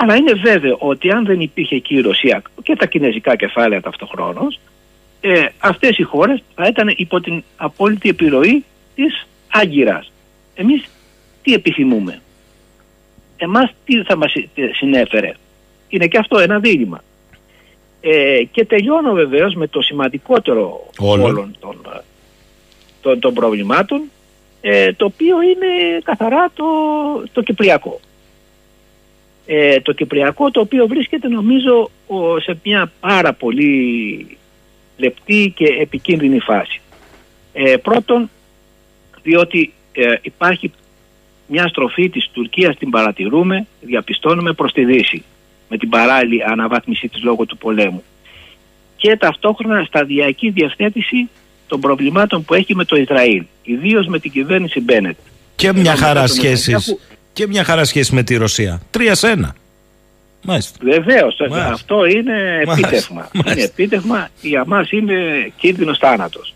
αλλά είναι βέβαιο ότι αν δεν υπήρχε εκεί η Ρωσία και τα κινέζικα κεφάλαια ταυτοχρόνως ε, αυτές οι χώρες θα ήταν υπό την απόλυτη επιρροή της Άγκυρας. Εμείς τι επιθυμούμε; Εμάς τι θα μας συ- συνέφερε; Είναι και αυτό ένα δίλημα. Ε, και τελειώνω βεβαίως με το σημαντικότερο Όλων. όλων των, ε, των, των προβλημάτων ε, το οποίο είναι καθαρά το, το Κυπριακό. Ε, το Κυπριακό το οποίο βρίσκεται νομίζω ο, σε μια πάρα πολύ λεπτή και επικίνδυνη φάση. Ε, πρώτον, διότι ε, υπάρχει μια στροφή της Τουρκίας την παρατηρούμε, διαπιστώνουμε προς τη Δύση με την παράλληλη αναβάθμιση της λόγω του πολέμου και ταυτόχρονα σταδιακή διευθέτηση των προβλημάτων που έχει με το Ισραήλ, ιδίως με την κυβέρνηση Μπένετ. Και μια Ενώ χαρά μετά το σχέσεις. Νετανιάχου- Και μια χαρά σχέση με τη Ρωσία. Τρία σε ένα. Μάλιστα. Βεβαίως, Μάλιστα. αυτό είναι Μάλιστα. επίτευγμα. Μάλιστα. Είναι επίτευγμα, για μας είναι κίνδυνος θάνατος.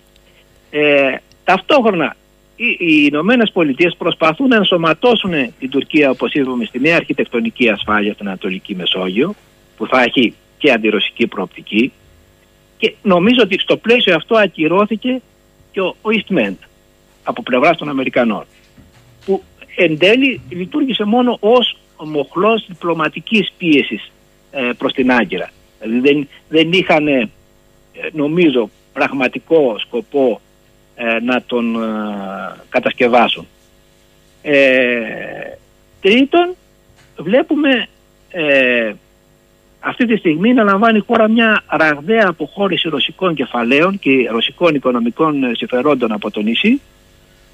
Ε, ταυτόχρονα, οι, οι Ηνωμένες Πολιτείες προσπαθούν να ενσωματώσουν την Τουρκία, όπως είπαμε, στη νέα αρχιτεκτονική ασφάλεια στην Ανατολική Μεσόγειο, που θα έχει και αντιρωσική προοπτική. Και νομίζω ότι στο πλαίσιο αυτό ακυρώθηκε και ο, ο Eastman από πλευράς των Αμερικανών που εν τέλει λειτουργήσε μόνο ως μοχλός διπλωματικής πίεσης ε, προς την Άγκυρα. Δηλαδή δεν, δεν είχαν ε, νομίζω πραγματικό σκοπό ε, να τον ε, κατασκευάσουν. Ε, τρίτον, βλέπουμε ε, αυτή τη στιγμή να λαμβάνει η χώρα μια ραγδαία αποχώρηση ρωσικών κεφαλαίων και ρωσικών οικονομικών ε, συμφερόντων από το νησί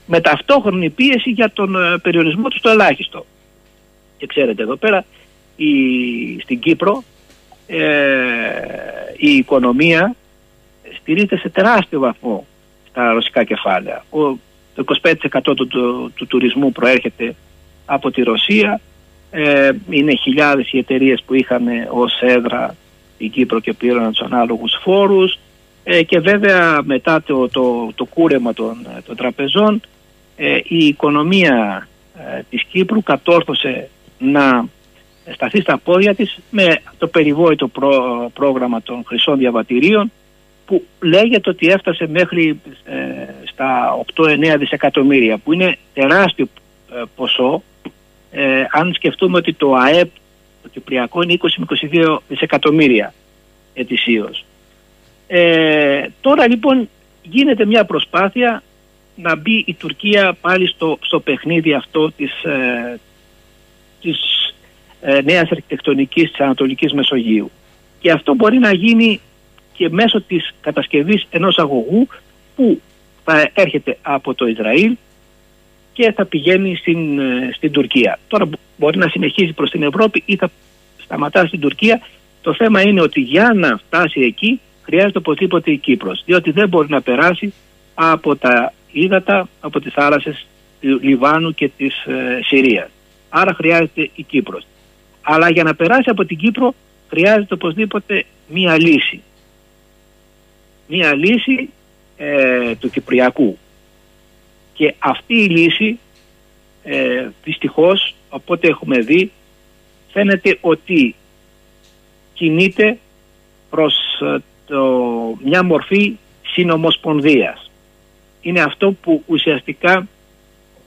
με ταυτόχρονη πίεση για τον ε, περιορισμό του στο ελάχιστο. Και ξέρετε εδώ πέρα η, στην Κύπρο η οικονομία στηρίζεται σε τεράστιο βαθμό στα ρωσικά κεφάλαια. Ο, το 25% του, του, του τουρισμού προέρχεται από τη Ρωσία. Ε, είναι χιλιάδες οι εταιρείες που είχαν ως έδρα η Κύπρο και πήραν τους ανάλογους φόρους ε, και βέβαια μετά το, το, το κούρεμα των, των τραπεζών ε, η οικονομία ε, της Κύπρου κατόρθωσε να σταθεί στα πόδια της με το περιβόητο πρόγραμμα των χρυσών διαβατηρίων που λέγεται ότι έφτασε μέχρι ε, στα 8-9 δισεκατομμύρια που είναι τεράστιο ε, ποσό ε, αν σκεφτούμε ότι το ΑΕΠ το Κυπριακό είναι 20 22 δισεκατομμύρια ετησίως. Ε, τώρα λοιπόν γίνεται μια προσπάθεια να μπει η Τουρκία πάλι στο, στο παιχνίδι αυτό της, ε, της ε, νέας αρχιτεκτονικής της Ανατολικής Μεσογείου. Και αυτό μπορεί να γίνει και μέσω της κατασκευής ενός αγωγού που θα έρχεται από το Ισραήλ και θα πηγαίνει στην, ε, στην Τουρκία. Τώρα μπορεί να συνεχίσει προς την Ευρώπη ή θα σταματά στην Τουρκία. Το θέμα είναι ότι για να φτάσει εκεί χρειάζεται οπωσδήποτε η Κύπρος, διότι δεν μπορεί να περάσει από τα ύδατα, από τις θάλασσες του Λιβάνου και της ε, Συρίας. Άρα χρειάζεται η Κύπρος. Αλλά για να περάσει από την Κύπρο χρειάζεται οπωσδήποτε μία λύση μία λύση ε, του Κυπριακού. Και αυτή η λύση ε, δυστυχώς, οπότε έχουμε δει, φαίνεται ότι κινείται προς ε, το, μια μορφή συνομοσπονδίας. Είναι αυτό που ουσιαστικά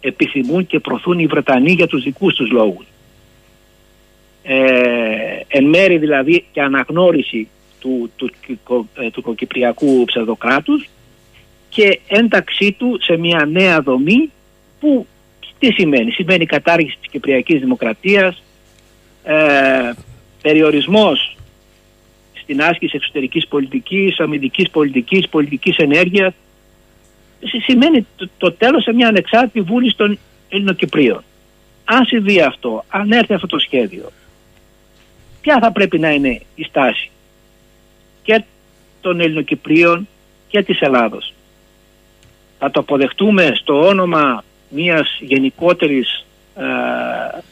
επιθυμούν και προθούν οι Βρετανοί για τους δικούς τους λόγους. Ε, εν μέρη δηλαδή και αναγνώριση του, του, ε, του, του κυπριακού ψευδοκράτους και ένταξή του σε μια νέα δομή που τι σημαίνει; Σημαίνει κατάργηση της κυπριακής δημοκρατίας, ε, περιορισμός στην άσκηση εξωτερικής πολιτικής, αμυντικής πολιτικής, πολιτικής ενέργειας. Σημαίνει το, το τέλος σε μια ανεξάρτητη βούλη των Ελληνοκυπρίων. Αν συμβεί αυτό, αν έρθει αυτό το σχέδιο, ποια θα πρέπει να είναι η στάση και των Ελληνοκυπρίων και της Ελλάδος. Θα το αποδεχτούμε στο όνομα μιας γενικότερης ε,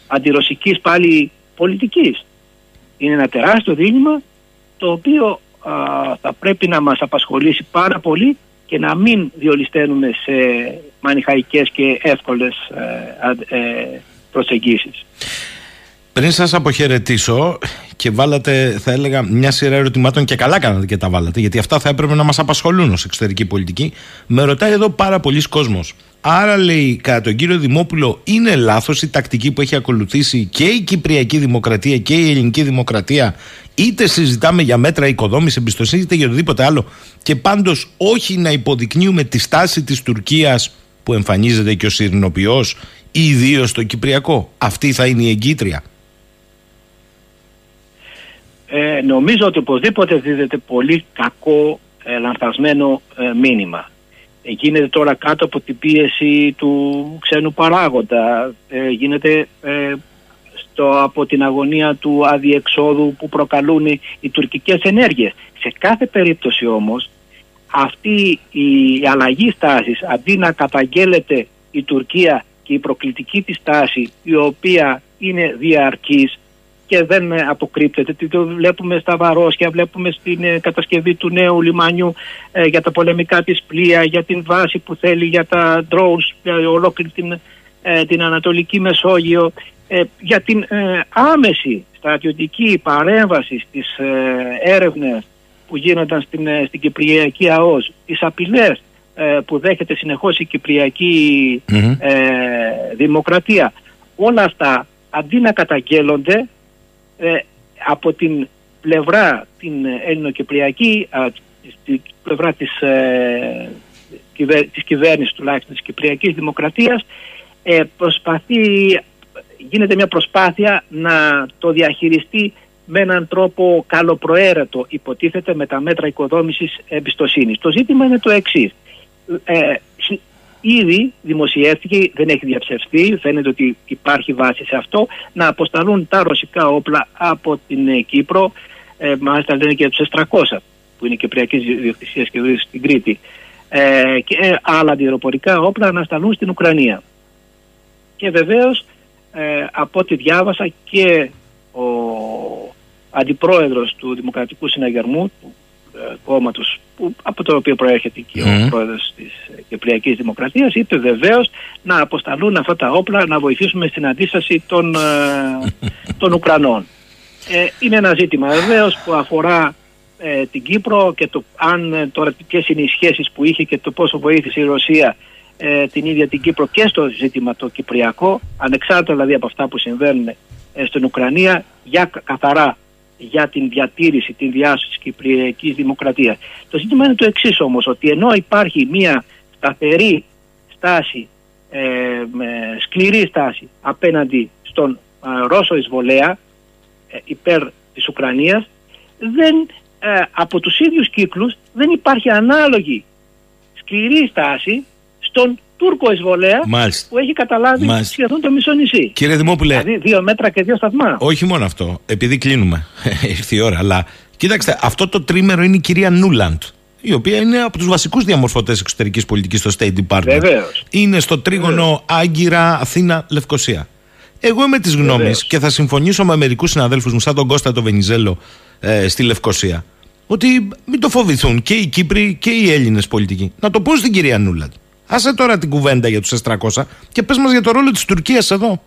αντιρωσικής πάλι πολιτικής. Είναι ένα τεράστιο δίλημα το οποίο θα πρέπει να μας απασχολήσει πάρα πολύ και να μην διολυσταίνουμε σε μανιχαϊκές και εύκολες ε, ε, προσεγγίσεις. Πριν σας αποχαιρετήσω και βάλατε, θα έλεγα, μια σειρά ερωτημάτων και καλά κάνατε και τα βάλατε, γιατί αυτά θα έπρεπε να μας απασχολούν ως εξωτερική πολιτική. Με ρωτάει εδώ πάρα πολλοί κόσμος. Άρα, λέει, κατά τον κύριο Δημόπουλο, είναι λάθος η τακτική που έχει ακολουθήσει και η Κυπριακή Δημοκρατία και η Ελληνική Δημοκρατία, είτε συζητάμε για μέτρα οικοδόμησης εμπιστοσύνης, είτε για οτιδήποτε άλλο, και πάντως όχι να υποδεικνύουμε τη στάση της Τουρκίας που εμφανίζεται και ο Συρνοποιό, ιδίως στο Κυπριακό. Αυτή θα είναι η εγκύτρια. Ε, νομίζω ότι οπωσδήποτε δίδεται πολύ κακό ε, λανθασμένο ε, μήνυμα. Ε, γίνεται τώρα κάτω από την πίεση του ξένου παράγοντα. Ε, γίνεται στο, από την αγωνία του αδιεξόδου που προκαλούν οι, οι τουρκικές ενέργειες. Σε κάθε περίπτωση όμως αυτή η αλλαγή στάσης αντί να καταγγέλλεται η Τουρκία και η προκλητική της στάση η οποία είναι διαρκής και δεν αποκρύπτεται. Το βλέπουμε στα Βαρόσια, βλέπουμε στην ε, κατασκευή του νέου λιμάνιου ε, για τα πολεμικά της πλοία, για την βάση που θέλει για τα drones, για ολόκληρη την, ε, την Ανατολική Μεσόγειο, για την άμεση στρατιωτική παρέμβαση στις έρευνες που γίνονταν στην, στην Κυπριακή ΑΟΣ, τις απειλές που δέχεται συνεχώς η κυπριακη Δημοκρατία. Όλα αυτά αντί να καταγγέλλονται ε, από την πλευρά την ελληνοκυπριακή, α, στην πλευρά της, ε, κυβέρ, της κυβέρνησης τουλάχιστον της Κυπριακής Δημοκρατίας ε, προσπαθεί, γίνεται μια προσπάθεια να το διαχειριστεί με έναν τρόπο καλοπροαίρετο υποτίθεται με τα μέτρα οικοδόμησης εμπιστοσύνης. Το ζήτημα είναι το εξής. Ε, ήδη δημοσιεύτηκε, δεν έχει διαψευστεί, φαίνεται ότι υπάρχει βάση σε αυτό, να αποσταλούν τα ρωσικά όπλα από την ε, Κύπρο, ε, μάλιστα λένε και τους 400 που είναι κυπριακή διοκτησία και δουλεύει στην Κρήτη, ε, και ε, άλλα αντιεροπορικά όπλα να σταλούν στην Ουκρανία. Και βεβαίως, ε, από ό,τι διάβασα και ο αντιπρόεδρος του Δημοκρατικού Συναγερμού, του ε, κόμματος από το οποίο προέρχεται και ο πρόεδρος της Κυπριακής Δημοκρατίας είπε βεβαίως να αποσταλούν αυτά τα όπλα να βοηθήσουμε στην αντίσταση των, των Ουκρανών. Ε, είναι ένα ζήτημα βεβαίως που αφορά ε, την Κύπρο και το αν ε, τώρα ποιες είναι οι σχέσεις που είχε και το πόσο βοήθησε η Ρωσία ε, την ίδια την Κύπρο και στο ζήτημα το Κυπριακό ανεξάρτητα δηλαδή από αυτά που συμβαίνουν ε, στην Ουκρανία για καθαρά για την διατήρηση, την διάσωση της Κυπριακής Δημοκρατίας. Το ζήτημα είναι το εξής όμως, ότι ενώ υπάρχει μια σταθερή στάση, ε, σκληρή στάση απέναντι στον Ρώσο εισβολέα υπέρ της Ουκρανίας, δεν ε, από τους ίδιους κύκλους δεν υπάρχει ανάλογη σκληρή στάση στον Τούρκο εισβολέα που έχει καταλάβει Μάλιστα. σχεδόν το μισό νησί. Κύριε Δημόπουλε. Δηλαδή δύο μέτρα και δύο σταθμά. Όχι μόνο αυτό, επειδή κλείνουμε. Ήρθε η ώρα. Αλλά κοίταξτε, αυτό το τρίμερο είναι η κυρία Νούλαντ. Η οποία είναι από τους βασικούς διαμορφωτές εξωτερικής πολιτικής στο State Department. Βεβαίως. Είναι στο τρίγωνο Βεβαίως. Άγκυρα, Αθήνα, Λευκοσία. Εγώ είμαι της γνώμης και θα συμφωνήσω με μερικούς συναδέλφους μου, σαν τον Κώστα το Βενιζέλο, ε, στη Λευκοσία. Ότι μην το φοβηθούν και οι Κύπροι και οι Έλληνες πολιτικοί. Να το πω στην κυρία Νούλαντ. Άσε τώρα την κουβέντα για τους 400 και πες μας για το ρόλο της Τουρκίας εδώ.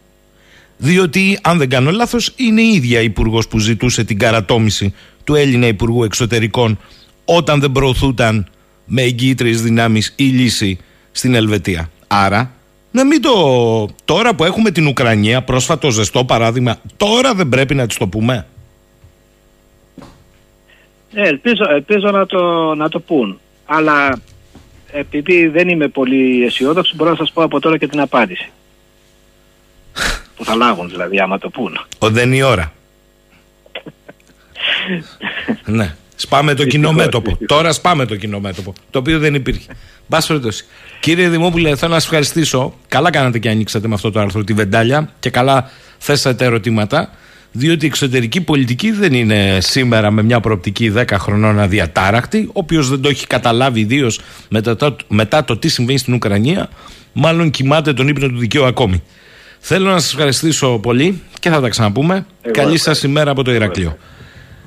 Διότι, αν δεν κάνω λάθος, είναι η ίδια υπουργός που ζητούσε την καρατόμηση του Έλληνα Υπουργού Εξωτερικών όταν δεν προωθούταν με εγγύητρε δυνάμεις η λύση στην Ελβετία. Άρα, να μην το. Τώρα που έχουμε την Ουκρανία, πρόσφατο ζεστό παράδειγμα, τώρα δεν πρέπει να της το πούμε. Ναι, ελπίζω, ελπίζω να, το, να το πούν. Αλλά επειδή δεν είμαι πολύ αισιόδοξος, μπορώ να σας πω από τώρα και την απάντηση. που θα λάβουν δηλαδή, άμα το πούν. Ο, δεν είναι η ώρα. ναι. Σπάμε το κοινό μέτωπο. Τώρα σπάμε το κοινό μέτωπο. Το οποίο δεν υπήρχε. Μπας περιπτώσει. Κύριε Δημόπουλε, θέλω να σας ευχαριστήσω. Καλά κάνατε και ανοίξατε με αυτό το άρθρο τη βεντάλια και καλά θέσατε ερωτήματα διότι η εξωτερική πολιτική δεν είναι σήμερα με μια προοπτική 10 χρονών αδιατάρακτη. Όποιο δεν το έχει καταλάβει, ιδίως μετά, το, μετά το τι συμβαίνει στην Ουκρανία, μάλλον κοιμάται τον ύπνο του δικαίου ακόμη. Θέλω να σας ευχαριστήσω πολύ και θα τα ξαναπούμε. Καλή σας ημέρα από το Ηρακλείο.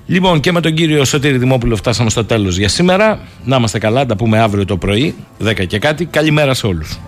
Λοιπόν, και με τον κύριο Σωτήρη Δημόπουλο φτάσαμε στο τέλος για σήμερα. Να είμαστε καλά, τα πούμε αύριο το πρωί, 10 και κάτι. Καλημέρα σε όλους.